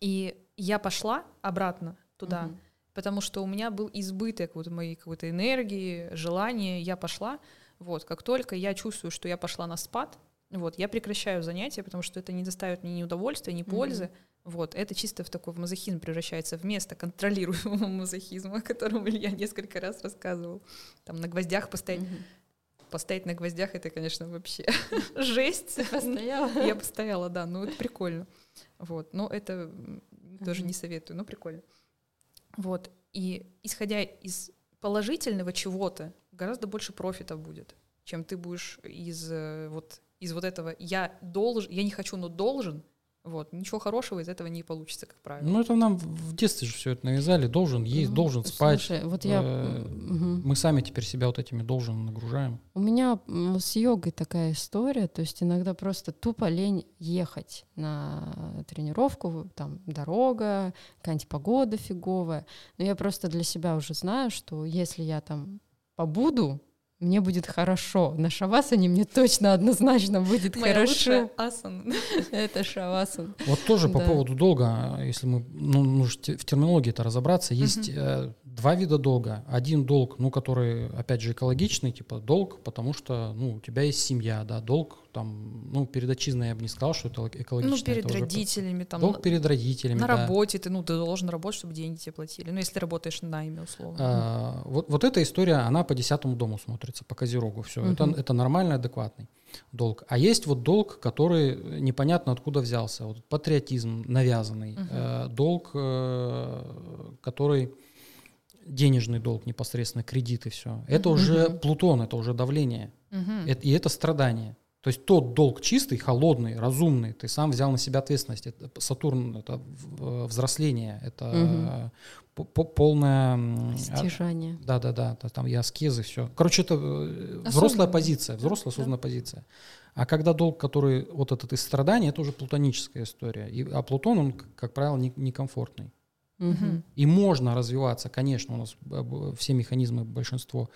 и я пошла обратно туда, Мгм. Потому что у меня был избыток вот моей какой-то энергии, желания, я пошла. Вот, как только я чувствую, что я пошла на спад, вот, я прекращаю занятия, потому что это не доставит мне ни удовольствия, ни пользы. Вот, это чисто в такой в мазохизм превращается вместо контролируемого (laughs) мазохизма, о котором Илья несколько раз рассказывал. Там на гвоздях постоять. Мгм. Постоять на гвоздях это, конечно, вообще (laughs) жесть. Постояла? Я постояла, да, ну это прикольно. Вот, но это тоже не советую, но прикольно. Вот, и исходя из положительного чего-то, гораздо больше профита будет, чем ты будешь из э, вот из вот этого я должен, я не хочу, но должен. Вот, ничего хорошего из этого не получится, как правило. Ну, это нам в детстве же все это навязали. Должен есть, Ну, должен спать. Слушай, вот я... Э. Мы сами теперь себя вот этими должен нагружаем. У меня с йогой такая история, то есть иногда просто тупо лень ехать на тренировку, там дорога, какая-нибудь погода фиговая. Но я просто для себя уже знаю, что если я там побуду, мне будет хорошо. На шавасане мне точно однозначно будет Моя хорошо. асан. (laughs) Это шавасан. Вот тоже по Да. поводу долга, если мы, ну, нужно в терминологии это разобраться, есть э, два вида долга. Один долг, ну, который, опять же, экологичный, типа долг, потому что, ну, у тебя есть семья, да, долг, там, ну, перед отчизной я бы не сказал, что это экологично. Ну, это перед уже родителями, там, Долг перед родителями, на да. работе ты, ну, ты должен работать, чтобы деньги тебе платили. Ну, если работаешь на найме, условно. А, вот, вот эта история, она по десятому дому смотрится, по Козерогу. Все, это, Мгм. это нормальный, адекватный долг. А есть вот долг, который непонятно откуда взялся. Вот патриотизм навязанный. Мгм. Э, долг, э, который денежный долг непосредственно, кредиты, все. Это Мгм. уже. Плутон, это уже давление. Мгм. Это- и это страдание. То есть тот долг чистый, холодный, разумный, ты сам взял на себя ответственность. Это Сатурн, это э, взросление, это э, по- по- полная... м, а- Стяжание. да, да, да, да, там и аскезы, все. Короче, это э, взрослая Осознанно. позиция, взрослая осознанная позиция. А когда долг, который вот этот из страданий, это уже плутоническая история. И, а Плутон, он, как правило, не- некомфортный. И можно развиваться, конечно, у нас б- все механизмы, большинство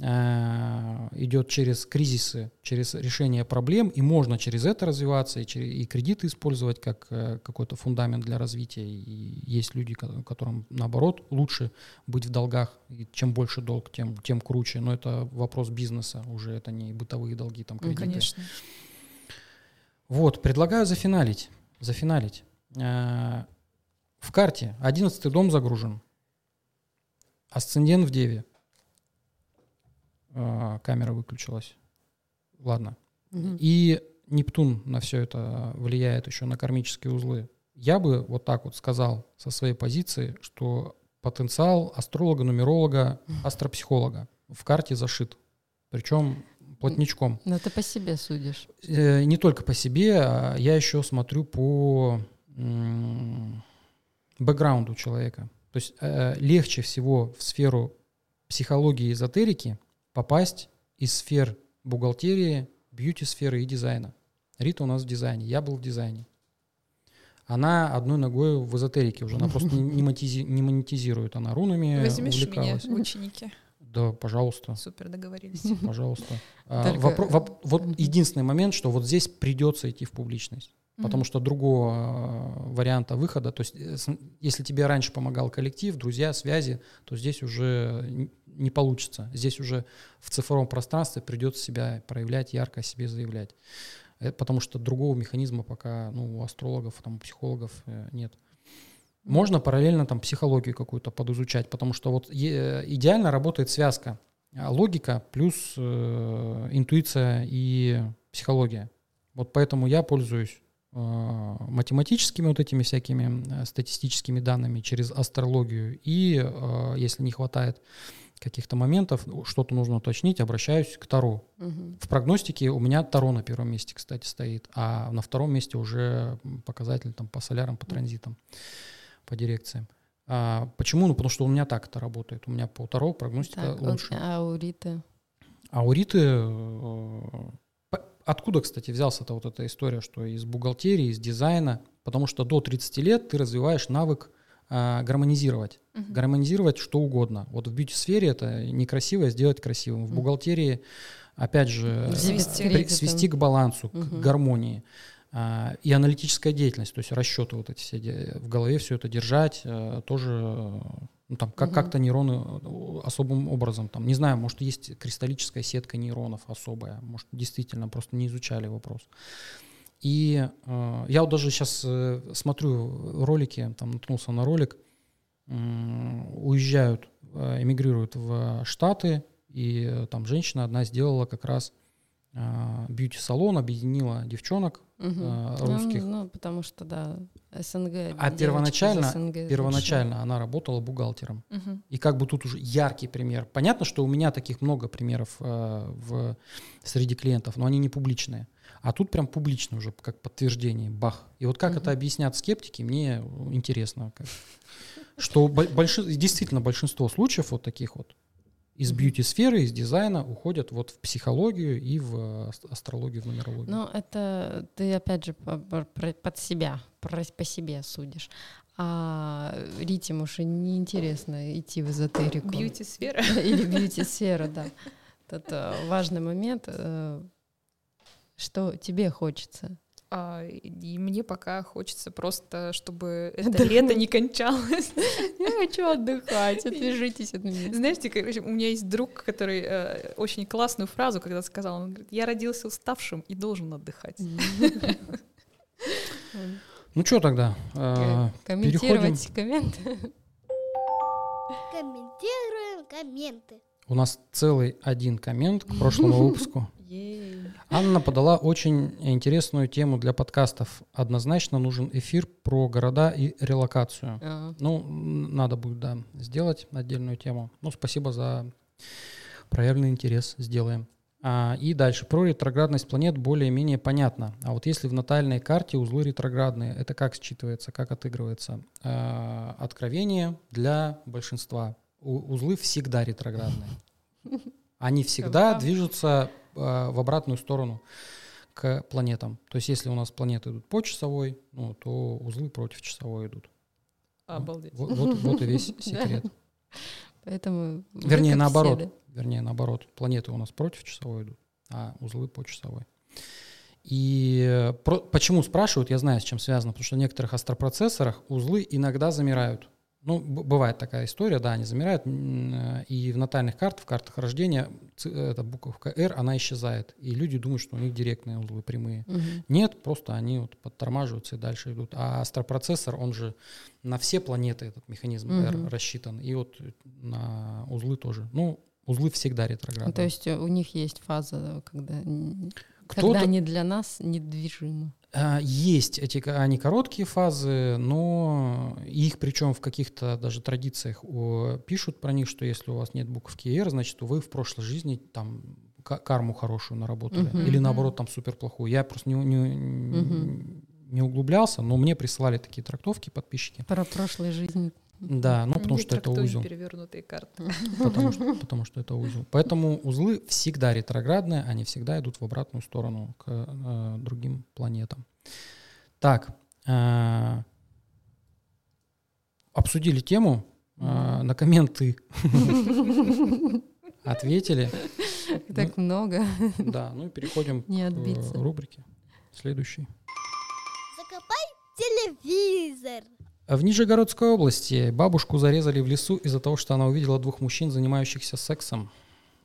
э, идет через кризисы, через решение проблем, и можно через это развиваться, и, чер- и кредиты использовать как э, какой-то фундамент для развития. И есть люди, ко- которым, наоборот, лучше быть в долгах, и чем больше долг, тем, тем круче. Но это вопрос бизнеса уже, это не бытовые долги, там, Ну, кредиты. Конечно. Вот, предлагаю зафиналить. Зафиналить. В карте 11 дом загружен. Асцендент в Деве. Э, Камера выключилась. Ладно. Мгм. И Нептун на все это влияет еще на кармические узлы. Я бы вот так вот сказал со своей позиции, что потенциал астролога, нумеролога, астропсихолога в карте зашит. Причем плотничком. Но ты по себе судишь. Э, не только по себе, а я еще смотрю по бэкграунду человека. То есть э, легче всего в сферу психологии и эзотерики попасть из сфер бухгалтерии, бьюти-сферы и дизайна. Рита у нас в дизайне, я был в дизайне. Она одной ногой в эзотерике уже, она (laughs) просто не, не монетизи- не монетизирует, она рунами Возьмешь меня увлекалась. в ученики. Да, пожалуйста. Супер, договорились. Пожалуйста. А, Только- вопро- воп- вот единственный момент, что вот здесь придется идти в публичность. Потому что другого э, варианта выхода, то есть э, если тебе раньше помогал коллектив, друзья, связи, то здесь уже не получится. Здесь уже в цифровом пространстве придется себя проявлять, ярко о себе заявлять. Э, Потому что другого механизма пока ну, у астрологов, там, у психологов нет. Можно параллельно там психологию какую-то подизучать, потому что вот идеально работает связка. а логика плюс э, интуиция и психология. Вот поэтому я пользуюсь математическими вот этими всякими э, статистическими данными через астрологию. И э, если не хватает каких-то моментов, что-то нужно уточнить, обращаюсь к Таро. Мгм. В прогностике у меня Таро на первом месте, кстати, стоит, а на втором месте уже показатель там, по солярам, по транзитам, по дирекциям. А, почему? Ну, потому что у меня так это работает. У меня по Таро прогностика Так, лучше. а у Риты? Ауриты... э, по- Откуда, кстати, взялась-то вот эта история, что из бухгалтерии, из дизайна, потому что до 30 лет ты развиваешь навык а, гармонизировать. Мгм. Гармонизировать что угодно. Вот в бьюти-сфере это некрасивое сделать красивым. В бухгалтерии, опять же, Свести. при- свести к балансу, к Мгм. гармонии. А, И аналитическая деятельность, то есть расчеты вот эти все, в голове все это держать, э, тоже э, ну, там, как, Мгм. как-то нейроны э, особым образом, там, не знаю, может, есть кристаллическая сетка нейронов особая, может, действительно просто не изучали вопрос. И э, я вот даже сейчас смотрю ролики, там наткнулся на ролик, м, уезжают, э, эмигрируют в Штаты, и э, там женщина одна сделала как раз э, бьюти-салон, объединила девчонок Мгм. э, Ну, русских. Ну, потому что, да, СНГ. А первоначально- СНГ? Первоначально она работала бухгалтером. Мгм. И как бы тут уже яркий пример. Понятно, что у меня таких много примеров э, в, среди клиентов, но они не публичные. А тут прям публично уже, как подтверждение, бах. И вот как Мгм. это объяснят скептики, мне интересно. как. Что бо- больши- действительно большинство случаев вот таких вот из бьюти-сферы, из дизайна уходят вот в психологию и в э, ас- астрологию, в нумерологию. Ну, это ты, опять же, под себя, про- по себе судишь. А Рите, может, и неинтересно идти в эзотерику. Бьюти-сфера. (laughs) Или бьюти-сфера, да. Это важный момент. э, Что тебе хочется? А, И мне пока хочется просто, чтобы (laughs) Да. это лето не кончалось. (laughs) Я хочу отдыхать, отвяжитесь от меня. Знаете, короче, у меня есть друг, который э, очень классную фразу когда сказал, он говорит, я родился уставшим и должен отдыхать. (laughs) Ну что тогда? Э, Комментировать комменты. Комментируем комменты. У нас целый один коммент к прошлому выпуску. Ей. Анна подала очень интересную тему для подкастов. Однозначно нужен эфир про города и релокацию. А, Ну, надо будет, да, сделать отдельную тему. Ну, спасибо за проявленный интерес. Сделаем. А, и дальше. Про ретроградность планет более-менее понятно. А вот если в натальной карте узлы ретроградные, это как считывается, как отыгрывается? А, откровение для большинства. У- узлы всегда ретроградные. (laughs) Они всегда движутся в обратную сторону к планетам. То есть если у нас планеты идут по часовой, ну, то узлы против часовой идут. Обалдеть. Вот, вот, вот и весь (laughs) секрет. Поэтому Вернее, наоборот. все, Вернее, наоборот. Планеты у нас против часовой идут, а узлы по часовой. И э, про- почему спрашивают, я знаю, с чем связано, потому что в некоторых астропроцессорах узлы иногда замирают. Ну, бывает такая история, да, они замирают, э, и в натальных картах, в картах рождения эта буковка R, она исчезает, и люди думают, что у них директные узлы прямые. Мгм. Нет, просто они вот подтормаживаются и дальше идут. А астропроцессор, он же на все планеты этот механизм R Мгм. рассчитан. И вот на узлы тоже. Ну, узлы всегда ретроградные. То есть у них есть фаза, когда, когда они для нас недвижимы. А, Есть эти, они короткие фазы, но их причем в каких-то даже традициях пишут про них, что если у вас нет буковки R, значит, вы в прошлой жизни там ка- карму хорошую наработали. Мгм. Или наоборот, там супер плохую. Я просто не, не, Мгм. не углублялся, но мне присылали такие трактовки подписчики. Про прошлой жизни. Да, ну потому Не что это узел. перевернутые карты. Потому что, (laughs) потому что это узел. Поэтому узлы всегда ретроградные, они всегда идут в обратную сторону к э, другим планетам. Так, э, обсудили тему, э, на комменты (laughs) ответили. Так много, Да, ну и переходим не к отбиться. э, рубрике. Следующий. Закопай телевизор. В Нижегородской области бабушку зарезали в лесу из-за того, что она увидела двух мужчин, занимающихся сексом.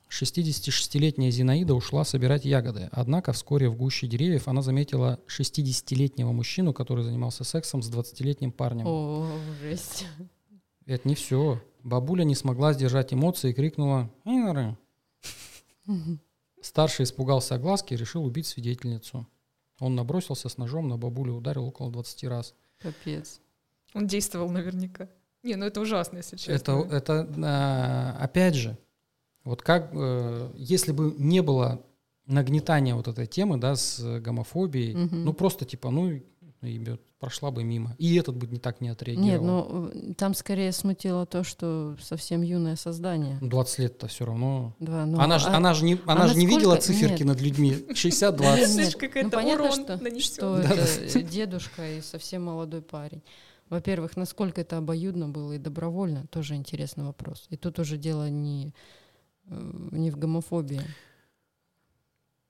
66-летняя Зинаида ушла собирать ягоды. Однако вскоре в гуще деревьев она заметила 60-летнего мужчину, который занимался сексом с 20-летним парнем. О, жесть. Это не все. Бабуля не смогла сдержать эмоции и крикнула «Инары, Старший испугался огласки и решил убить свидетельницу. Он набросился с ножом на бабулю, ударил около 20 раз. Капец. Он действовал наверняка. Не, ну это ужасно, если честно. Это, это а, опять же, вот как, э, если бы не было нагнетания вот этой темы, да, с гомофобией, Мгм. ну просто типа, ну, ебет, прошла бы мимо. И этот бы не так не Нет, отреагировал. ну э, там скорее смутило то, что совсем юное создание. 20 лет-то все равно. Да, ну, она же а- она же не, она а же не видела циферки нет. над людьми. 60-20. Знаешь, Нет, как ну, понятно, урон что, что Да, это дедушка и совсем молодой парень. Во-первых, насколько это обоюдно было и добровольно, тоже интересный вопрос. И тут уже дело не, э, не в гомофобии.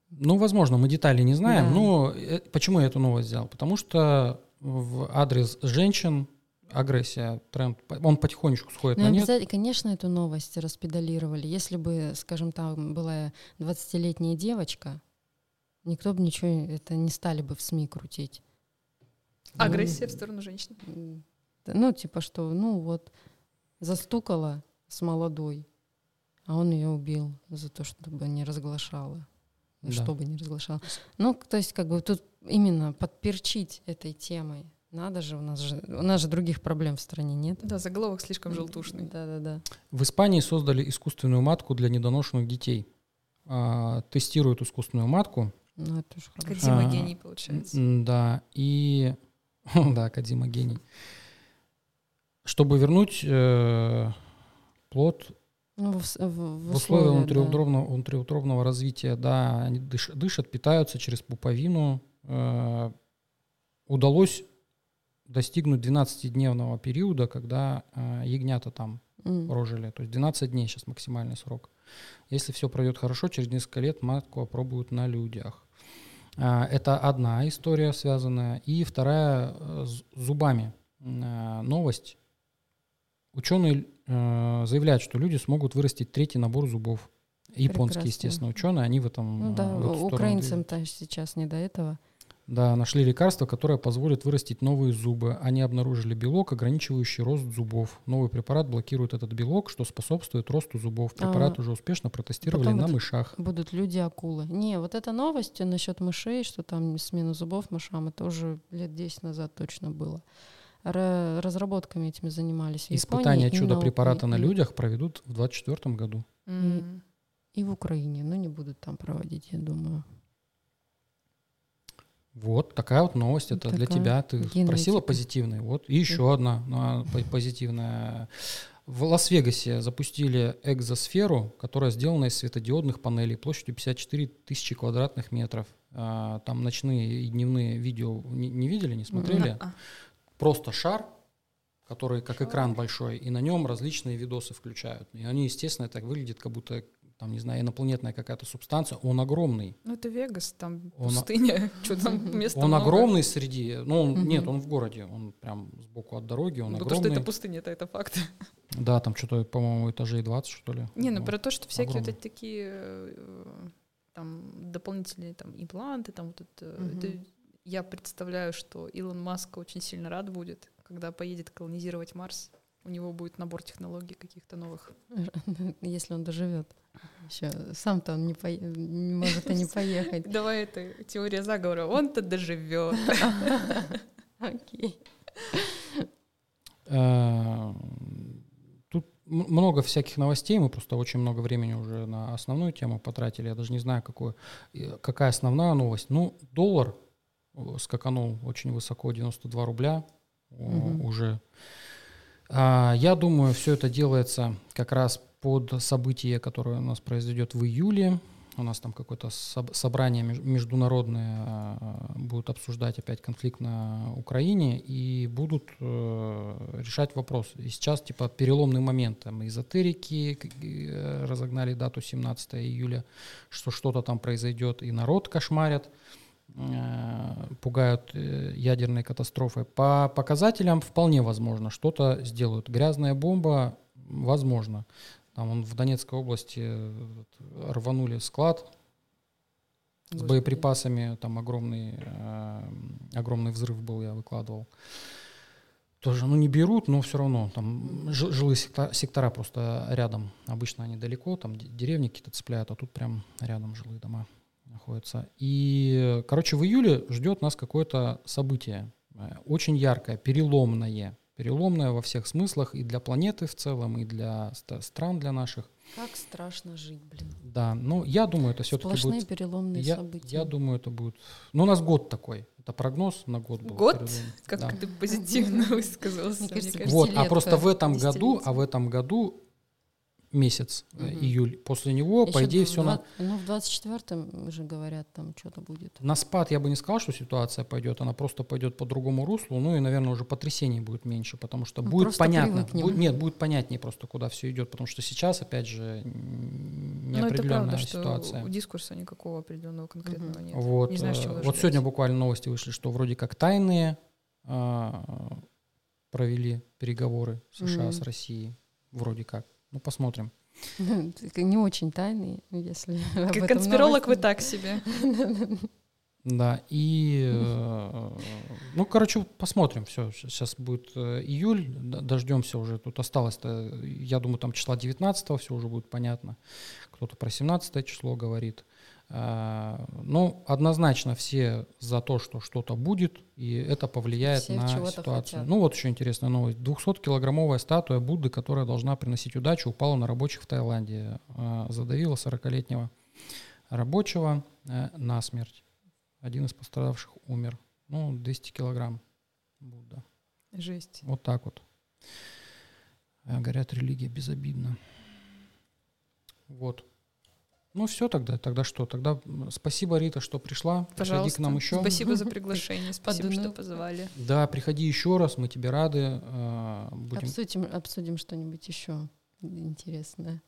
Ну, возможно, мы детали не знаем, Да. но э, почему я эту новость взял? Потому что в адрес женщин агрессия, тренд, он потихонечку сходит Ну, на нет. конечно, эту новость распедалировали. Если бы, скажем, там была 20-летняя девочка, никто бы ничего, это не стали бы в СМИ крутить. Агрессия в сторону женщин. Да, Ну, типа что, ну вот, застукала с молодой, а он ее убил за то, чтобы не разглашала. Да. Чтобы не разглашала. Ну, то есть, как бы тут именно подперчить этой темой. Надо же, у нас же, у нас же других проблем в стране нет. Да, заголовок слишком желтушный. Да-да-да. В Испании создали искусственную матку для недоношенных детей. А, Тестируют искусственную матку. Ну, это уж хорошо. Кодзима А, гений, получается. Да, и... (laughs) Да, Кадима гений. Чтобы вернуть э, плод Ну, в, в- в в условиях да. внутриутробного, внутриутробного развития, да, они дыш- дышат, питаются через пуповину. Э, удалось достигнуть 12-дневного периода, когда э, ягнята там М. прожили. То есть 12 дней сейчас максимальный срок. Если все пройдет хорошо, через несколько лет матку опробуют на людях. А, Это одна история связанная. И вторая э, с зубами. Э, Новость. Ученые э, заявляют, что люди смогут вырастить третий набор зубов. Японские, Прекрасно. естественно, ученые, они в этом Ну э, да, украинцам-то сейчас не до этого. Да, нашли лекарство, которое позволит вырастить новые зубы. Они обнаружили белок, ограничивающий рост зубов. Новый препарат блокирует этот белок, что способствует росту зубов. Препарат А, уже успешно протестировали на вот- мышах. Будут люди-акулы. Не, вот эта новость насчет мышей, что там смена зубов мышам, это уже лет 10 назад точно было. Ра- разработками этими занимались Испытания и чудо-препарата на и- людях проведут в 2024 году. М. И в Украине, но не будут там проводить, я думаю. Вот такая вот новость. Это для Такая тебя. Ты генетика. просила позитивной. Вот. И еще одна ну, по- позитивная. В Лас-Вегасе запустили экзосферу, которая сделана из светодиодных панелей площадью 54 тысячи квадратных метров. А, Там ночные и дневные видео не, не видели, не смотрели? А, Просто шар, который как экран большой, и на нем различные видосы включают. И они, естественно, так выглядят, как будто там, не знаю, инопланетная какая-то субстанция. Он огромный. Ну это Вегас, там Он- пустыня, (laughs) что там места Он много. огромный среди, ну он, Мгм. нет, он в городе, он прям сбоку от дороги, он Ну, то, что огромный. это пустыня, это, это факт. (laughs) Да, там что-то, по-моему, этажей 20, что ли. Не, ну Вот. про то, что всякие вот огромный. эти такие э, там дополнительные там импланты, там вот это, Мгм. это я представляю, что Илон Маск очень сильно рад будет, когда поедет колонизировать Марс. У него будет набор технологий каких-то новых. (laughs) Если он доживет. Еще сам-то он не, пое- не может и не (laughs) поехать. Давай это теория заговора. Он-то доживет. (laughs) Окей. Э, Тут много всяких новостей, мы просто очень много времени уже на основную тему потратили. Я даже не знаю, какую, какая основная новость. Ну, доллар э, скаканул очень высоко, 92 рубля Мгм. уже. А, Я думаю, все это делается как раз под событие, которое у нас произойдет в июле. У нас там какое-то соб- собрание меж- международное а, будут обсуждать опять конфликт на Украине и будут э, решать вопрос. И сейчас типа переломный момент. Там эзотерики э, разогнали дату 17 июля, что что-то там произойдет, и народ кошмарят э, пугают э, ядерной катастрофой. По показателям вполне возможно, что-то сделают. Грязная бомба, возможно. Там он в Донецкой области э, рванули склад с Господи. боеприпасами, там огромный, э, огромный взрыв был, я выкладывал. тоже, ну, не берут, но все равно там жи- жилые сектора, сектора просто рядом. Обычно они далеко, там де- деревни какие-то цепляют, а тут прям рядом жилые дома находятся. И, короче, в июле ждет нас какое-то событие, э, очень яркое, переломное. Переломное во всех смыслах и для планеты в целом, и для стран, для наших. Как страшно жить, блин. Да, ну, я думаю, это все-таки Сплошные будет... переломные Я, события. я думаю, это будет... Ну, у нас год такой. Это прогноз на год был. Год? перелом. Как Да. ты позитивно (laughs) высказался, Мне мне кажется, кажется. Вот, а просто в этом году, а в этом году месяц, Мгм. июль, после него, по Ещё идее, в все на, Ну, в 24-м же говорят, там что-то будет. на спад я бы не сказал, что ситуация пойдет, она просто пойдет по другому руслу, ну и, наверное, уже потрясений будет меньше, потому что Мы будет понятно, будет- нет, будет понятнее просто, куда все идет, потому что сейчас, опять же, н- Ну, это неопределенная правда, что ситуация. у дискурса никакого определенного конкретного Мгм. нет. Вот, Не знаю, с э, чего вот сегодня буквально новости вышли, что вроде как тайные а, провели переговоры США с Мгм. Россией, вроде как. Ну, посмотрим. Не очень тайный, если об конспиролог вы так себе. Да, и, э, ну, короче, посмотрим, все, сейчас будет э, июль, дождемся уже, тут осталось-то, я думаю, там числа 19 все уже будет понятно, кто-то про 17 число говорит. А, Ну, однозначно все за то, что что-то будет, и это повлияет Все на ситуацию. хотят. Ну, вот еще интересная новость. 200-килограммовая статуя Будды, которая должна приносить удачу, упала на рабочих в Таиланде. А, Задавила 40-летнего рабочего э, насмерть. Один из пострадавших умер. Ну, 200 килограмм Будда. Жесть. Вот так вот. А, Говорят, религия безобидна. Вот. Ну все тогда, тогда что? Тогда спасибо, Рита, что пришла. Приходи Пожалуйста. к нам еще. Спасибо за приглашение, спасибо, что позвали. Да, приходи еще раз, мы тебе рады. а, Будем... Обсудим, обсудим что-нибудь еще интересное.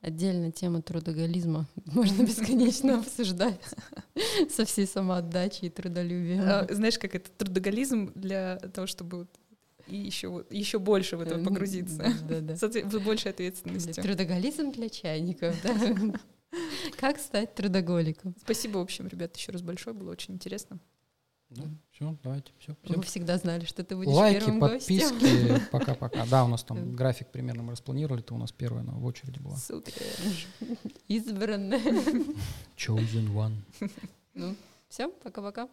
Отдельно тема трудоголизма (laughs) можно (laughs) бесконечно обсуждать со всей самоотдачей и трудолюбием. А, Знаешь, как это трудоголизм для того, чтобы вот и еще, вот- еще больше в это погрузиться. С отве- с большей ответственностью. Трудоголизм для чайников, да. (laughs) (laughs) Как стать трудоголиком? Спасибо, в общем, ребят, еще раз большое, было очень интересно. все, давайте, все. Мы всегда знали, что ты будешь Лайки, первым гостем. подписки, (laughs) пока-пока. Да, у нас там график примерно мы распланировали, ты у нас первая она в очереди была. Супер. (laughs) Избранная. Chosen one. Ну, все, пока-пока.